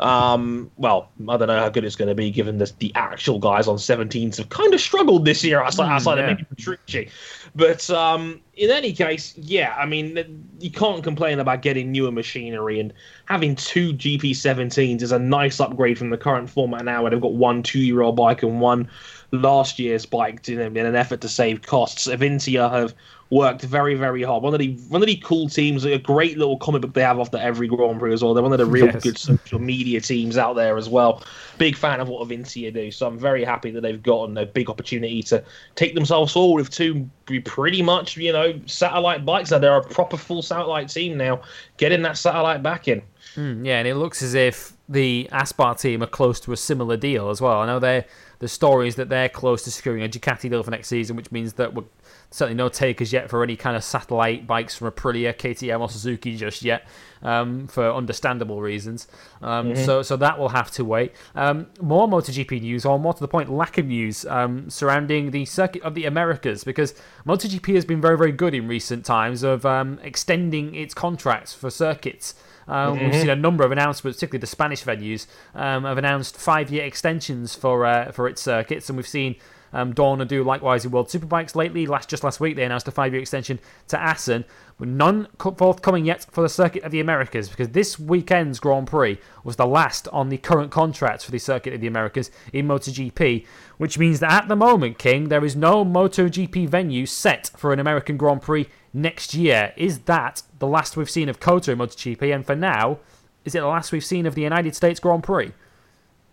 Um, well, I don't know how good it's going to be given this, the actual guys on 17s have kind of struggled this year outside, mm, outside yeah. of maybe Petrucci. But um, in any case, yeah, I mean, you can't complain about getting newer machinery and having two GP17s is a nice upgrade from the current format now where they've got one two year old bike and one last year's bike in, in an effort to save costs. Avintia have worked very, very hard. One of the one of the cool teams, a great little comic book they have after every Grand Prix as well. They're one of the real yes. good social media teams out there as well. Big fan of what Avintia do, so I'm very happy that they've gotten a big opportunity to take themselves forward with two pretty much, you know, satellite bikes. Now they're a proper full satellite team now, getting that satellite back in. Mm, yeah, and it looks as if the Aspar team are close to a similar deal as well. I know they're the stories that they're close to securing a Ducati deal for next season, which means that we're certainly no takers yet for any kind of satellite bikes from Aprilia, KTM, or Suzuki just yet, um, for understandable reasons. Um, mm-hmm. So, so that will have to wait. Um, more MotoGP news, or more to the point, lack of news um, surrounding the circuit of the Americas, because MotoGP has been very, very good in recent times of um, extending its contracts for circuits. Um, mm-hmm. We've seen a number of announcements, particularly the Spanish venues, um, have announced five-year extensions for uh, for its circuits, and we've seen um, Dorna do likewise in World Superbikes lately. Last just last week, they announced a five-year extension to Assen, but none forthcoming yet for the Circuit of the Americas because this weekend's Grand Prix was the last on the current contracts for the Circuit of the Americas in MotoGP, which means that at the moment, King, there is no MotoGP venue set for an American Grand Prix next year. Is that the last we've seen of COTA in MotoGP? And for now, is it the last we've seen of the United States Grand Prix?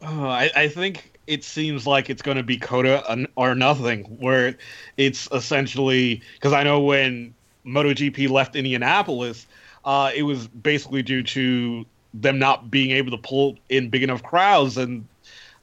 Oh, I, I think it seems like it's going to be COTA or nothing, where it's essentially because I know when MotoGP left Indianapolis, uh, it was basically due to them not being able to pull in big enough crowds and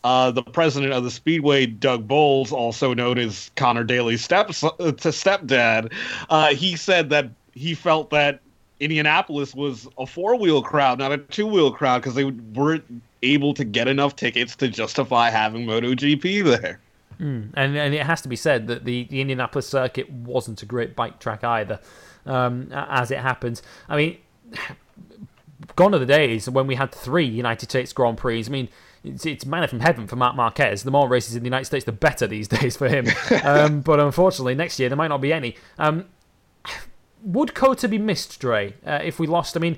uh, the president of the Speedway, Doug Boles, also known as Connor Daly's step to stepdad, uh, he said that he felt that Indianapolis was a four wheel crowd, not a two wheel crowd, because they weren't able to get enough tickets to justify having MotoGP there. Mm. And and it has to be said that the, the Indianapolis circuit wasn't a great bike track either, um, as it happens. I mean, gone are the days when we had three United States Grand Prix. I mean, it's, it's manna from heaven for Marc Marquez. The more races in the United States, the better these days for him. um, but unfortunately, next year there might not be any. Um, would COTA be missed, Dre, uh, if we lost? I mean,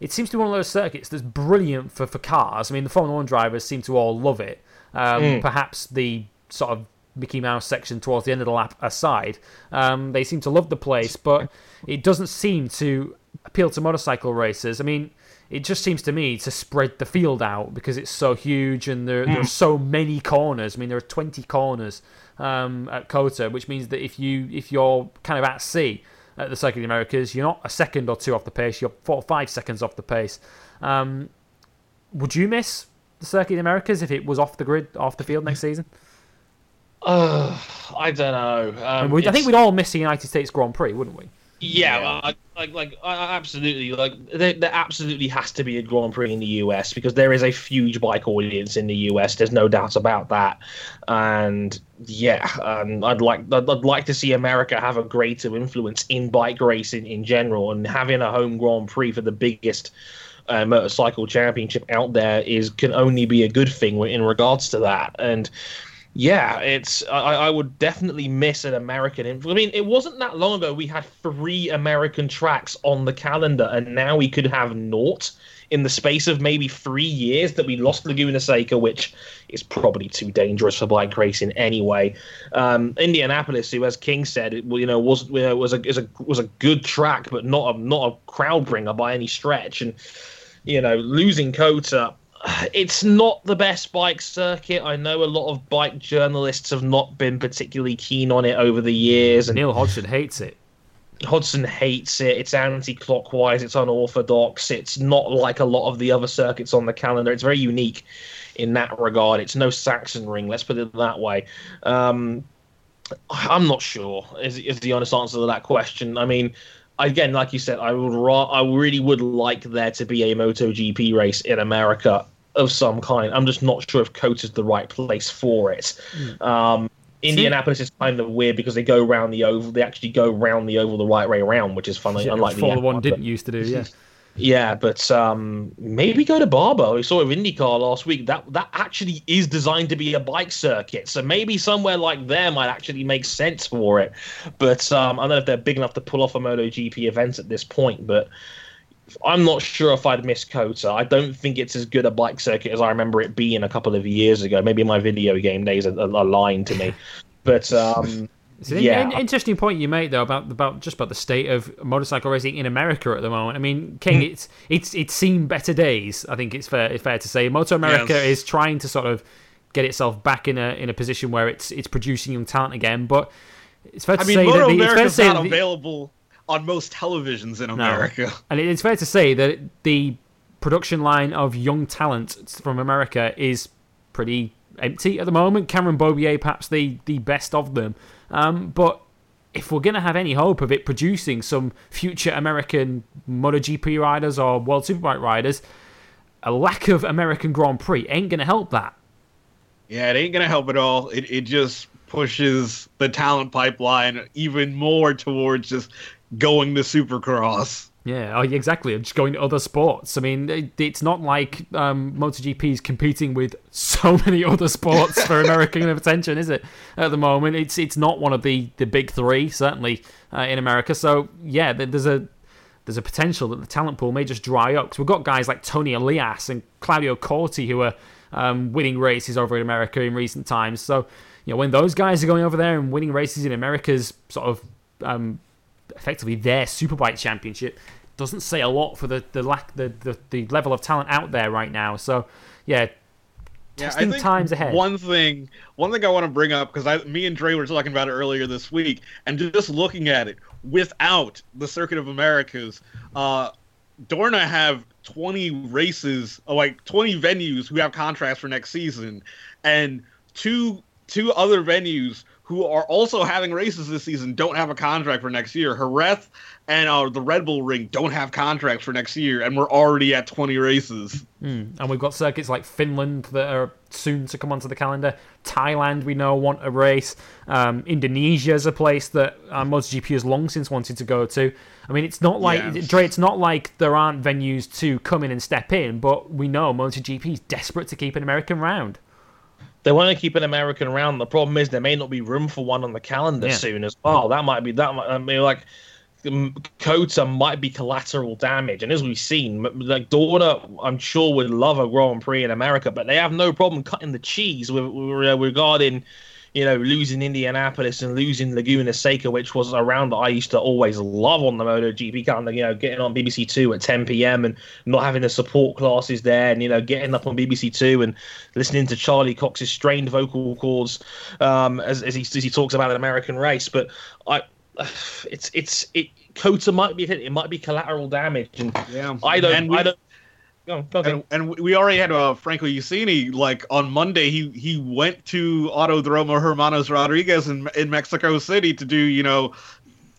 it seems to be one of those circuits that's brilliant for, for cars. I mean, the Formula One drivers seem to all love it. Um, mm. Perhaps the sort of Mickey Mouse section towards the end of the lap aside, um, they seem to love the place, but it doesn't seem to appeal to motorcycle racers. I mean, it just seems to me to spread the field out because it's so huge and there, mm. there are so many corners. I mean, there are 20 corners um, at COTA, which means that if you if you're kind of at sea at the Circuit of the Americas, you're not a second or two off the pace. You're four or five seconds off the pace. Um, would you miss the Circuit of the Americas if it was off the grid, off the field next season? Uh, I don't know. Um, I think we'd all miss the United States Grand Prix, wouldn't we? Yeah, yeah. like like absolutely, like there, there absolutely has to be a Grand Prix in the US because there is a huge bike audience in the US. There's no doubt about that, and yeah, um, I'd like I'd, I'd, like to see America have a greater influence in bike racing in general, and having a home Grand Prix for the biggest. Uh, motorcycle championship out there is can only be a good thing in regards to that and yeah, it's I, I would definitely miss an American. I mean, it wasn't that long ago we had three American tracks on the calendar, and now we could have naught in the space of maybe three years that we lost Laguna Seca, which is probably too dangerous for bike racing anyway. Um, Indianapolis, who, as King said, it, you know, was you know, was a, was a was a good track, but not a not a crowd bringer by any stretch, and you know, losing COTA it's not the best bike circuit. I know a lot of bike journalists have not been particularly keen on it over the years. And Neil Hodgson hates it. Hodgson hates it. It's anti-clockwise. It's unorthodox. It's not like a lot of the other circuits on the calendar. It's very unique in that regard. It's no Sachsenring. Let's put it that way. Um, I'm not sure. Is, is the honest answer to that question? I mean, again, like you said, I would ra- I really would like there to be a MotoGP race in America of some kind. I'm just not sure if COTA is the right place for it. Mm. Um, Indianapolis is kind of weird because they go around the oval. They actually go round the oval the right way around, which is funny. Yeah, unlike the one didn't used to do. Yeah. Yeah, but um, maybe go to Barber. We saw with IndyCar last week. That that actually is designed to be a bike circuit, so maybe somewhere like there might actually make sense for it. But um, I don't know if they're big enough to pull off a MotoGP event at this point. But I'm not sure if I'd miss COTA. I don't think it's as good a bike circuit as I remember it being a couple of years ago. Maybe my video game days are, are lying to me. But um, it's an yeah. interesting point you make though about about just about the state of motorcycle racing in America at the moment. I mean, King, hmm. it's it's it's seen better days. I think it's fair it's fair to say. Moto America yes. is trying to sort of get itself back in a in a position where it's it's producing young talent again. But it's fair to I mean, say Moto that the, America's it's fair to say not available on most televisions in America. No. And it's fair to say that the production line of young talent from America is pretty empty at the moment. Cameron Beaubier, perhaps the, the best of them. Um, but if we're going to have any hope of it producing some future American MotoGP riders or World Superbike riders, a lack of American Grand Prix ain't going to help that. Yeah, it ain't going to help at all. It, it just pushes the talent pipeline even more towards just going to Supercross. Yeah, oh, exactly. Just going to other sports. I mean, it's not like um, MotoGP is competing with so many other sports for American attention, is it? At the moment, it's it's not one of the, the big three, certainly uh, in America. So yeah, there's a there's a potential that the talent pool may just dry up because we've got guys like Toni Elias and Claudio Corti who are um, winning races over in America in recent times. So you know, when those guys are going over there and winning races in America's sort of um, effectively their Superbike championship doesn't say a lot for the the lack the, the, the level of talent out there right now. So yeah, testing yeah, times ahead. One thing, one thing I want to bring up because I, me and Dre were talking about it earlier this week, and just looking at it without the Circuit of Americas, uh, Dorna have 20 races, uh, like 20 venues who have contracts for next season, and two two other venues who are also having races this season don't have a contract for next year. Jerez and uh, the Red Bull Ring don't have contracts for next year, and we're already at 20 races. Mm. And we've got circuits like Finland that are soon to come onto the calendar. Thailand, we know, want a race. Um, Indonesia is a place that uh, MotoGP has long since wanted to go to. I mean, it's not like. Dre, it's not like there aren't venues to come in and step in, but we know MotoGP is desperate to keep an American round. They want to keep an American around. The problem is there may not be room for one on the calendar yeah. soon as well. That might be that. Might, I mean, like COTA might be collateral damage, and as we've seen, like Dorna, I'm sure would love a Grand Prix in America, but they have no problem cutting the cheese with, with uh, regarding you know, losing Indianapolis and losing Laguna Seca, which was a round that I used to always love on the MotoGP calendar, you know, getting on BBC Two at 10 p.m. and not having the support classes there, and you know, getting up on BBC Two and listening to Charlie Cox's strained vocal cords um, as, as he as he talks about an American race. But I, it's it's it. COTA might be hit. it might be collateral damage, and yeah, I don't we, I don't Go, and, and, we already had uh, Franco Uncini like on Monday. He he went to Autodromo Hermanos Rodriguez in in Mexico City to do you know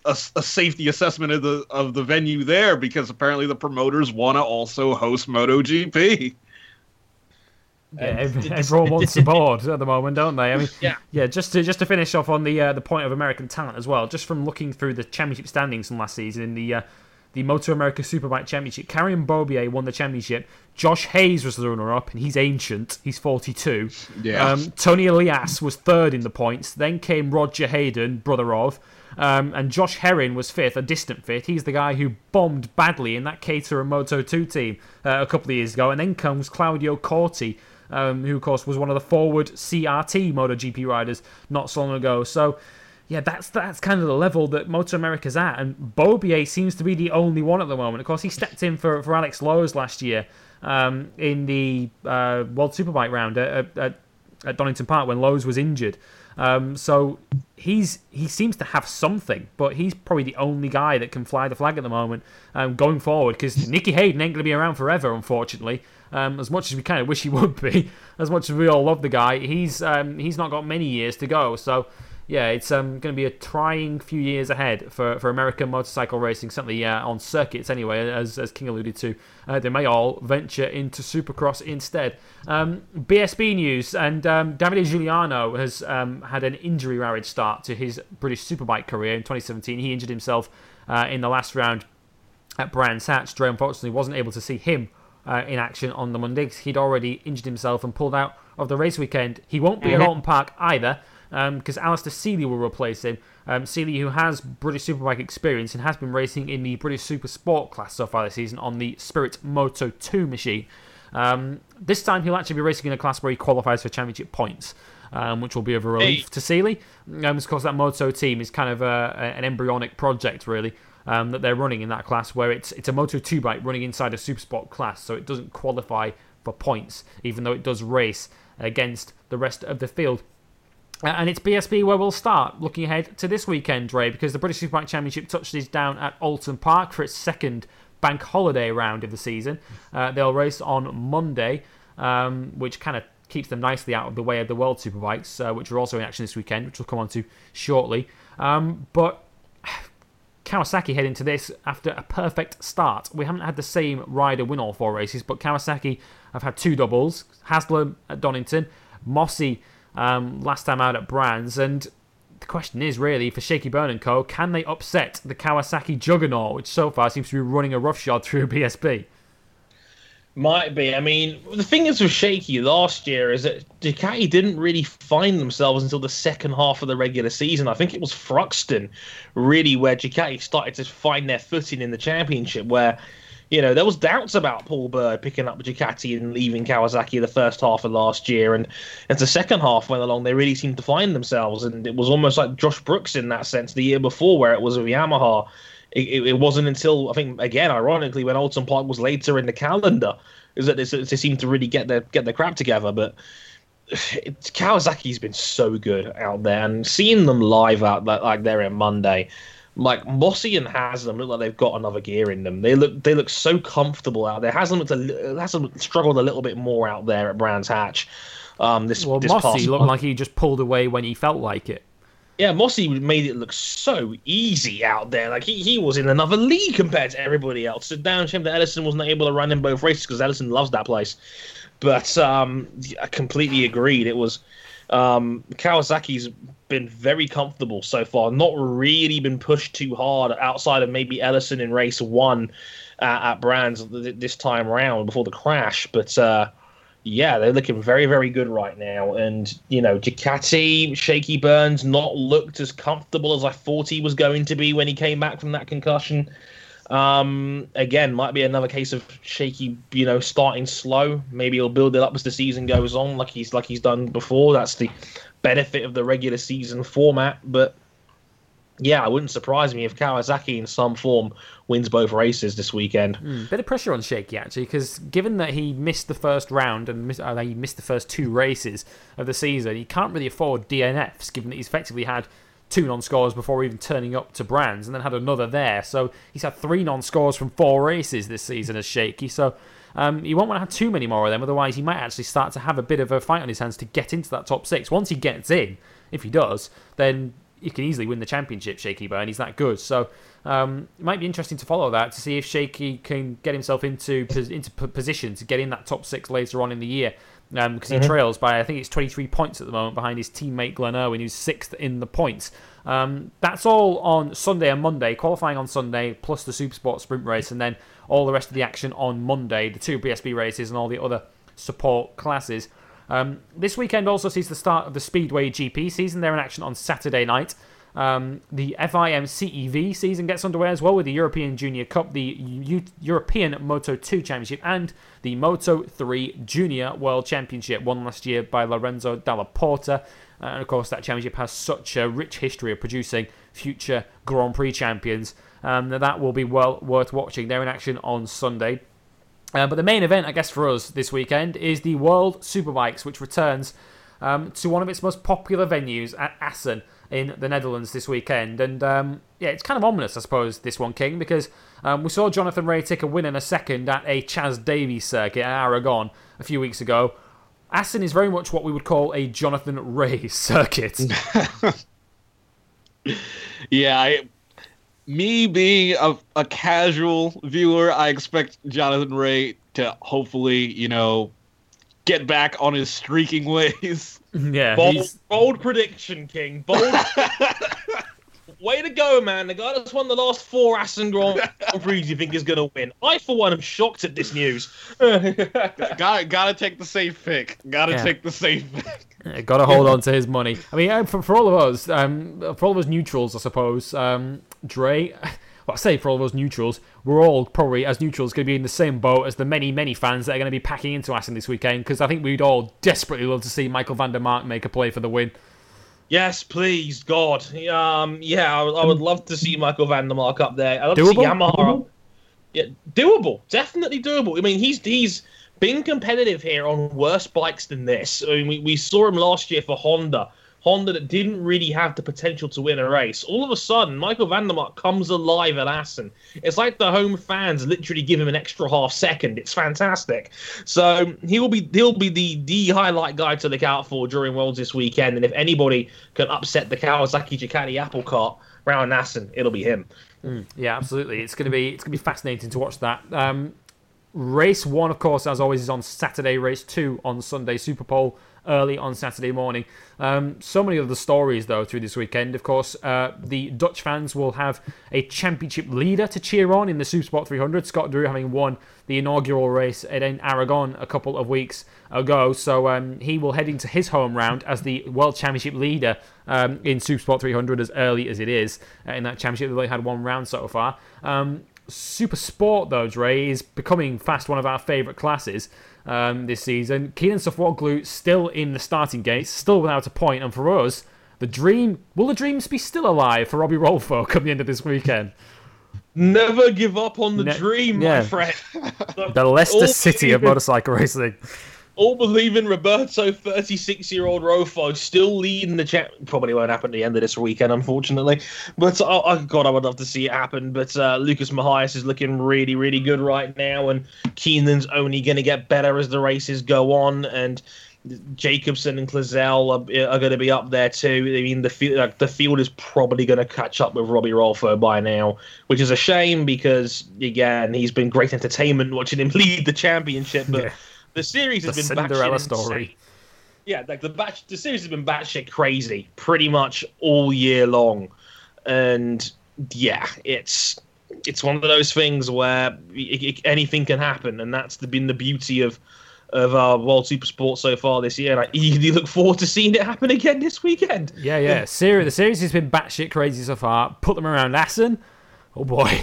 a, a, safety assessment of the of the venue there because apparently the promoters want to also host MotoGP. Yeah, everyone wants the board at the moment, don't they? I mean, yeah, yeah. Just to just to finish off on the uh, the point of American talent as well. Just from looking through the championship standings from last season in the uh, the Moto America Superbike Championship. Cameron Beaubier won the championship. Josh Hayes was the runner up, and he's ancient. He's 42. Yeah. Um, Toni Elias was third in the points. Then came Roger Hayden, brother of. Um, and Josh Herrin was fifth, a distant fifth. He's the guy who bombed badly in that Caterham Moto 2 team uh, a couple of years ago. And then comes Claudio Corti, um, who, of course, was one of the forward CRT MotoGP riders not so long ago. So yeah, that's that's kind of the level that Moto America's at, and Beaubier seems to be the only one at the moment. Of course, he stepped in for, for Alex Lowes last year um, in the uh, World Superbike round at, at, at, Donington Park when Lowes was injured. Um, so he's he seems to have something, but he's probably the only guy that can fly the flag at the moment um, going forward because Nicky Hayden ain't going to be around forever, unfortunately. Um, as much as we kind of wish he would be, as much as we all love the guy, he's um, he's not got many years to go. So yeah, it's um, going to be a trying few years ahead for, for American motorcycle racing, certainly uh, on circuits anyway, as, as King alluded to. Uh, they may all venture into Supercross instead. Um, BSB news, and um, Davide Giugliano has um, had an injury ravaged start to his British Superbike career in 2017. He injured himself uh, in the last round at Brands Hatch. Dre unfortunately wasn't able to see him uh, in action on the Monday. He'd already injured himself and pulled out of the race weekend. He won't be mm-hmm. at Oulton Park either because um, Alastair Seeley will replace him. Um, Seeley, who has British Superbike experience and has been racing in the British Super Sport class so far this season on the Spirit Moto 2 machine. Um, this time he'll actually be racing in a class where he qualifies for championship points. Um, which will be of a relief hey. to Seeley. Um, of course, that Moto team is kind of a, a, an embryonic project, really, um, that they're running in that class, where it's it's a Moto 2 bike running inside a Super Sport class, so it doesn't qualify for points, even though it does race against the rest of the field. Uh, and it's BSB where we'll start looking ahead to this weekend, Ray, because the British Superbike Championship touches down at Oulton Park for its second bank holiday round of the season. Uh, they'll race on Monday, um, which kind of keeps them nicely out of the way of the World Superbikes, uh, which are also in action this weekend, which we'll come on to shortly. Um, but Kawasaki head into this after a perfect start. We haven't had the same rider win all four races, but Kawasaki have had two doubles Haslam at Donington, Mossey um, last time out at Brands. And the question is really for Shaky Byrne and Co. Can they upset the Kawasaki juggernaut, which so far seems to be running a roughshod through BSB? Might be. I mean, the thing is with Shaky last year is that Ducati didn't really find themselves until the second half of the regular season. I think it was Thruxton, really, where Ducati started to find their footing in the championship, where you know, there was doubts about Paul Bird picking up Ducati and leaving Kawasaki the first half of last year, and as the second half went along, they really seemed to find themselves, and it was almost like Josh Brooks in that sense the year before, where it was with Yamaha. It, it, wasn't until I think again, ironically, when Oulton Park was later in the calendar, is that they, they seemed to really get their get their crap together, but. Kawasaki's been so good out there, and seeing them live out like there in Monday, like Mossey and Haslam look like they've got another gear in them. They look they look so comfortable out there. Haslam a, Haslam struggled a little bit more out there at Brands Hatch. Um, this Well, this Mossey looked month. like he just pulled away when he felt like it. Yeah, Mossey made it look so easy out there. Like he, he was in another league compared to everybody else. It's a down shame that Ellison wasn't able to run in both races because Ellison loves that place. But um, I completely agreed. It was um, Kawasaki's been very comfortable so far. Not really been pushed too hard outside of maybe Ellison in race one uh, at Brands this time around before the crash. But uh, yeah, they're looking very, very good right now. And, you know, Ducati, Shaky Byrne's, not looked as comfortable as I thought he was going to be when he came back from that concussion. Um, again, might be another case of Shaky, you know, starting slow. Maybe he'll build it up as the season goes on, like he's like he's done before. That's the benefit of the regular season format. But yeah, it wouldn't surprise me if Kawasaki in some form wins both races this weekend. Mm, bit of pressure on Shaky actually, because given that he missed the first round and miss, uh, he missed the first two races of the season, he can't really afford DNFs. Given that he's effectively had two non-scores before even turning up to Brands, and then had another there. So he's had three non-scores from four races this season as Shaky. So um, he won't want to have too many more of them, otherwise he might actually start to have a bit of a fight on his hands to get into that top six. Once he gets in, if he does, then he can easily win the championship, Shaky Byrne. He's that good. So um, it might be interesting to follow that to see if Shaky can get himself into into position to get in that top six later on in the year. Because he trails by, I think it's 23 points at the moment behind his teammate Glenn Irwin, who's sixth in the points. Um, that's all on Sunday and Monday, qualifying on Sunday, plus the Supersport sprint race, and then all the rest of the action on Monday, the two BSB races and all the other support classes. Um, this weekend also sees the start of the Speedway GP season. They're in action on Saturday night. Um, the FIM CEV season gets underway as well with the European Junior Cup, the U- European Moto 2 Championship, and the Moto 3 Junior World Championship, won last year by Lorenzo Dalla Porta. Uh, and of course, that championship has such a rich history of producing future Grand Prix champions. Um, that will be well worth watching. They're in action on Sunday. Uh, but the main event, I guess, for us this weekend is the World Superbikes, which returns um, to one of its most popular venues at Assen in the Netherlands this weekend. And um, yeah, it's kind of ominous, I suppose, this one, King, because um, we saw Jonathan Rea take a win and a second at a Chaz Davies circuit at Aragon a few weeks ago. Assen is very much what we would call a Jonathan Rea circuit. Yeah, I, me being a, a casual viewer, I expect Jonathan Rea to hopefully, you know, get back on his streaking ways. yeah, Bold, bold prediction, King. Bold. Way to go, man. The guy that's won the last four Assen Grand Prix you think is going to win. I, for one, am shocked at this news. Got gotta take the safe pick. Gotta Yeah. take the safe pick. got to hold on to his money. I mean, uh, for, for all of us, um, for all of us neutrals, I suppose, um, Dre. Well, I say for all of us neutrals, we're all probably as neutrals going to be in the same boat as the many, many fans that are going to be packing into Assen this weekend because I think we'd all desperately love to see Michael van der Mark make a play for the win. Yes, please, God. Um, yeah, I, would- I would love to see Michael Van der Mark up there. I'd love to see Doable? Yeah, doable. Definitely doable. I mean, he's he's been competitive here on worse bikes than this. I mean, we, we saw him last year for Honda. Honda that didn't really have the potential to win a race. All of a sudden, Michael van der Mark comes alive at Assen. It's like the home fans literally give him an extra half second. It's fantastic. So he'll be he'll be the the highlight guy to look out for during Worlds this weekend. And if anybody can upset the Kawasaki Ducati apple cart round Assen, it'll be him. Yeah, absolutely. It's to be it's to be fascinating to watch that. Um, race one, of course, as always, is on Saturday. Race two on Sunday. Superpole early on Saturday morning. Um, so many other stories though through this weekend. Of course, uh, the Dutch fans will have a championship leader to cheer on in the Supersport 300. Scott Deroue having won the inaugural race in Aragon a couple of weeks ago, so um, he will head into his home round as the World Championship leader um, in Supersport 300 as early as it is uh, in that championship. They've only had one round so far. Um, Super Sport, though, Dre, is becoming fast one of our favourite classes um, this season. Kenan Sofuoglu still in the starting gates, still without a point, and for us, the dream will the dreams be still alive for Robbie Rolfo come the end of this weekend? Never give up on the Ne- dream, yeah. my friend. The Leicester City of motorcycle racing. All believe in Roberto, 36 year old Rofo, still leading the champ. Probably won't happen at the end of this weekend, unfortunately. But oh, oh God, I would love to see it happen. But uh, Lucas Mahias is looking really, really good right now, and Kenan's only going to get better as the races go on. And Jacobsen and Cluzel are, are going to be up there too. I mean, the field, like, the field is probably going to catch up with Robbie Rolfo by now, which is a shame because again he's been great entertainment watching him lead the championship. But Yeah. The series The has been Cinderella batshit story. insane. Yeah, like the batch, the series has been batshit crazy pretty much all year long, and yeah, it's it's one of those things where it, it- anything can happen, and that's the, been the beauty of of our World Super Sport so far this year. And I eagerly look forward to seeing it happen again this weekend. Yeah, yeah. Series, the series has been batshit crazy so far. Put them around Assen. Oh boy.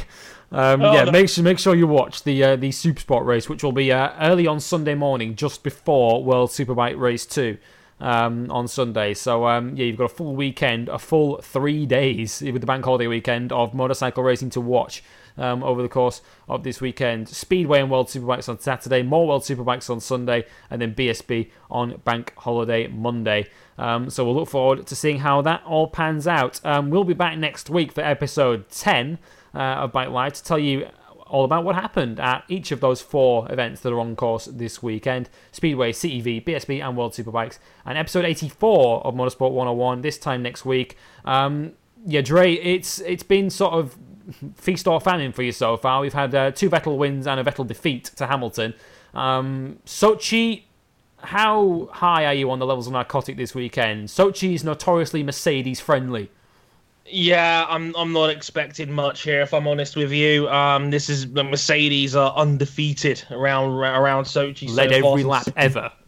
Um, Oh, yeah, no. make sure make sure you watch the uh, the Supersport race, which will be uh, early on Sunday morning, just before World Superbike Race Two um, on Sunday. So um, yeah, you've got a full weekend, a full three days with the bank holiday weekend of motorcycle racing to watch. Um, over the course of this weekend, Speedway and World Superbikes on Saturday, more World Superbikes on Sunday, and then BSB on Bank Holiday Monday. Um, so we'll look forward to seeing how that all pans out. Um, we'll be back next week for episode 10 uh, of Bike Live to tell you all about what happened at each of those four events that are on course this weekend Speedway, CEV, BSB, and World Superbikes. And episode 84 of Motorsport 101 this time next week. Um, yeah, Dre, it's it's been sort of feast or famine for you so far. We've had uh, two Vettel wins and a Vettel defeat to Hamilton. Um, Sochi, how high are you on the levels of narcotic this weekend? Sochi is notoriously Mercedes friendly. Yeah, I'm I'm not expecting much here. If I'm honest with you, um, this is the Mercedes are undefeated around around Sochi. so Led far every lap ever.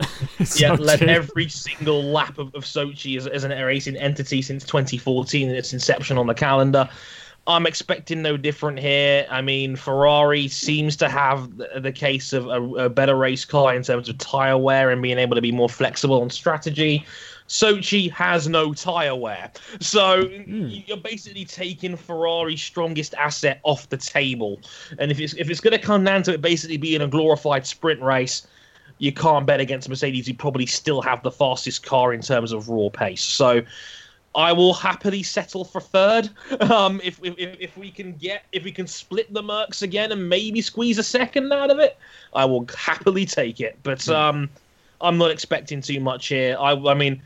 Yeah, led every single lap of, of Sochi as, as an racing entity since 2014 and its inception on the calendar. I'm expecting no different here. I mean, Ferrari seems to have the, the case of a, a better race car in terms of tyre wear and being able to be more flexible on strategy. Sochi has no tyre wear. So you're basically taking Ferrari's strongest asset off the table. And if it's, if it's going to come down to it basically being a glorified sprint race, you can't bet against Mercedes, who probably still have the fastest car in terms of raw pace. So I will happily settle for third. Um, if, if if we can get if we can split the Mercs again and maybe squeeze a second out of it, I will happily take it. But um, I'm not expecting too much here. I I mean.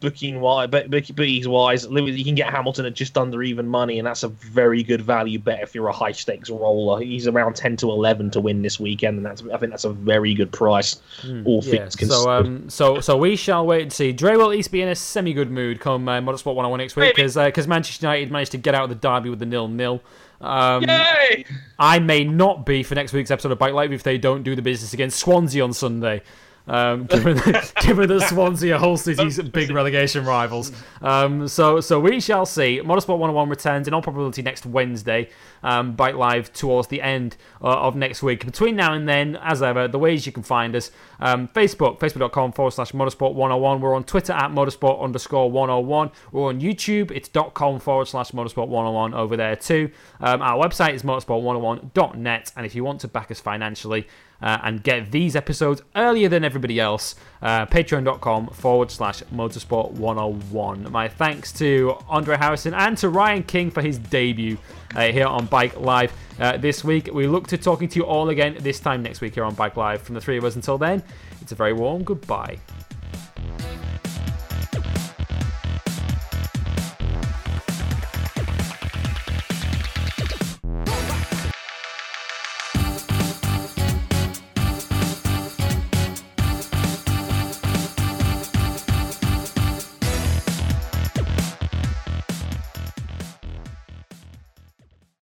Booking wise, but bookies wise, you can get Hamilton at just under even money, and that's a very good value bet if you're a high stakes roller. He's around ten to eleven to win this weekend, and that's I think that's a very good price. all Yeah, things considered. so um, so so we shall wait and see. Dre will at least be in a semi-good mood come uh, Motorsport 101 next week because because Manchester United managed to get out of the derby with the nil nil. Um, Yay! I may not be for next week's episode of Bike Live if they don't do the business against Swansea on Sunday. Um, given, given that Swansea are Hull City's big relegation rivals. Um, so so we shall see. Motorsport 101 returns in all probability next Wednesday. Um, Bike Live towards the end uh, of next week. Between now and then, as ever, the ways you can find us um, Facebook, facebook.com forward slash motorsport 101. We're on Twitter at motorsport underscore 101. We're on YouTube, it's dot .com forward slash motorsport 101 over there too. Um, our website is motorsport101.net. And if you want to back us financially, uh, and get these episodes earlier than everybody else. Uh, Patreon.com forward slash motorsport 101. My thanks to Andre Harrison and to Ryan King for his debut uh, here on Bike Live uh, this week. We look to talking to you all again this time next week here on Bike Live. From the three of us until then, it's a very warm goodbye.